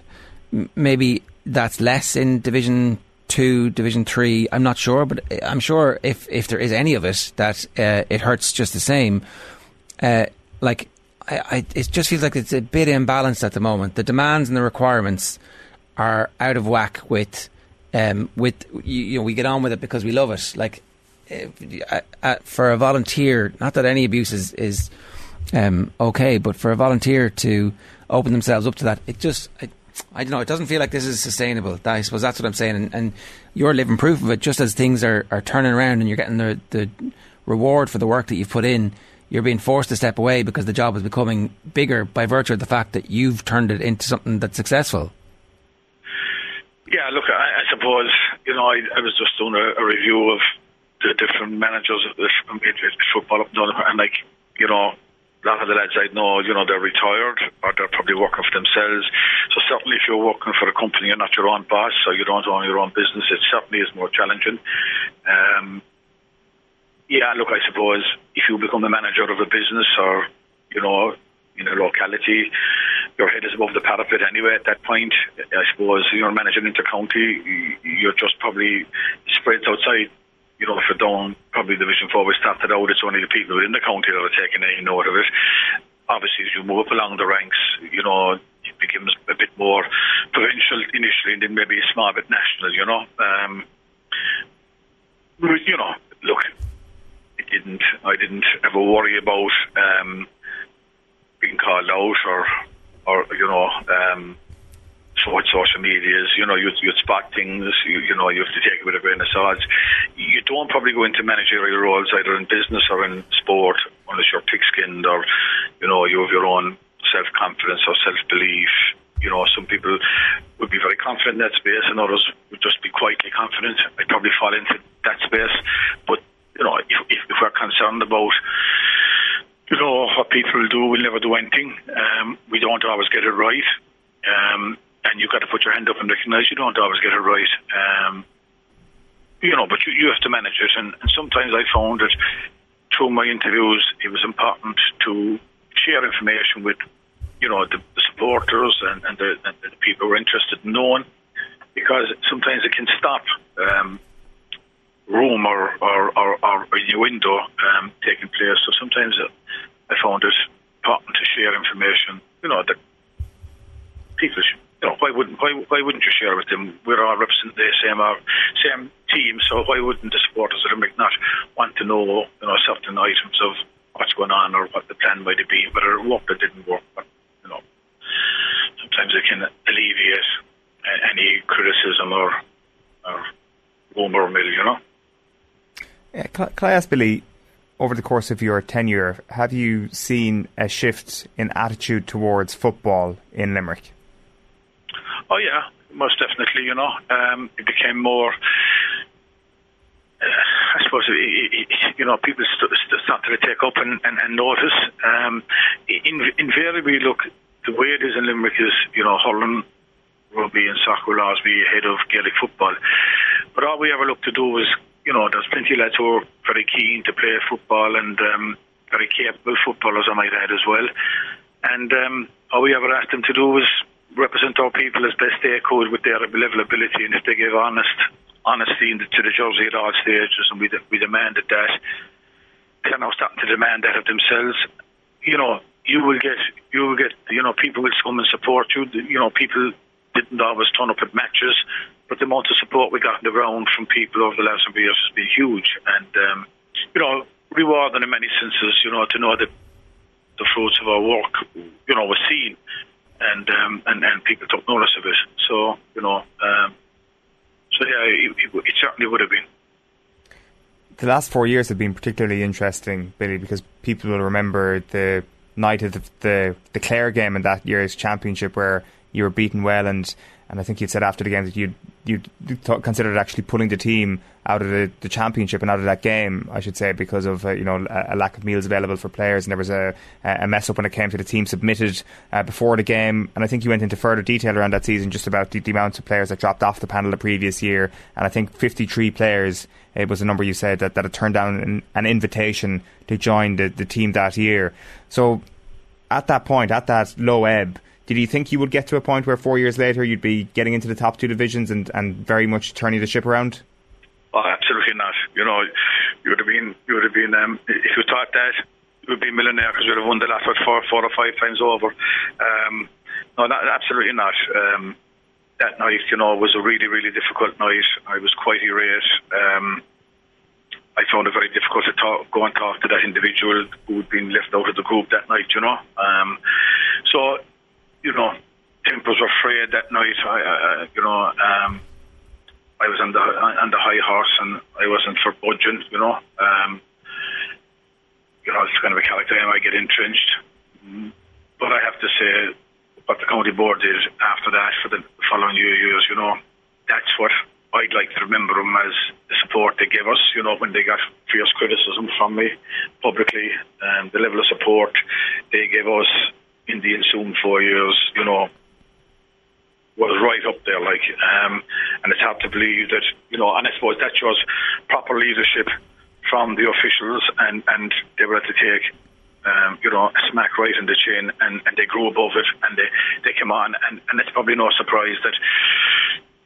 maybe that's less in Division Two, Division Three. I'm not sure, but I'm sure if if there is any of it, that uh, it hurts just the same. Uh, like I, I, it just feels like it's a bit imbalanced at the moment. The demands and the requirements are out of whack with um, with you, you know we get on with it because we love it. Like uh, for a volunteer, not that any abuse is is um, okay, but for a volunteer to open themselves up to that, it just I, I don't know. It doesn't feel like this is sustainable. I suppose that's what I'm saying, and, and you're living proof of it. Just as things are, are turning around and you're getting the the reward for the work that you've put in, you're being forced to step away because the job is becoming bigger by virtue of the fact that you've turned it into something that's successful. Yeah, look, I, I suppose you know I, I was just doing a, a review of the different managers of this football up and like you know a lot of the lads I know, you know, they're retired or they're probably working for themselves. So certainly if you're working for a company, you're not your own boss, so you don't own your own business, it certainly is more challenging. Um, yeah, look, I suppose if you become the manager of a business or, you know, in a locality, your head is above the parapet anyway at that point. I suppose you're managing inter-county, you're just probably spread outside you know, for down probably Division 4 we started out, it's only the people within the county that are taking any note of it. Obviously, as you move up along the ranks, you know, it becomes a bit more provincial initially and then maybe a small bit national, you know. Um, you know, look, it didn't, I didn't ever worry about um, being called out or, or you know, um, so what social media is, you know, you'd, you'd spot things, you, you know, you have to take a grain of salt. You don't probably go into managerial roles either in business or in sport unless you're thick-skinned or, you know, you have your own self-confidence or self-belief. You know, some people would be very confident in that space and others would just be quietly confident. I'd probably fall into that space. But, you know, if, if, if we're concerned about you know, what people do, we'll never do anything. Um, we don't always get it right. Um, and you've got to put your hand up and recognise you don't always get it right. Um, you know, but you, you have to manage it. And, and sometimes I found that through my interviews, it was important to share information with, you know, the, the supporters and, and, the, and, the, people who are interested in knowing, because sometimes it can stop um, rumour or, or, or, or innuendo um, taking place. So sometimes I found it important to share information, you know, that people should you know, why wouldn't why, why wouldn't you share with them? We're all representing the same our same team, so why wouldn't the supporters of Limerick not want to know you know certain items of what's going on or what the plan might be, whether it worked or didn't work? But you know, sometimes it can alleviate any criticism or or rumour mill, you know. Yeah, can I ask Billy? Over the course of your tenure, have you seen a shift in attitude towards football in Limerick? Oh yeah, most definitely. You know, um, it became more. Uh, I suppose you know people st- st- started to take up and, and, and notice. Um, in, invariably, look the way it is in Limerick is you know hurling, rugby, and soccer will always be ahead of Gaelic football. But all we ever look to do is you know there's plenty of lads who are very keen to play football and. Um, very capable footballers, I might add as well. And um, all we ever asked them to do was represent our people as best they could with their level ability, and if they gave honest honesty to the jersey at all stages, and we we demanded that. They're now starting to demand that of themselves. You know, you will get you will get you know people will come and support you. You know, people didn't always turn up at matches, but the amount of support we got on the ground from people over the last few years has been huge, and um, you know, rewarding in many senses. You know, to know that the fruits of our work, you know, was seen, and um, and and people took notice of it. So you know, um, so yeah, it, it, it certainly would have been the last four years have been particularly interesting, Billy, because people will remember the night of the, the, the Clare game in that year's championship where you were beaten well and and I think you'd said after the game that you'd you considered actually pulling the team out of the, the, championship and out of that game, I should say, because of uh, you know a, a, lack of meals available for players, and there was a, a mess up when it came to the team submitted uh, before the game. And I think you went into further detail around that season, just about the, the of players that dropped off the panel the previous year, and I think 53 players. It was a number you said that, that had turned down an, an invitation to join the, the team that year. So, at that point, at that low ebb, did you think you would get to a point where four years later you'd be getting into the top two divisions and, and very much turning the ship around? Oh, absolutely not. You know, you would have been, you would have been, um, if you thought that, you would be a millionaire because you would have won the last four, four or five times over. Um, no, not, absolutely not. Um, that night, you know, was a really, really difficult night. I was quite irate. Um, I found it very difficult to talk, go and talk to that individual who had been left out of the group that night, you know. Um, so you know, tempers were frayed that night. I, uh, you know, um, I was on the on the high horse and I wasn't for budging. You know, um, you know, it's kind of a character. I get entrenched, but I have to say, what the county board did after that for the following years, you know, that's what I'd like to remember them as the support they gave us. You know, when they got fierce criticism from me publicly, um, the level of support they gave us in the ensuing four years, you know, was right up there. Like, um, and it's hard to believe that, you know, and I suppose that shows proper leadership from the officials, and and they were able to take. Um, you know, a smack right in the chin, and, and they grew above it, and they, they came on, and, and it's probably no surprise that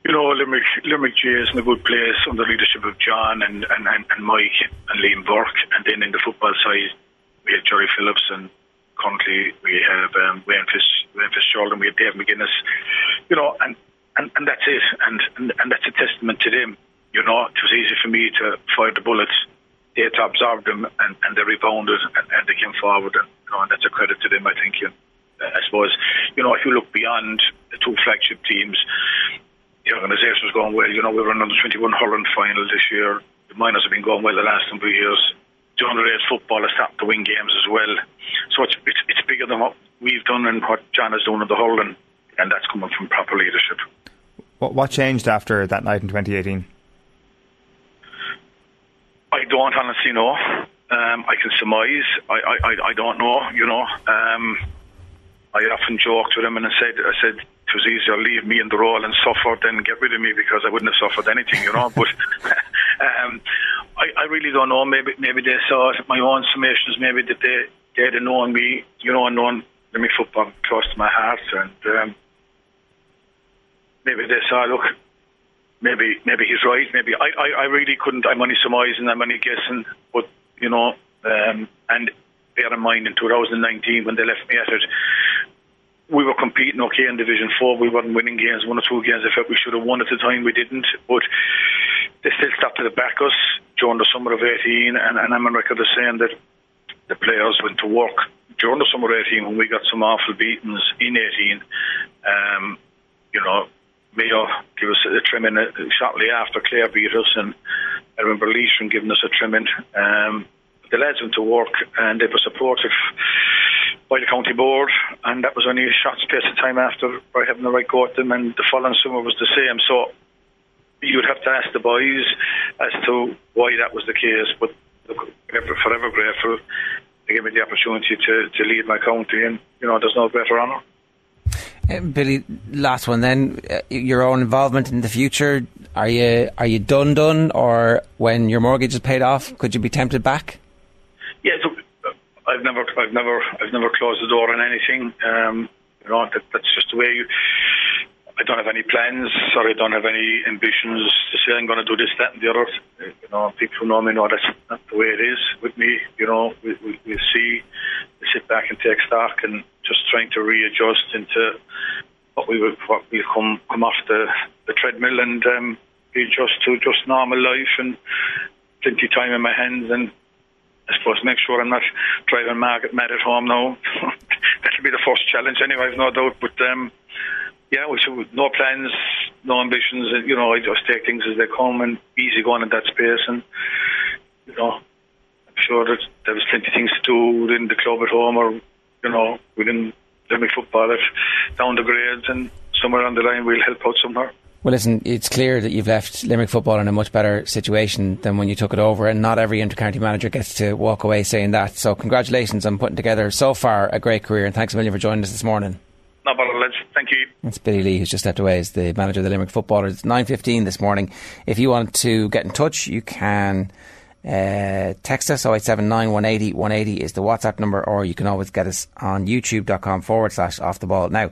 you know, Limerick, Limerick J is in a good place under leadership of John and, and, and, and Mike and Liam Burke. And then in the football side, we had Jerry Phillips and currently we have um, Wayne, Fitz, Wayne Fitzgerald and we have Dave McGuinness, you know, and, and, and that's it. And, and, and that's a testament to them. You know, it was easy for me to fire the bullets. They had to absorb them and, and they rebounded and, and they came forward. And, you know, and that's a credit to them, I think. You uh, I suppose, you know, if you look beyond the two flagship teams, the organisation was going well. You know, we were in the 21 hurling final this year. The minors have been going well the last number of years. Football has started to win games as well. So it's, it's, it's bigger than what we've done and what John has done in the whole, and, and that's coming from proper leadership. What, what changed after that night in 2018? I don't honestly know. Um, I can surmise. I, I, I don't know. You know, um, I often joked with him and I said, I said it was easier leave me in the role and suffer than get rid of me because I wouldn't have suffered anything. You know, but um, I, I really don't know. Maybe maybe they saw my own summations. Maybe that they they'd known me, you know, and known me football close to my heart, and um, maybe they saw, look, maybe maybe he's right. Maybe I, I, I really couldn't. I'm only surmising. I'm only guessing. But you know, um, and bear in mind in 2019 when they left me at it, we were competing okay in Division Four. We weren't winning games, one or two games. I felt we should have won at the time. We didn't, but they still started to back us during the summer of 18. And, and I'm on record as saying that the players went to work during the summer of 18 when we got some awful beatings in 18. Um, you know, Mayo gave us a trimming shortly after Clare beat us, and I remember Leishman giving us a trimming. Um, the lads went to work and they were supportive by the county board, and that was only a short space of time after by having the right go at them, and the following summer was the same. So you would have to ask the boys as to why that was the case, but forever grateful to give me the opportunity to, to lead my county, and you know, there's no better honour. Uh, Billy, last one then. Uh, your own involvement in the future. Are you are you done done, or when your mortgage is paid off, could you be tempted back? Yeah, so, I've never, I've never, I've never closed the door on anything. Um, you know, that, that's just the way you. I don't have any plans, or I don't have any ambitions to say I'm going to do this, that, and the other. You know, people who know me know that's not the way it is with me. You know, we, we, we see, we sit back and take stock, and just trying to readjust into what we will, what will come come off the, the treadmill and um, readjust to just normal life and plenty time in my hands and I suppose make sure I'm not driving Margaret mad at home now. That'll be the first challenge anyway, I've no doubt. But um, yeah, we should, no plans, no ambitions. You know, I just take things as they come and easy going in that space. And you know, I'm sure that there was plenty of things to do within the club at home, or you know, within Limerick football at down the grades, and somewhere on the line we'll help out somewhere. Well, listen, it's clear that you've left Limerick football in a much better situation than when you took it over, and not every intercounty manager gets to walk away saying that. So, congratulations on putting together so far a great career, and thanks a million for joining us this morning. No bother. Thank you. It's Billy Lee who's just stepped away as the manager of the Limerick footballers. It's nine fifteen this morning. If you want to get in touch, you can. Uh, text us 0879 180 180 is the WhatsApp number, or you can always get us on youtube.com forward slash off the ball. Now,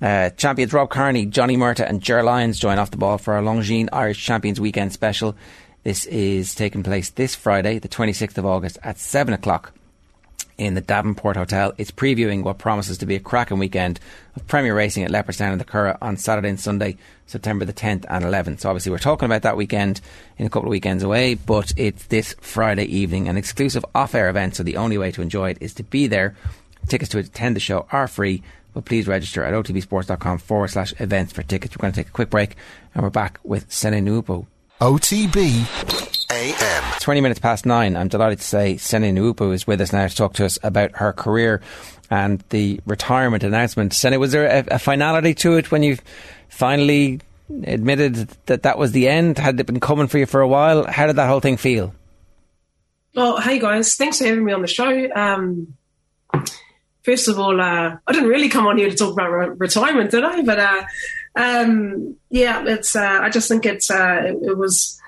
uh, champions Rob Kearney, Johnny Murtagh, and Ger Lyons join off the ball for our Longines Irish Champions Weekend special. This is taking place this Friday, the 26th of August, at 7 o'clock in the Davenport Hotel. It's previewing what promises to be a cracking weekend of Premier Racing at Leopardstown and the Curragh on Saturday and Sunday, September the 10th and 11th. So obviously we're talking about that weekend in a couple of weekends away, but it's this Friday evening. An exclusive off-air event, so the only way to enjoy it is to be there. Tickets to attend the show are free, but please register at otbsports.com forward slash events for tickets. We're going to take a quick break and we're back with Sene Naoupu. OTB AM. 20 minutes past nine. I'm delighted to say Sene Naoupu is with us now to talk to us about her career and the retirement announcement. Sene, was there a, a finality to it when you finally admitted that that was the end? Had it been coming for you for a while? How did that whole thing feel? Well, hey guys, thanks for having me on the show. Um, first of all, uh, I didn't really come on here to talk about re- retirement, did I? But uh, um, yeah, it's. Uh, I just think it's. Uh, it, it, was.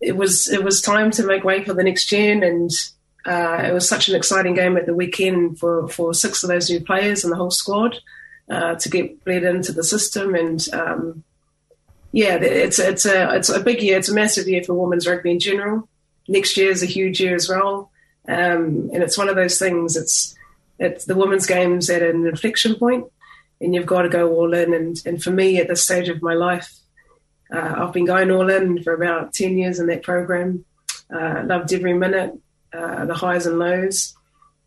It was. It was time to make way for the next gen, and uh, it was such an exciting game at the weekend for for six of those new players and the whole squad uh, to get bled into the system, and um, yeah, it's it's a it's a big year. It's a massive year for women's rugby in general. Next year is a huge year as well, um, and it's one of those things. It's it's the women's games at an inflection point and you've got to go all in. And, and for me, at this stage of my life, uh, I've been going all in for about 10 years in that program. Uh, loved every minute, uh, the highs and lows.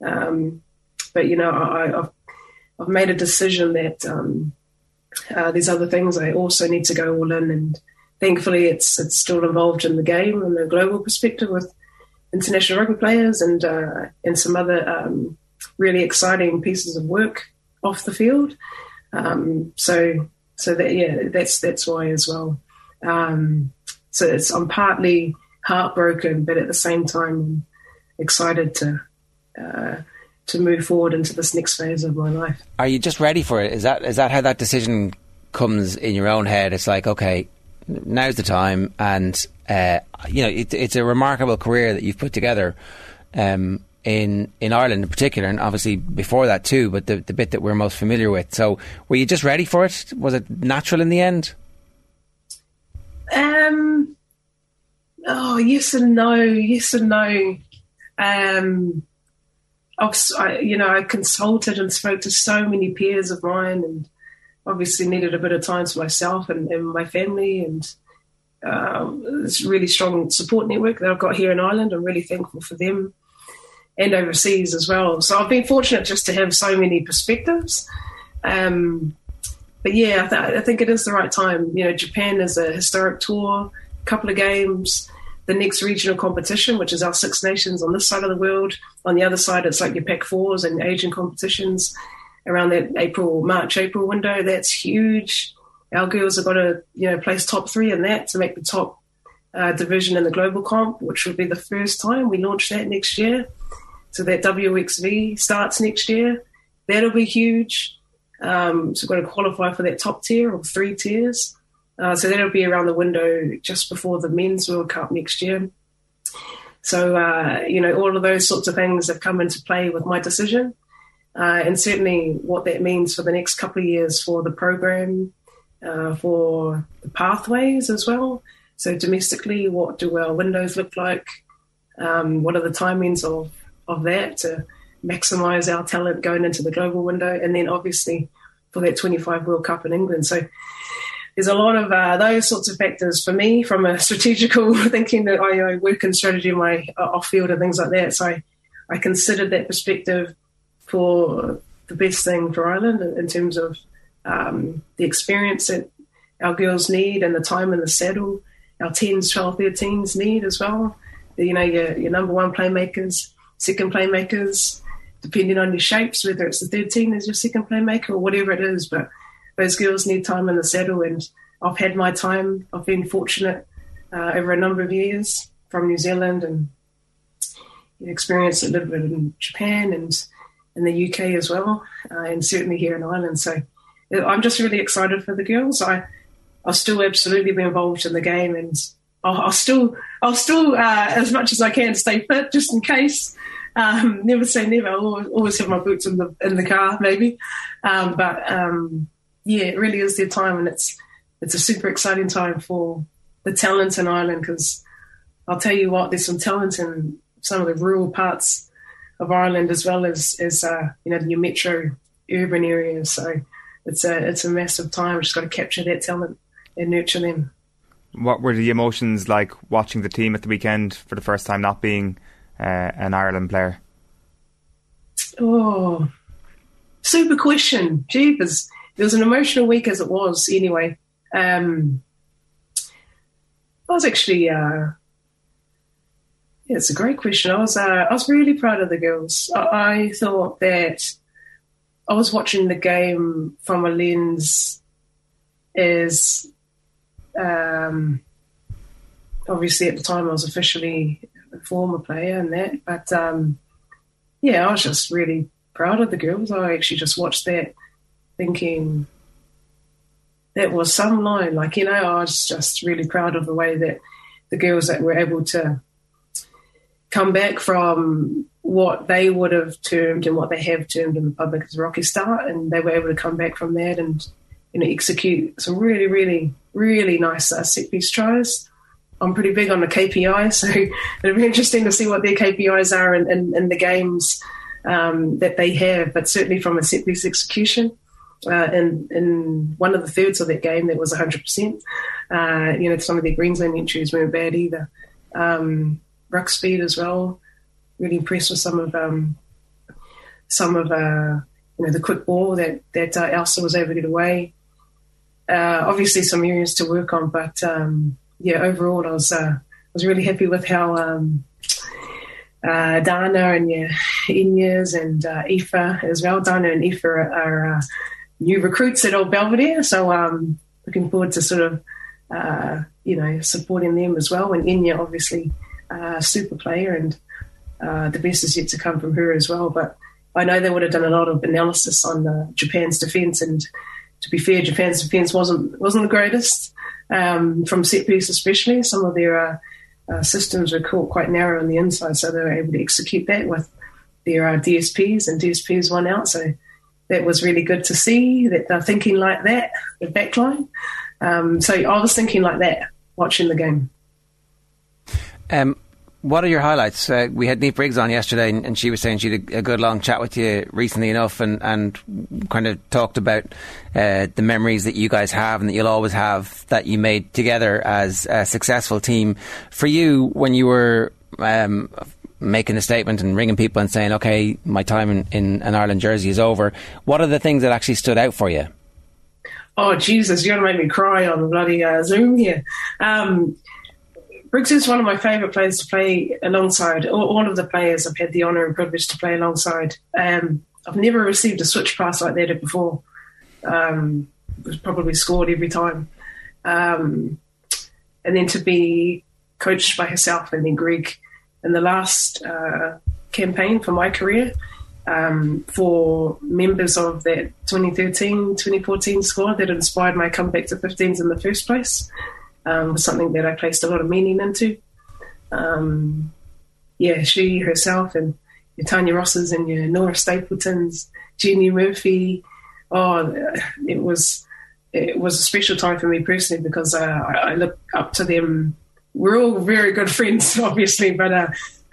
Um, but, you know, I, have I've made a decision that um, uh, there's other things I also need to go all in. And thankfully, it's, it's still involved in the game and the global perspective with international rugby players and, uh, and some other um, really exciting pieces of work off the field. Um, so so that yeah, that's that's why as well. Um, so it's I'm partly heartbroken, but at the same time excited to uh, to move forward into this next phase of my life. Are you just ready for it? Is that is that how that decision comes in your own head? It's like okay, now's the time, and uh, you know it, it's a remarkable career that you've put together. Um, in in Ireland in particular, and obviously before that too. But the the bit that we're most familiar with. So, were you just ready for it? Was it natural in the end? Um. Oh yes and no. Yes and no. Um. I, you know, I consulted and spoke to so many peers of mine, and obviously needed a bit of time for myself and, and my family, and um, a really strong support network that I've got here in Ireland. I'm really thankful for them and overseas as well. So I've been fortunate just to have so many perspectives. Um, but yeah, I, th- I, think it is the right time. You know, Japan is a historic tour, A couple of games, the next regional competition, which is our Six Nations on this side of the world. On the other side, it's like your Pac Fours and Asian competitions around that April, March, April window. That's huge. Our girls have got to, you know, place top three in that to make the top uh, division in the global comp, which will be the first time we launch that next year. So that WXV starts next year. That'll be huge. Um, so we've got to qualify for that top tier or three tiers. Uh, so that'll be around the window just before the men's World Cup next year. So, uh, you know, all of those sorts of things have come into play with my decision. Uh, and certainly what that means for the next couple of years for the program, uh, for the pathways as well. So domestically, what do our windows look like? Um, what are the timings of, of that to maximise our talent going into the global window? And then obviously for that 25 World Cup in England. So there's a lot of uh, those sorts of factors for me from a strategical thinking that I, I work in strategy in my uh, off field and things like that. So I, I considered that perspective for the best thing for Ireland in terms of um, the experience that our girls need and the time in the saddle our 10s, 12, 13s need as well. You know, your, your number one playmakers, second playmakers, depending on your shapes, whether it's the 13 as your second playmaker or whatever it is. But those girls need time in the saddle, and I've had my time. I've been fortunate uh, over a number of years from New Zealand and experienced a little bit in Japan and in the UK as well, uh, and certainly here in Ireland. So I'm just really excited for the girls. I I'll still absolutely be involved in the game, and I'll, I'll still I'll still uh, as much as I can stay fit just in case. Um, never say never. I'll always, always, have my boots in the in the car, maybe. Um, but um, yeah, it really is their time, and it's it's a super exciting time for the talent in Ireland because I'll tell you what, there's some talent in some of the rural parts of Ireland as well as as uh, you know the metro urban areas. So it's a it's a massive time. We've just got to capture that talent and nurture them. What were the emotions like watching the team at the weekend for the first time, not being an Ireland player? Oh, super question. Jeepers. It was an emotional week as it was anyway. Um, I was actually, uh, yeah, it's a great question. I was, uh, I was really proud of the girls. I, I thought that I was watching the game from a lens as um, obviously, at the time, I was officially former player and that, but um, yeah, I was just really proud of the girls. I actually just watched that thinking that was some line. Like, you know, I was just really proud of the way that the girls that were able to come back from what they would have termed and what they have termed in the public as a rocky start, and they were able to come back from that and you know execute some really, really really nice uh, set piece tries. I'm pretty big on the KPI, so it'll be interesting to see what their KPIs are in, in, in the games um, that they have. But certainly from a set piece execution, uh, in, in one of the thirds of that game, that was 100%. Uh, you know, some of their zone entries weren't bad either. Um, ruck speed as well. Really impressed with some of um, some of uh, you know the quick ball that that uh, Ailsa was able to get away uh, obviously some areas to work on, but um, yeah, overall I was uh, was really happy with how um, uh, Dannah and yeah, Inyas and uh, Aoife as well. Dannah and Aoife are, are uh, new recruits at Old Belvedere, so um, looking forward to sort of uh, you know supporting them as well. And Enya obviously a super player, and uh, the best is yet to come from her as well. But I know they would have done a lot of analysis on uh, Japan's defence and to be fair, Japan's defence wasn't wasn't the greatest um, from set piece, especially. Some of their uh, uh, systems were caught quite narrow on the inside, so they were able to execute that with their uh, DSPs, and DSPs won out. So that was really good to see that they're thinking like that, the backline. Um, so I was thinking like that watching the game. Um, what are your highlights? Uh, we had Niamh Briggs on yesterday, and, and, she was saying she had a, a, good long chat with you recently enough, and, and kind of talked about uh, the memories that you guys have and that you'll always have that you made together as a successful team. For you, when you were um, making a statement and ringing people and saying, "Okay, my time in, in an Ireland jersey is over," what are the things that actually stood out for you? Oh Jesus, you're gonna make me cry on the bloody uh, Zoom here. Um, Briggs is one of my favourite players to play alongside. All, of the players I've had the honour and privilege to play alongside. Um, I've never received a switch pass like that before. Um, was probably scored every time. Um, and then to be coached by herself and then Greg in the last uh, campaign for my career um, for members of that 2013 2014 squad that inspired my comeback to 15s in the first place um, was something that I placed a lot of meaning into. Um, yeah, she herself and your Tania Rosses and your Nora Stapletons, Jenny Murphy. Oh, it was it was a special time for me personally because uh, I, look up to them. We're all very good friends, obviously, but uh,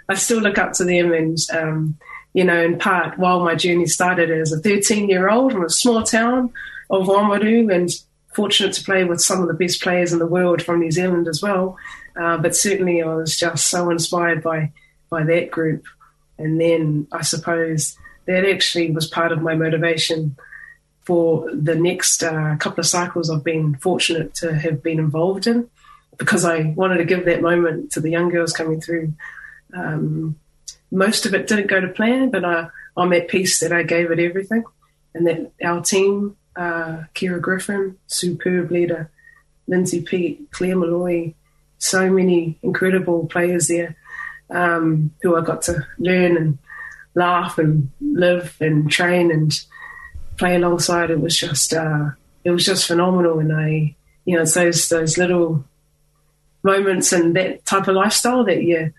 I still look up to them. And um, you know, in part, while my journey started as a 13 year old from a small town of Oamaru, and fortunate to play with some of the best players in the world from New Zealand as well. Uh, but certainly, I was just so inspired by by that group. And then I suppose that actually was part of my motivation for the next uh, couple of cycles I've been fortunate to have been involved in because I wanted to give that moment to the young girls coming through. Um, most of it didn't go to plan, but I, I'm at peace that I gave it everything and that our team, uh, Ciara Griffin, superb leader, Lindsay Peat, Claire Molloy, so many incredible players there um, who I got to learn and laugh and live and train and play alongside. It was just uh, it was just phenomenal, and I you know it's those those little moments and that type of lifestyle that you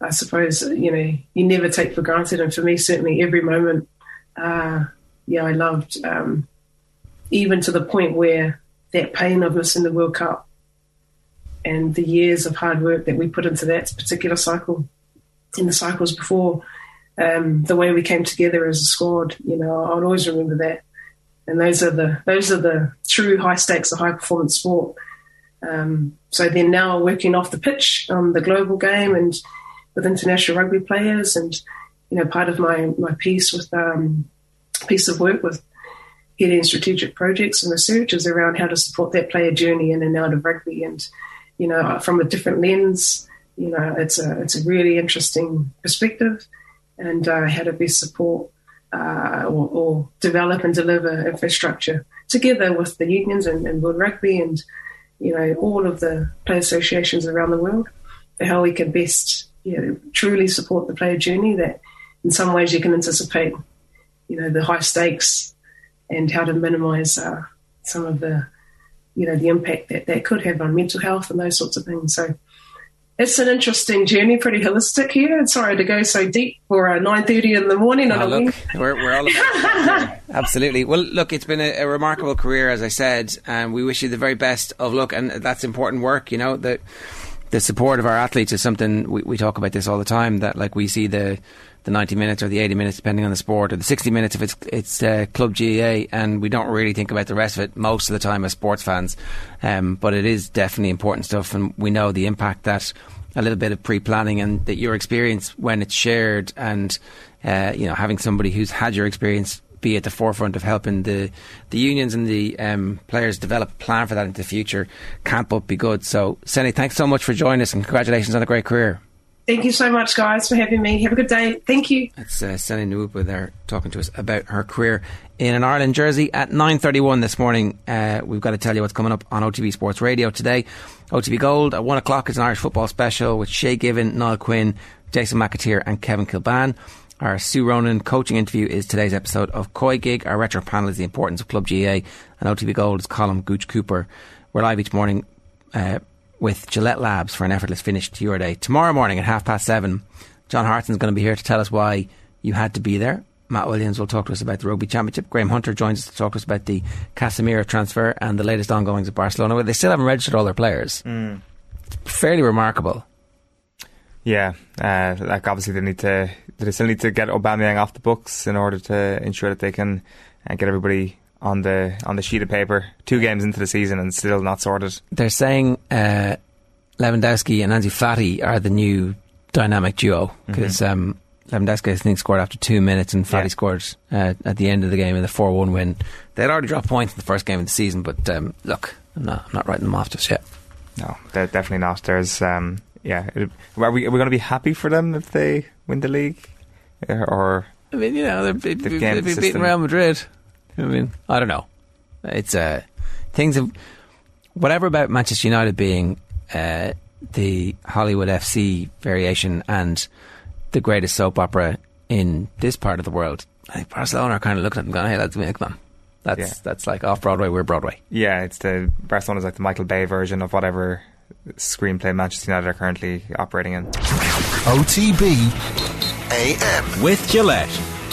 I suppose you know you never take for granted. And for me, certainly every moment, uh, yeah, I loved um, even to the point where that pain of missing the World Cup and the years of hard work that we put into that particular cycle in the cycles before um, the way we came together as a squad you know I'll always remember that. And those are the those are the true high stakes of high performance sport. Um, so then now working off the pitch on the global game and with international rugby players and you know part of my my piece with um, piece of work with getting strategic projects and research is around how to support that player journey in and out of rugby and you know, from a different lens. You know, it's a it's a really interesting perspective, and uh, how to best support uh, or, or, develop and deliver infrastructure together with the unions and, and World Rugby and you know all of the player associations around the world for how we can best you know truly support the player journey. That in some ways you can anticipate, you know, the high stakes and how to minimise uh, some of the you know the impact that that could have on mental health and those sorts of things. So it's an interesting journey, pretty holistic here. And sorry to go so deep for uh, nine thirty in the morning oh, look, we're, we're all about absolutely. Well, look, it's been a, a, remarkable career, as I said, and we wish you the very best of luck. And that's important work, you know. The the support of our athletes is something we, we talk about this all the time. That like we see the the 90 minutes or the 80 minutes, depending on the sport, or the 60 minutes if it's it's uh, club GAA, and we don't really think about the rest of it most of the time as sports fans. Um, but it is definitely important stuff, and we know the impact that a little bit of pre-planning and that your experience when it's shared, and uh, you know having somebody who's had your experience be at the forefront of helping the the unions and the um, players develop a plan for that into the future can't but be good. So, Senny, thanks so much for joining us, and congratulations on a great career. Thank you so much, guys, for having me. Have a good day. Thank you. That's uh, Senny Naoupu there talking to us about her career in an Ireland jersey at 9.31 this morning. Uh, we've got to tell you what's coming up on OTB Sports Radio today. OTB Gold at 1 o'clock is an Irish football special with Shay Given, Niall Quinn, Jason McAteer and Kevin Kilbane. Our Sue Ronan coaching interview is today's episode of Koi Gig. Our retro panel is the importance of Club GAA and OTB Gold is Colm Gooch Cooper. We're live each morning uh, with Gillette Labs for an effortless finish to your day. Tomorrow morning at half past seven, John Hartson's going to be here to tell us why you had to be there. Matt Williams will talk to us about the Rugby Championship. Graham Hunter joins us to talk to us about the Casemiro transfer and the latest ongoings of Barcelona, where they still haven't registered all their players. Mm. fairly remarkable. Yeah, uh, like obviously they need to, they still need to get Aubameyang off the books in order to ensure that they can uh, get everybody on the on the sheet of paper two games into the season and still not sorted. They're saying uh, Lewandowski and Ansu Fati are the new dynamic duo because mm-hmm. um, Lewandowski I think scored after two minutes and Fati yeah. scored uh, at the end of the game in the four one win. They'd already dropped points in the first game of the season, but um, look, I'm not, I'm not writing them off just yet. No, they're definitely not. There's um, yeah, are we are we going to be happy for them if they win the league or? I mean, you know, they're, they've, they've been beating Real Madrid. I mean, I don't know. It's uh, things of whatever about Manchester United being uh, the Hollywood FC variation and the greatest soap opera in this part of the world. I think Barcelona are kind of looking at them going, "Hey, let's make them." That's yeah. that's like off Broadway. We're Broadway. Yeah, it's the Barcelona's like the Michael Bay version of whatever screenplay Manchester United are currently operating in. OTB AM. With Gillette.